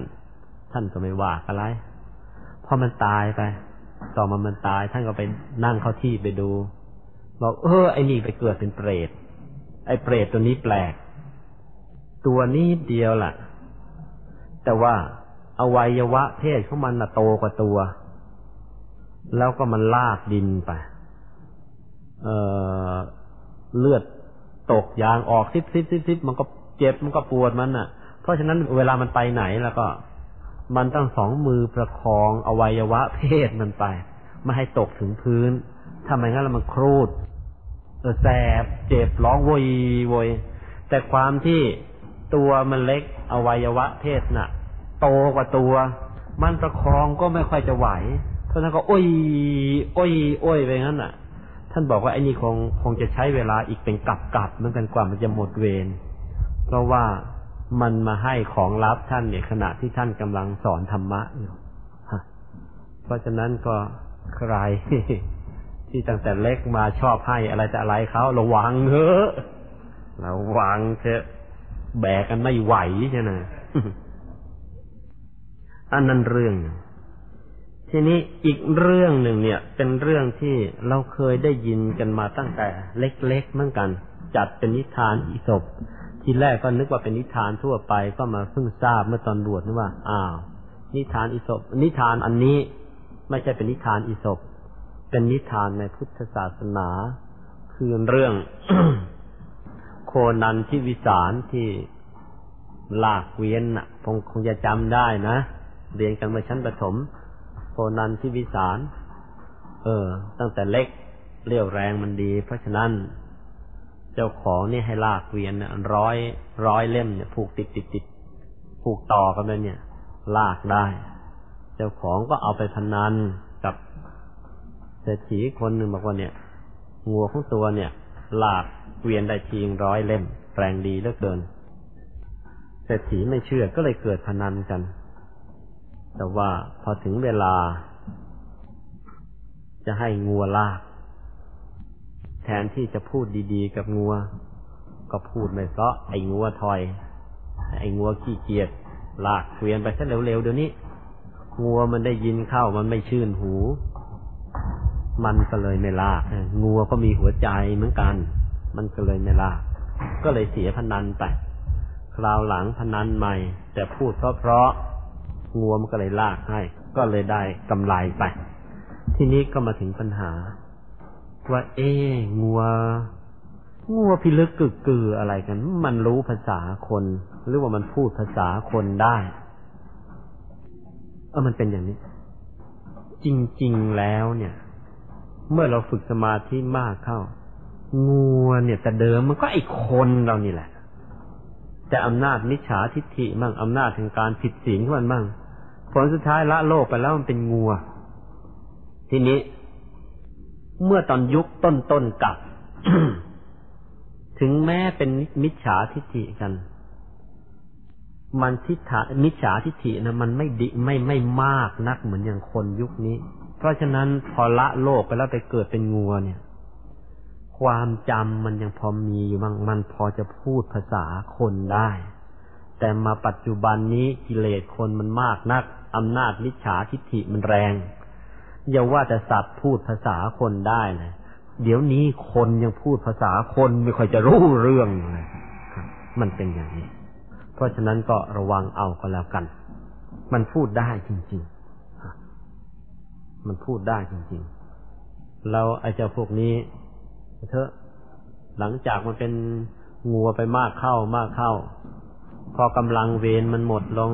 ท่านก็ไม่ว่าอะไรพอมันตายไป ต่อมามันตาย ท่านก็ไปนั่งเข้าที่ไปดูบอกเออไอ้นี่ไปเกิดเป็นเปรต ไอ้เปรตตัวนี้แปลก ตัวนี้เดียวล่ะ แต่ว่าอวัยวะเพศของมันน่ะโตกว่าตัว แล้วก็มันลากดินไปเเลือดตกยางออกซิบซิบซิบซิบมันก็เจ็บมันก็ปวดมันน่ะ เพราะฉะนั้นเวลามันไปไหนแล้วก็ มันต้องสองมือประคองอวัยวะเพศมันไป ไม่ให้ตกถึงพื้น ถ้าไม่งั้นแล้วมันครูด แสบเจ็บร้องโวยโวยแต่ความที่ตัวมันเล็กอวัยวะเพศน่ะ โตกว่าตัว มันประคองก็ไม่ค่อยจะไหว เพราะนั้นก็โอ้ยโอ้ยโอ้ยไปงั้นน่ะ ท่านบอกว่าไอ้นี่คงคงจะใช้เวลาอีกเป็นกับกับเหมือนกันกว่ามันจะหมดเวรเพราะว่ามันมาให้ของลับท่านเนี่ยขณะที่ท่านกำลังสอนธรรมะอยู่เพราะฉะนั้นก็ใคร ที่ตั้งแต่เล็กมาชอบให้อะไรแต่อะไรเขาระวังเถอะระวังเถอะแบกกันไม่ไหวใช่ไหมอันนั้นเรื่อง ทีนี้อีกเรื่องหนึ่งเนี่ย เป็นเรื่องที่เราเคยได้ยินกันมาตั้งแต่ เล็กๆเหมือนกัน จัดเป็นนิทานอีศบทีแรกก็นึกว่าเป็นนิทานทั่วไปก็มาเพิ่งทราบเมื่อตอนบวชนึกว่า อ้าว นิทานอีศบนิทานอันนี้ ไม่ใช่เป็นนิทานอีศบ เป็นนิทานในพุทธศาสนา คือเรื่อง โคนันที่วิสารที่ลากเวียนน่ะคงคงจะจำได้นะ เรียนกันมาชั้นประถม โคนันที่วิสาร เออ ตั้งแต่เล็กเรี่ยวแรงมันดี เพราะฉะนั้น เจ้าของนี่ให้ลากเวียนร้อยร้อยเล่มเนี่ยผูกติดติดติดผูกต่อกันเลยเนี่ย ลากได้ เจ้าของก็เอาไปพนัน เศรษฐีคนหนึ่งบอกว่าเนี่ยงัวของตัวเนี่ย หลากเกวียนได้ทีงร้อยเล่มแรงดีเหลือเกินเศรษฐีไม่เชื่อก็เลยเกิดพนันกัน แต่ว่าพอถึงเวลา จะให้งัวลาก แทนที่จะพูดดีๆ กับงัว ก็พูดไม่เพราะไอ้งัวถอย ไอ้งัวขี้เกียจลากเกวียนไปซะเร็วๆเดี๋ยวนี้งัวมันได้ยินเข้ามันไม่ชื่นหู มันก็เลยไม่ลากงัวก็มีหัวใจเหมือนกัน มันก็เลยไม่ลาก ก็เลยเสียพนันไป คราวหลังพนันใหม่ แต่พูดเพราะเพราะงัวมันก็เลยลากให้ ก็เลยได้กำไรไป ทีนี้ก็มาถึงปัญหา ว่าเอ๊งัว งัวพิลึกกึกกืออะไรกัน มันรู้ภาษาคน หรือว่ามันพูดภาษาคนได้เออมันเป็นอย่างนี้ จริง ๆ แล้วเนี่ย เมื่อเราฝึกสมาธิมากเข้างัวเนี่ยแต่เดิมมันก็ไอ้คนเรานี่แหละ แต่อำนาจมิจฉาทิฏฐิมั่งอำนาจถึงการผิดศีลของมันมั่งผลสุดท้ายละโลกไปแล้วมันเป็นงัว ทีนี้ เมื่อตอนยุคต้นๆกับ ถึงแม้เป็นมิจฉาทิฏฐิกัน มันทิฏฐามิจฉาทิฏฐินะมันไม่ดิไม่ไม่มากนักเหมือนอย่างคนยุคนี้ เพราะฉะนั้นพอละโลกไปแล้วไปเกิดเป็นงัวเนี่ย ความจำมันยังพอมีอยู่มันมันพอจะพูดภาษาคนได้ แต่มาปัจจุบันนี้กิเลสคนมันมากนักอำนาจมิจฉาทิฏฐิมันแรง อย่าว่าแต่สัตว์พูดภาษาคนได้เลยเดี๋ยวนี้คนยังพูดภาษาคนไม่ค่อยจะรู้เรื่องเลยมันเป็นอย่างนี้ เพราะฉะนั้นก็ระวังเอาก็แล้วกัน มันพูดได้จริง ๆ มันพูดได้จริงๆแล้วไอ้เจ้าพวกนี้เถอะหลังจากมันเป็นงัวไปมากเข้ามากเข้า พอกำลังเวรมันหมดลง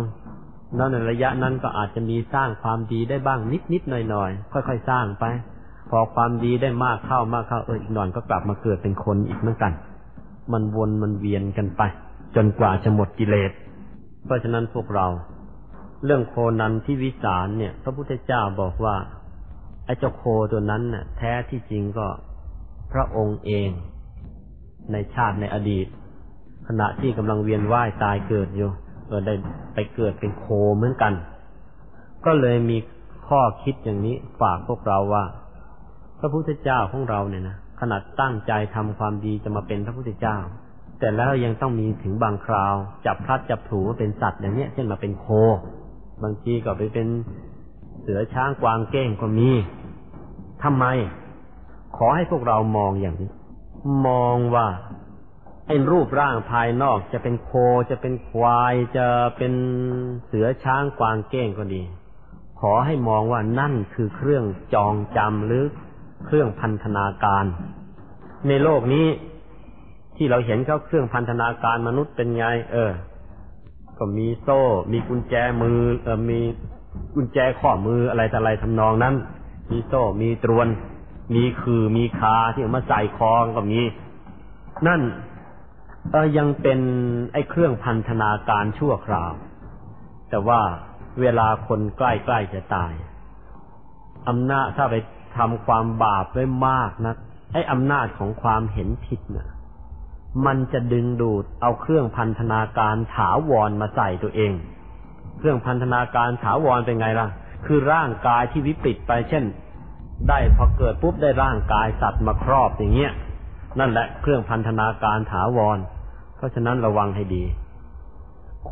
แล้วในระยะนั้นก็อาจจะมีสร้างความดีได้บ้างนิดนิดหน่อยหน่อยค่อยๆสร้างไป พอความดีได้มากเข้ามากเข้าเอออีกหน่อยก็กลับมาเกิดเป็นคนอีกเหมือนกัน มันวนมันเวียนกันไป จนกว่าจะหมดกิเลส เพราะฉะนั้นพวกเรา เรื่องโคนันที่วิสารเนี่ย พระพุทธเจ้าบอกว่า ไอ้เจ้าโคตัวนั้นน่ะ แท้ที่จริงก็พระองค์เอง ในชาติในอดีต ขณะที่กำลังเวียนว่ายตายเกิดอยู่เออได้ไปเกิดเป็นโคเหมือนกัน ก็เลยมีข้อคิดอย่างนี้ฝากพวกเราว่า พระพุทธเจ้าของเราเนี่ยนะขนาดตั้งใจทำความดีจะมาเป็นพระพุทธเจ้า แต่แล้วยังต้องมีถึงบางคราว จับพลัดจับถูเป็นสัตว์อย่างเนี้ยเช่นมาเป็นโค บางทีก็ไปเป็น เสือช้างกวางเก้งก็มีทำไม ขอให้พวกเรามองอย่างนี้ มองว่าไอ้รูปร่างภายนอกจะเป็นโคจะเป็นควายจะเป็นเสือช้างกวางเก้งก็ดี ขอให้มองว่านั่นคือเครื่องจองจำหรือเครื่องพันธนาการ ในโลกนี้ที่เราเห็นเขาเครื่องพันธนาการมนุษย์เป็นไง เออ ก็มีโซ่ มีกุญแจมือ เออมี กุญแจข้อมืออะไรแต่อะไรทำนองนั้น มีโซ่มีตรวน มีคือมีคาที่เอามาใส่คองก็มี นั่นเออยังเป็นไอ้เครื่องพันธนาการชั่วคราว แต่ว่าเวลาคนใกล้ๆจะตายอำนาจถ้าไปทำความบาปไว้มากนะไอ้อำนาจของความเห็นผิดเนะ่ยมันจะดึงดูดเอาเครื่องพันธนาการถาวรมาใส่ตัวเอง เครื่องพันธนาการถาวรเป็นไงล่ะ คือร่างกายที่วิปริตไป เช่น ได้พอเกิดปุ๊บได้ร่างกายสัตว์มาครอบอย่างเงี้ย นั่นแหละเครื่องพันธนาการถาวร เพราะฉะนั้นระวังให้ดี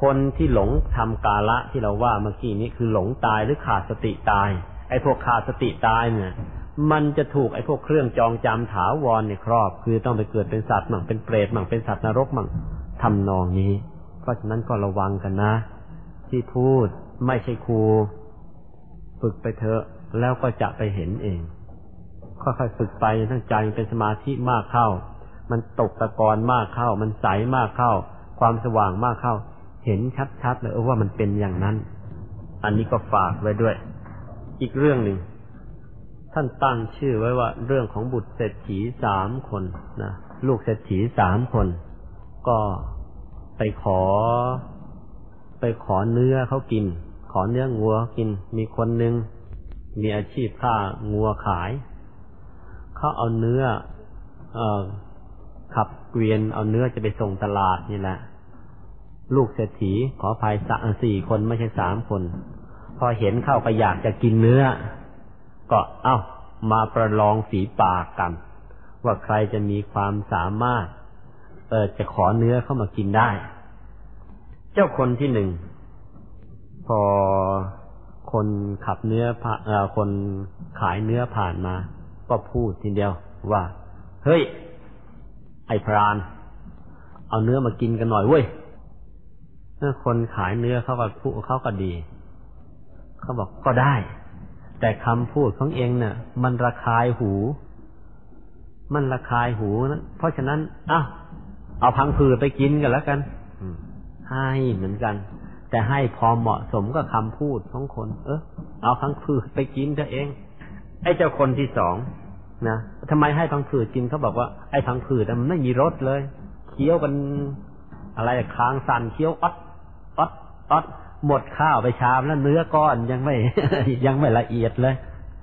คนที่หลงทำกาละที่เราว่าเมื่อกี้นี้คือหลงตายหรือขาดสติตาย ไอ้พวกขาดสติตายเนี่ยมันจะถูกไอ้พวกเครื่องจองจำถาวรในครอบ คือต้องไปเกิดเป็นสัตว์มั่งเป็นเปรตมั่งเป็นสัตว์นรกมั่งทำนองนี้ เพราะฉะนั้นก็ระวังกันนะ ที่พูดไม่ใช่ครู ฝึกไปเถอะ แล้วก็จะไปเห็นเอง ค่อยๆฝึกไปทั้งใจเป็นสมาธิมากเข้า มันตกตะกอนมากเข้า มันใสมากเข้า ความสว่างมากเข้า เห็นชัดๆเลยว่ามันเป็นอย่างนั้น อันนี้ก็ฝากไว้ด้วย อีกเรื่องหนึ่งท่านตั้งชื่อไว้ว่า เรื่องของบุตรเศรษฐีสามคนนะลูกเศรษฐีสามคน ก็ไปขอ ไปขอเนื้อเขากิน ขอเนื้องัวกิน มีคนหนึ่งมีอาชีพฆ่างัวขาย เขาเอาเนื้อเอขับเกวียนเอาเนื้อจะไปส่งตลาดนี่แหละ ลูกเศรษฐีขอภายสสี่คนไม่ใช่สามคน พอเห็นเข้าก็อยากจะกินเนื้อ ก็เอ้ามาประลองฝีปากกัน ว่าใครจะมีความสามารถ เออจะขอเนื้อเข้ามากินได้ เจ้าคนที่หนึ่ง พอคนขับเนื้อผ่าคนขายเนื้อผ่านมา ก็พูดทีเดียวว่า เฮ้ย ไอ้พราน เอาเนื้อมากินกันหน่อยเว้ยเมื่อคนขายเนื้อเขาก็พูดเขาก็ดี เขาบอกก็ได้ แต่คำพูดของเองเนี่ย มันระคายหู มันระคายหูนั้นเพราะฉะนั้นอ้าวเอาพังผืดไปกินกันแล้วกัน ให้เหมือนกัน แต่ให้พอเหมาะสมกับคำพูดของคน เออเอาพังผืดไปกินเถอเอง ไอ้เจ้าคนที่สองนะทำไมให้พังผืดกินเขาบอกว่าไอ้พังผืดมันไม่มีรสเลย เคี้ยวกันอะไรค้างสั่นเคี้ยวอดอดอดหมดข้าวไปชามแล้วเนื้อก้อนยังไม่ยังไม่ละเอียดเลย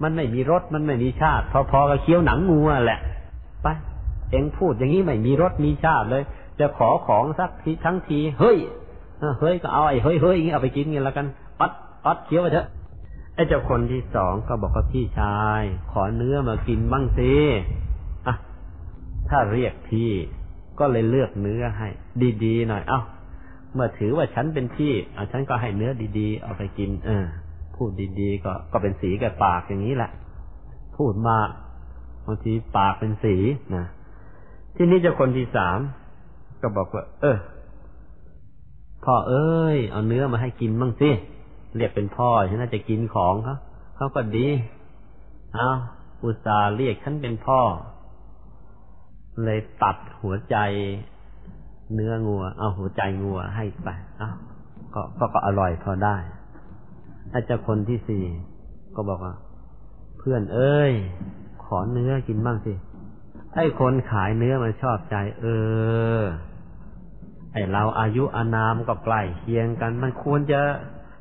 มันไม่มีรสมันไม่มีชาติ พอๆกับเคี้ยวหนังงูแหละไปเองพูดอย่างนี้ไม่มีรสมีชาติเลย จะขอของสักทีทั้งที เฮ้ยเฮ้ยก็เอาไอ้เฮ้ยเฮ้ยอย่างนี้เอาไปกินกันแล้วกันปัดปัดเคี้ยวไปเถอะไอ้เจ้าคนที่สองก็บอกว่าพี่ชาย ขอเนื้อมากินบ้างสิอะถ้าเรียกพี่ ก็เลยเลือกเนื้อให้ ดีๆหน่อย เอ้าเมื่อถือว่าฉันเป็นพี่อะฉันก็ให้เนื้อดีๆ เอาไปกิน เออ พูดดีๆ ก็ก็เป็นสีแก่ปากอย่างนี้แหละ พูดมากบางทีปากเป็นสีนะที่นี้เจ้าคนที่สาม ก็บอกว่า เออ พ่อเอ้ย เอาเนื้อมาให้กินบ้างสิ เรียกเป็นพ่อฉันน่าจะกินของเขาเขาก็ดี เอาอุตส่าห์เรียกฉันเป็นพ่อ เลยตัดหัวใจ เนื้องัว เอาหัวใจงัวให้ไป เอาก็ก็ก็อร่อยพอได้อาจะคนที่สี่ก็บอกว่า เพื่อนเอ้ย ขอเนื้อกินบ้างสิไอ้คนขายเนื้อมันชอบใจ เออ ไอ้เราอายุอานามก็ใกล้เคียงกัน มันควรจะ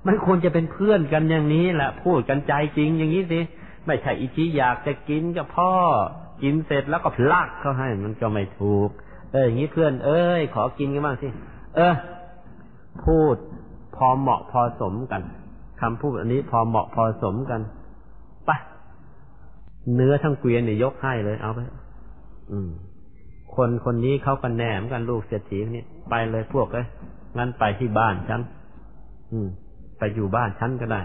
มันควรจะเป็นเพื่อนกันอย่างนี้แหละพูดกันใจจริงอย่างนี้สิไม่ใช่อิชิอยากจะกินกับพ่อ กินเสร็จแล้วก็พลักเขาให้ มันก็ไม่ถูก เอออย่างนี้เพื่อน เอ้ย ขอกินกันบ้างสิเออ พูดพอเหมาะพอสมกันคำพูดอันนี้พอเหมาะพอสมกันไปเนื้อทั้งเกวียนเนี่ยยกให้เลยเอาไปอืม คนคนนี้เขากันแหนมกันลูกเศรษฐีนี่ ไปเลยพวกเลยงั้นไปที่บ้านฉัน อืม ไปอยู่บ้านฉันก็ได้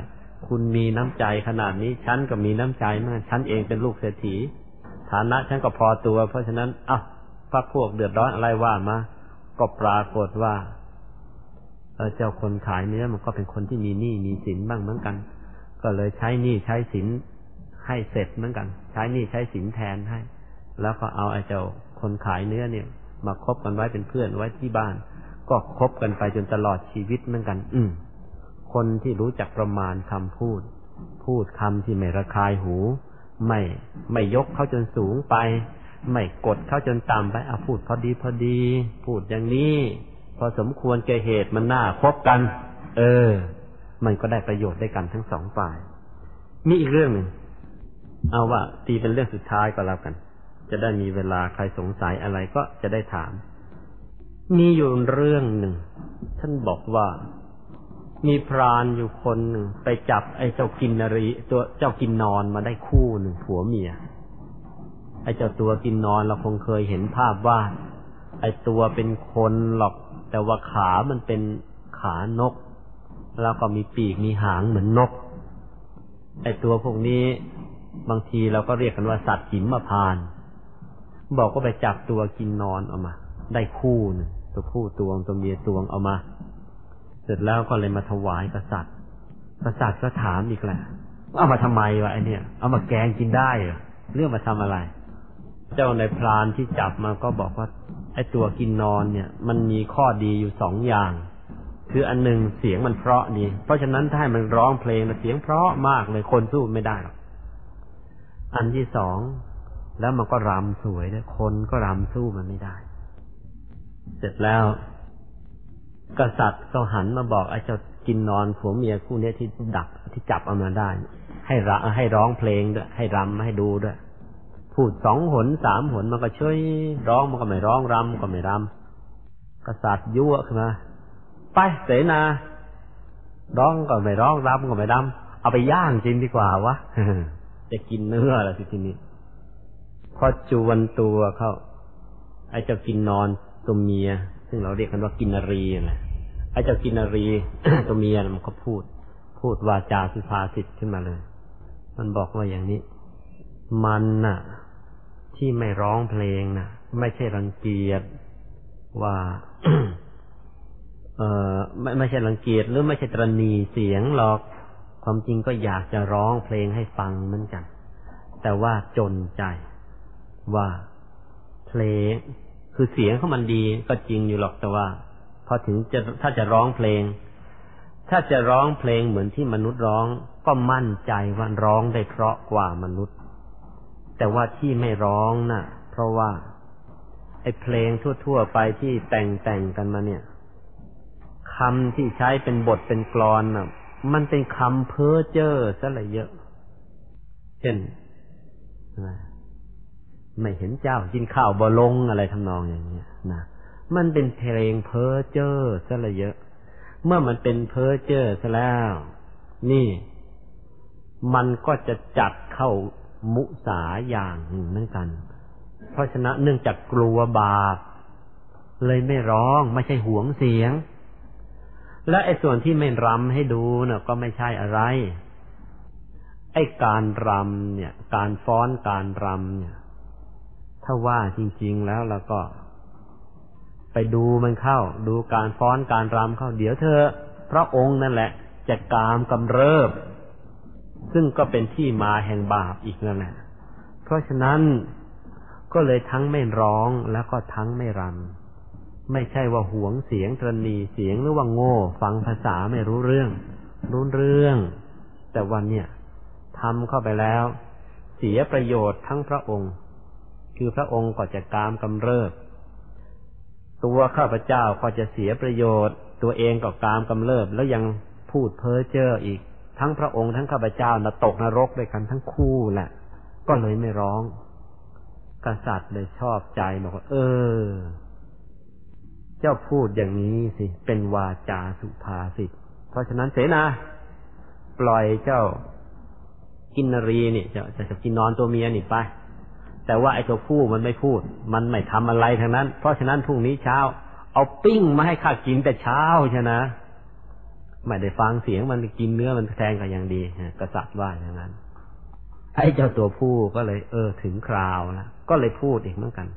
คุณมีน้ำใจขนาดนี้ ฉันก็มีน้ำใจมาก ฉันเองเป็นลูกเศรษฐี ฐานะฉันก็พอตัว เพราะฉะนั้นอะพักพวกเดือดร้อนอะไรว่ามา ก็ปรากฏว่าเจ้าคนขายเนื้อมันก็เป็นคนที่มีหนี้มีสินบ้างเหมือนกัน ก็เลยใช้หนี้ใช้สินให้เสร็จเหมือนกัน ใช้หนี้ใช้สินแทนให้ แล้วก็เอาไอ้เจ้าคนขายเนื้อเนี่ย มาคบกันไว้เป็นเพื่อนไว้ที่บ้าน ก็คบกันไปจนตลอดชีวิตเหมือนกัน อืมคนที่รู้จักประมาณคำพูด พูดคำที่ไม่ระคายหู ไม่ไม่ยกเขาจนสูงไป ไม่กดเขาจนต่ำไปอาพูดพอดีพอดี พูดอย่างนี้ พอสมควรแก่เหตุมันน่าคบกัน เออ มันก็ได้ประโยชน์ได้กันทั้งสองฝ่าย มีอีกเรื่องหนึ่งเอาว่าตีเป็นเรื่องสุดท้ายก็แล้วกัน จะได้มีเวลาใครสงสัยอะไรก็จะได้ถาม มีอยู่เรื่องหนึ่ง ท่านบอกว่า มีพรานอยู่คนหนึ่ง ไปจับไอ้เจ้ากินนรีตัวเจ้ากินนอนมาได้คู่หนึ่งผัวเมีย ไอ้เจ้าตัวกินนอนเราคงเคยเห็นภาพว่า ไอ้ตัวเป็นคนหรอก แต่ว่าขามันเป็นขานก แล้วก็มีปีกมีหางเหมือนนก ไอ้ตัวพวกนี้บางทีเราก็เรียกกันว่าสัตว์หิมพาน บอกก็ไปจับตัวกินนอนออกมา ได้คู่นึ่งตัวผู้ตัวตัวเมียตัวเอามา เสร็จแล้วก็เลยมาถวายกษัตริย์กษัตริย์ก็ถามอีกแหละเอามาทำไมวะไอเนี่ย เอามาแกงกินได้เหรอเรื่องมาทำอะไร เจ้าในพรานที่จับมาก็บอกว่าไอตัวกินนอนเนี่ย มันมีข้อดีอยู่สองอย่าง คืออันหนึ่งเสียงมันเพราะนี่เพราะฉะนั้นถ้าให้มันร้องเพลงเสียงเพราะมากเลยคนสู้ไม่ได้หรอกอันที่สอง แล้วมันก็รำสวยด้วยคนก็รำสู้มันไม่ได้ เสร็จแล้ว กษัตริย์ก็หันมาบอกไอ้เจ้ากินนอนผัวเมียคู่นี้ที่ดักที่จับเอามาได้ ให้ระให้ร้องเพลงด้วยให้รำให้ดูด้วยพูดสองหนสามหนมันก็ช่วยร้องมันก็ไม่ร้องรำก็ไม่รำกษัตริย์ยั่วขึ้นมาไปเสนาร้องก็ไม่ร้องรำก็ไม่รำเอาไปย่างกินดีกว่าวะจะกินเนื้ออะไรทีนี้ พอจวนตัวเขาไอ้เจ้ากินนอนตัวเมีย ซึ่งเราเรียกกันว่ากินนรีนะไอ้เจ้ากินรีตัวเมียมันก็พูด พูดวาจาสุภาษิตขึ้นมาเลย มันบอกว่าอย่างนี้ มันน่ะ ที่ไม่ร้องเพลงน่ะ ไม่ใช่รังเกียจว่า เออไม่ไม่ใช่รังเกียจหรือไม่ใช่ตรณีเสียงหรอกความจริงก็อยากจะร้องเพลงให้ฟังเหมือนกัน แต่ว่าจนใจ ว่าเพลงคือเสียงเขามันดีก็จริงอยู่หรอกแต่ว่า พอถึงจะถ้าจะร้องเพลง ถ้าจะร้องเพลงเหมือนที่มนุษย์ร้อง ก็มั่นใจว่าร้องได้เพราะกว่ามนุษย์ แต่ว่าที่ไม่ร้องนะ่ะ เพราะว่าไอ้เพลงทั่ว ๆ ไปที่แต่งแต่งกันมาเนี่ยคคำที่ใช้เป็นบทเป็นกลอนน่ะ มันเป็นคำเพ้อเจ้อซะละเยอะ เช่น ไม่เห็นเจ้ากินข้าวบ่ลงอะไรทำนองอย่างเนี้ยนะมันเป็นเพลงเพ้อเจ้อซะละเยอะ เมื่อมันเป็นเพ้อเจ้อซะแล้ว นี่ มันก็จะจัดเข้ามุสาอย่างหนึ่งเหมือนกัน เพราะฉะนั้นเนื่องจากกลัวบาป เลยไม่ร้องไม่ใช่หวงเสียง และไอ้ส่วนที่ไม่รำให้ดูเน่ะก็ไม่ใช่อะไร ไอ้การรำเนี่ย การฟ้อนการรำเนี่ย ถ้าว่าจริง ๆ แล้วเราก็ ไปดูมันเข้า ดูการฟ้อนการรำเข้า เดี๋ยวเธอ พระองค์นั่นแหละ จะกามกำเริบ ซึ่งก็เป็นที่มาแห่งบาปอีกนั่นแหละเพราะฉะนั้นก็เลยทั้งไม่ร้องแล้วก็ทั้งไม่รำไม่ใช่ว่าหวงเสียงตรณีเสียงหรือว่าโง่ ฟังภาษาไม่รู้เรื่อง รู้เรื่อง แต่วันเนี่ยทำเข้าไปแล้ว เสียประโยชน์ทั้งพระองค์ คือพระองค์ก็จะกามกำเริบ ตัวข้าพเจ้าก็จะเสียประโยชน์ ตัวเองก็กามกำเริบ แล้วยังพูดเพ้อเจ้ออีก ทั้งพระองค์ทั้งข้าพเจ้านะตกนรกด้วยกันทั้งคู่แหละ ก็เลยไม่ร้อง กษัตริย์เลยชอบใจบอกว่าเออ เจ้าพูดอย่างนี้สิ เป็นวาจาสุภาษิตเพราะฉะนั้นเสนา ปล่อยเจ้ากินนรีนี่จะจะจะกินนอนตัวเมียนี่ไป แต่ว่าไอ้ตัวผู้มันไม่พูด มันไม่ทำอะไรทั้งนั้น เพราะฉะนั้นพรุ่งนี้เช้า เอาปิ้งมาให้ข้ากินแต่เช้าใช่นะไม่ได้ฟังเสียงมันกินเนื้อมันแทงกันอย่างดีกษัตริย์ว่าอย่างนั้น ไอ้เจ้าตัวผู้ก็เลย เออ ถึงคราวแล้วก็เลยพูดอีกเหมือนกัน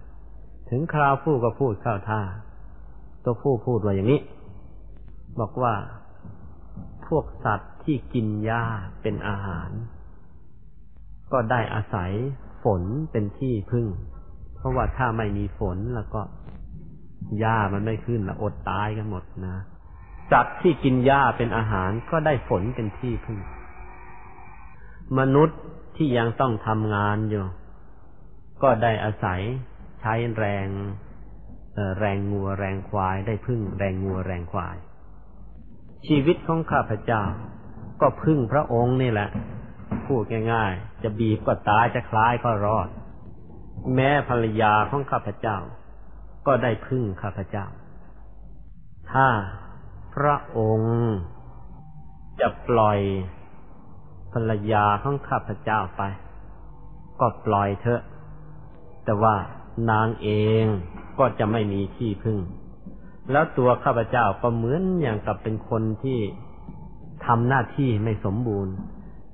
ถึงคราวผู้ก็พูดเข้าท่า ตัวผู้พูดว่าอย่างนี้ บอกว่าพวกสัตว์ที่กินหญ้าเป็นอาหาร ก็ได้อาศัย ฝนเป็นที่พึ่ง เพราะว่าถ้าไม่มีฝนแล้วก็หญ้ามันไม่ขึ้นแล้วอดตายกันหมดนะสัตว์ที่กินหญ้าเป็นอาหารก็ได้ฝนเป็นที่พึ่ง มนุษย์ที่ยังต้องทำงานอยู่ ก็ได้อาศัยใช้แรงแรงงัวแรงควายได้พึ่ง แรงงัวแรงควาย ชีวิตของข้าพเจ้า ก็พึ่งพระองค์นี่แหละ พูดง่ายๆ จะบีบก็ตายจะคล้ายก็รอด แม้ภรรยาของข้าพเจ้า ก็ได้พึ่งข้าพเจ้า ถ้าพระองค์จะปล่อยภรรยาของข้าพเจ้าไป ก็ปล่อยเถอะ แต่ว่านางเองก็จะไม่มีที่พึ่ง แล้วตัวข้าพเจ้าก็เหมือนอย่างกับเป็นคนที่ทำหน้าที่ไม่สมบูรณ์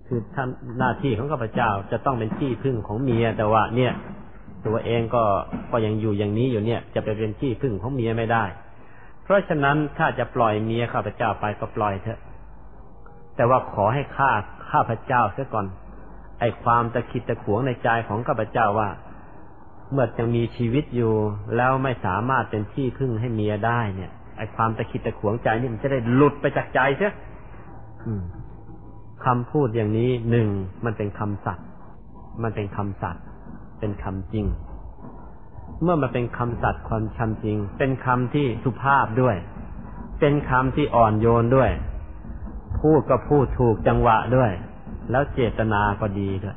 คือท่านหน้าที่ของข้าพเจ้าจะต้องเป็นที่พึ่งของเมีย แต่ว่าเนี่ย ตัวเองก็ก็ยังอยู่อย่างนี้อยู่เนี่ย จะไปเป็นที่พึ่งของเมียไม่ได้ เพราะฉะนั้นถ้าจะปล่อยเมียข้าพเจ้าไปก็ปล่อยเถอะ แต่ว่าขอให้ข้าข้าพเจ้าเสียก่อน ไอความตะคิดตะขวงในใจของข้าพเจ้าว่า เมื่อยังมีชีวิตอยู่ แล้วไม่สามารถเป็นที่พึ่งให้เมียได้เนี่ยไอความตะคิดตะขวงใจนี่มันจะได้หลุดไปจากใจเสียอืม คำพูดอย่างนี้หนึ่งมันเป็นคำสัตย์มันเป็นคำสัตย์เป็นคำจริง เมื่อมาเป็นคำสัตย์ความคำจริง เป็นคำที่สุภาพด้วย เป็นคำที่อ่อนโยนด้วย พูดก็พูดถูกจังหวะด้วย แล้วเจตนาก็ดีด้วย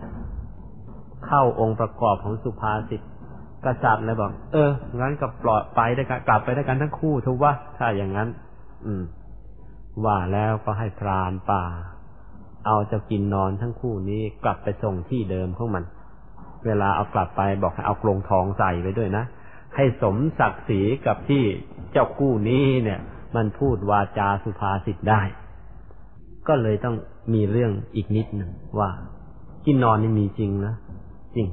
เข้าองค์ประกอบของสุภาษิตกษัตริย์เลยบอก เออ งั้นก็ปลอดไปได้กันกลับไปได้กันทั้งคู่ถูกว่าถ้าอย่างนั้น อืม ว่าแล้วก็ให้พรานป่า เอาจะกินนอนทั้งคู่นี้กลับไปส่งที่เดิมของมัน เวลาเอากลับไปบอกให้เอากรงทองใส่ไปด้วยนะ ให้สมศักดิ์ศรีกับที่เจ้าคู่นี้เนี่ย มันพูดวาจาสุภาษิตได้ ก็เลยต้องมีเรื่องอีกนิดหนึ่งว่า กินนอนนี่มีจริงนะจริง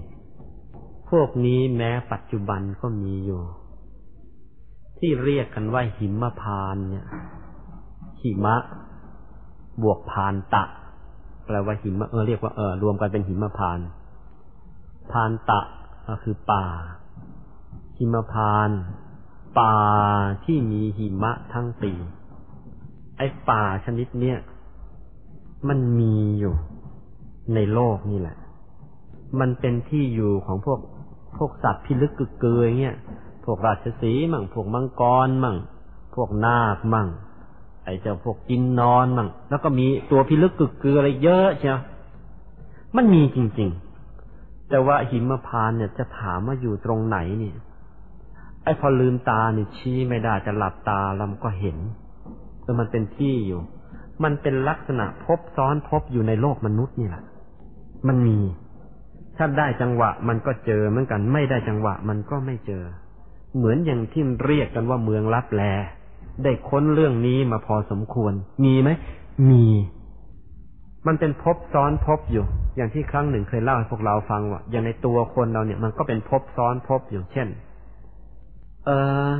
พวกนี้แม้ปัจจุบันก็มีอยู่ ที่เรียกกันว่าหิมพานเนี่ยหิมะ บวกพานตะ แปลว่าหิมะเออเรียกว่าเออรวมกันเป็นหิมะพานพานตะก็คือป่า หิมพาน ป่าที่มีหิมะทั้งปีไอ้ป่าชนิดเนี้ยมันมีอยู่ในโลกนี่แหละ มันเป็นที่อยู่ของพวกพวกสัตว์พิลึกกึกเกยเงี้ย พวกราชสีมั่ง พวกมังกรมั่ง พวกนาคมั่ง ไอ้เจ้าพวกกินนอนมั่งแล้วก็มีตัวพิลึกกึกเกืออะไรเยอะเชียวมันมีจริง ๆ แต่ว่าหิมพานเนี่ยจะถามว่าอยู่ตรงไหนเนี่ย ไอ้พอลืมตาเนี่ยชี้ไม่ได้จะหลับตาแล้วมันก็เห็นแต่มันเป็นที่อยู่ มันเป็นลักษณะพบซ้อนพบอยู่ในโลกมนุษย์นี่แหละมันมี ถ้าได้จังหวะมันก็เจอเหมือนกัน ไม่ได้จังหวะมันก็ไม่เจอ เหมือนอย่างที่เรียกกันว่าเมืองลับแล ได้ค้นเรื่องนี้มาพอสมควร มีไหม มี มันเป็นพบซ้อนพบอยู่ อย่างที่ครั้งหนึ่งเคยเล่าให้พวกเราฟังว่าอย่างในตัวคนเราเนี่ย มันก็เป็นพบซ้อนพบอยู่เช่น เออ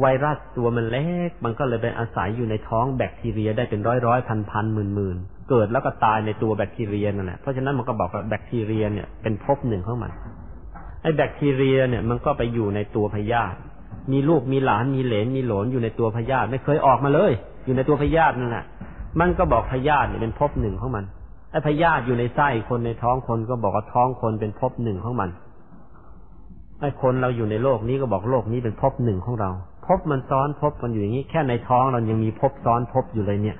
ไวรัสตัวมันเล็ก มันก็เลยไปอาศัยอยู่ในท้องแบคทีเรียได้เป็นร้อยร้อยพันพันหมื่นหมื่นเกิดแล้วก็ตายในตัวแบคทีเรียนั่นแหละ เพราะฉะนั้นมันก็บอกว่าแบคทีเรียเนี่ยเป็นภพหนึ่งของมัน ไอ้แบคทีเรียเนี่ยมันก็ไปอยู่ในตัวพยาธิ มีลูกมีหลานมีเหลนมีหลนอยู่ในตัวพยาธิไม่เคยออกมาเลย อยู่ในตัวพยาธินั่นแหละมันก็บอกพยาธิเนี่ยเป็นภพหนึ่งของมันไอ้พยาธิอยู่ในไส้คนในท้องคนก็บอกว่าท้องคนเป็นภพหนึ่งของมันไอ้คนเราอยู่ในโลกนี้ก็บอกโลกนี้เป็นภพหนึ่งของเราภพมันซ้อนภพกันอยู่อย่างนี้ แค่ในท้องเรายังมีภพซ้อนภพอยู่เลยเนี่ย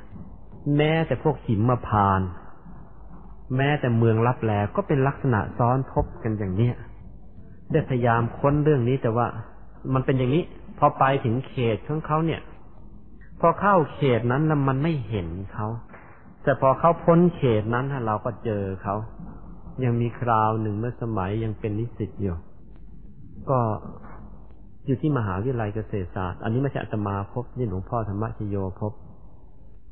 แม้แต่พวกหิมาพาน แม้แต่เมืองลับแลก็เป็นลักษณะซ้อนภพกันอย่างเนี้ยได้พยายามค้นเรื่องนี้แต่ว่า มันเป็นอย่างนี้ พอไปถึงเขตของเขาเนี่ย พอเข้าเขตนั้นแล้วมันไม่เห็นเขาแต่พอเขาพ้นเขตนั้นเราก็เจอเขา ยังมีคราวหนึ่งเมื่อสมัยยังเป็นนิสิตอยู่ ก็อยู่ที่มหาวิทยาลัยเกษตรศาสตร์ อันนี้ไม่ใช่อาตมาพบนี่หลวงพ่อธรรมชโยพบ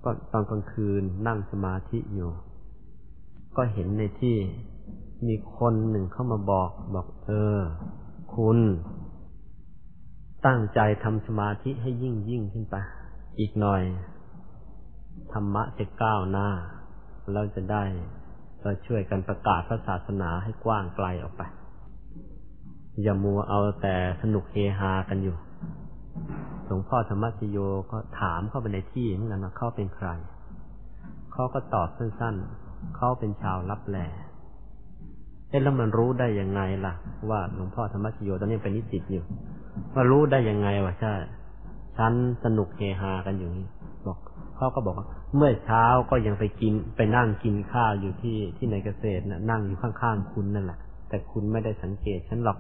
ก็ตอนกลางคืนนั่งสมาธิอยู่ ก็เห็นในที่มีคนหนึ่งเข้ามาบอกบอก เออ คุณ ตั้งใจทำสมาธิให้ยิ่งยิ่งขึ้นไป อีกหน่อย ธรรมะจะก้าวหน้า เราจะได้เราช่วยกันประกาศพระศาสนาให้กว้างไกลออกไป อย่ามัวเอาแต่สนุกเฮฮากันอยู่หลวงพ่อธรรมชโยก็ถามเข้าไปในที่เหมือนกันว่าเขาเป็นใคร เขาก็ตอบสั้นๆ เขาเป็นชาวรับแลเอ๊ะแล้วมันรู้ได้ยังไงล่ะ ว่าหลวงพ่อธรรมชโยตอนนี้เป็นนิสิตอยู่ ว่ารู้ได้ยังไงวะใช่ฉันสนุกเฮฮากันอยู่นี่บอกเขาก็บอกว่า เมื่อเช้าก็ยังไปกินไปนั่งกินข้าวอยู่ที่ที่ในเกษตรนะนั่งอยู่ข้างๆคุณนั่นแหละ แต่คุณไม่ได้สังเกตฉันหรอก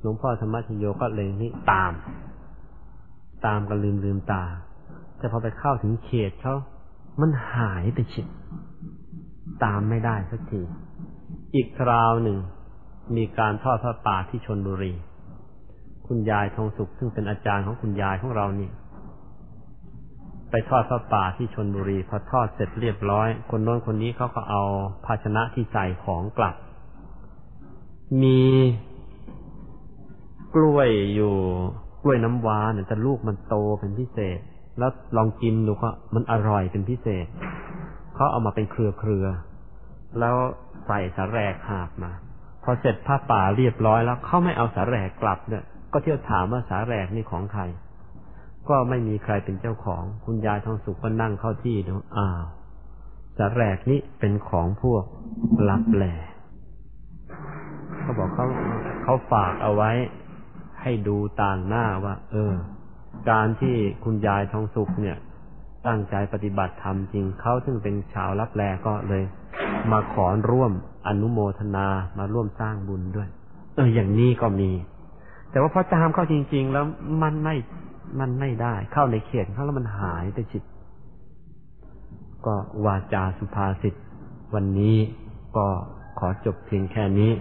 หลวงพ่อธรรมชโยก็เลยนี่ตาม ตามกันลืมลืมตา แต่พอไปเข้าถึงเขตเขามันหายไปฉิตามไม่ได้สักที อีกคราวหนึ่ง มีการทอดพระป่าที่ชนบุรี คุณยายทองสุขซึ่งเป็นอาจารย์ของคุณยายของเรานี่ ไปทอดพระป่าที่ชนบุรี พอทอดเสร็จเรียบร้อย คนโน้นคนนี้เขาก็เอาภาชนะที่ใส่ของกลับ มีกล้วยอยู่กล้วยน้ำว้าเนี่ยแต่ลูกมันโตเป็นพิเศษ แล้วลองกินดูก็มันอร่อยเป็นพิเศษเขาเอามาเป็นเครือเครือแล้วใส่สาแรกหาบมา พอเสร็จผ้าป่าเรียบร้อยแล้วเขาไม่เอาสาแรกกลับเนี่ย ก็เที่ยวถามว่าสาแรกนี่ของใคร ก็ไม่มีใครเป็นเจ้าของ คุณยายทองสุกก็นั่งเข้าที่ดูอ้าวสาแรกนี่เป็นของพวกรับแหล่เขาบอกเขาเขาฝากเอาไว้ ให้ดูต่างหน้าว่า เออ การที่คุณยายทองสุขเนี่ย ตั้งใจปฏิบัติธรรมจริงเขาซึ่งเป็นชาวรับแลก็เลย มาขอร่วมอนุโมทนามาร่วมสร้างบุญด้วย เอออย่างนี้ก็มี แต่ว่าพอตามเข้าจริง ๆ แล้วมันไม่มันไม่ได้ เข้าในเขตเข้าแล้วมันหายไปจิต ก็วาจาสุภาษิตวันนี้ก็ขอจบเพียงแค่นี้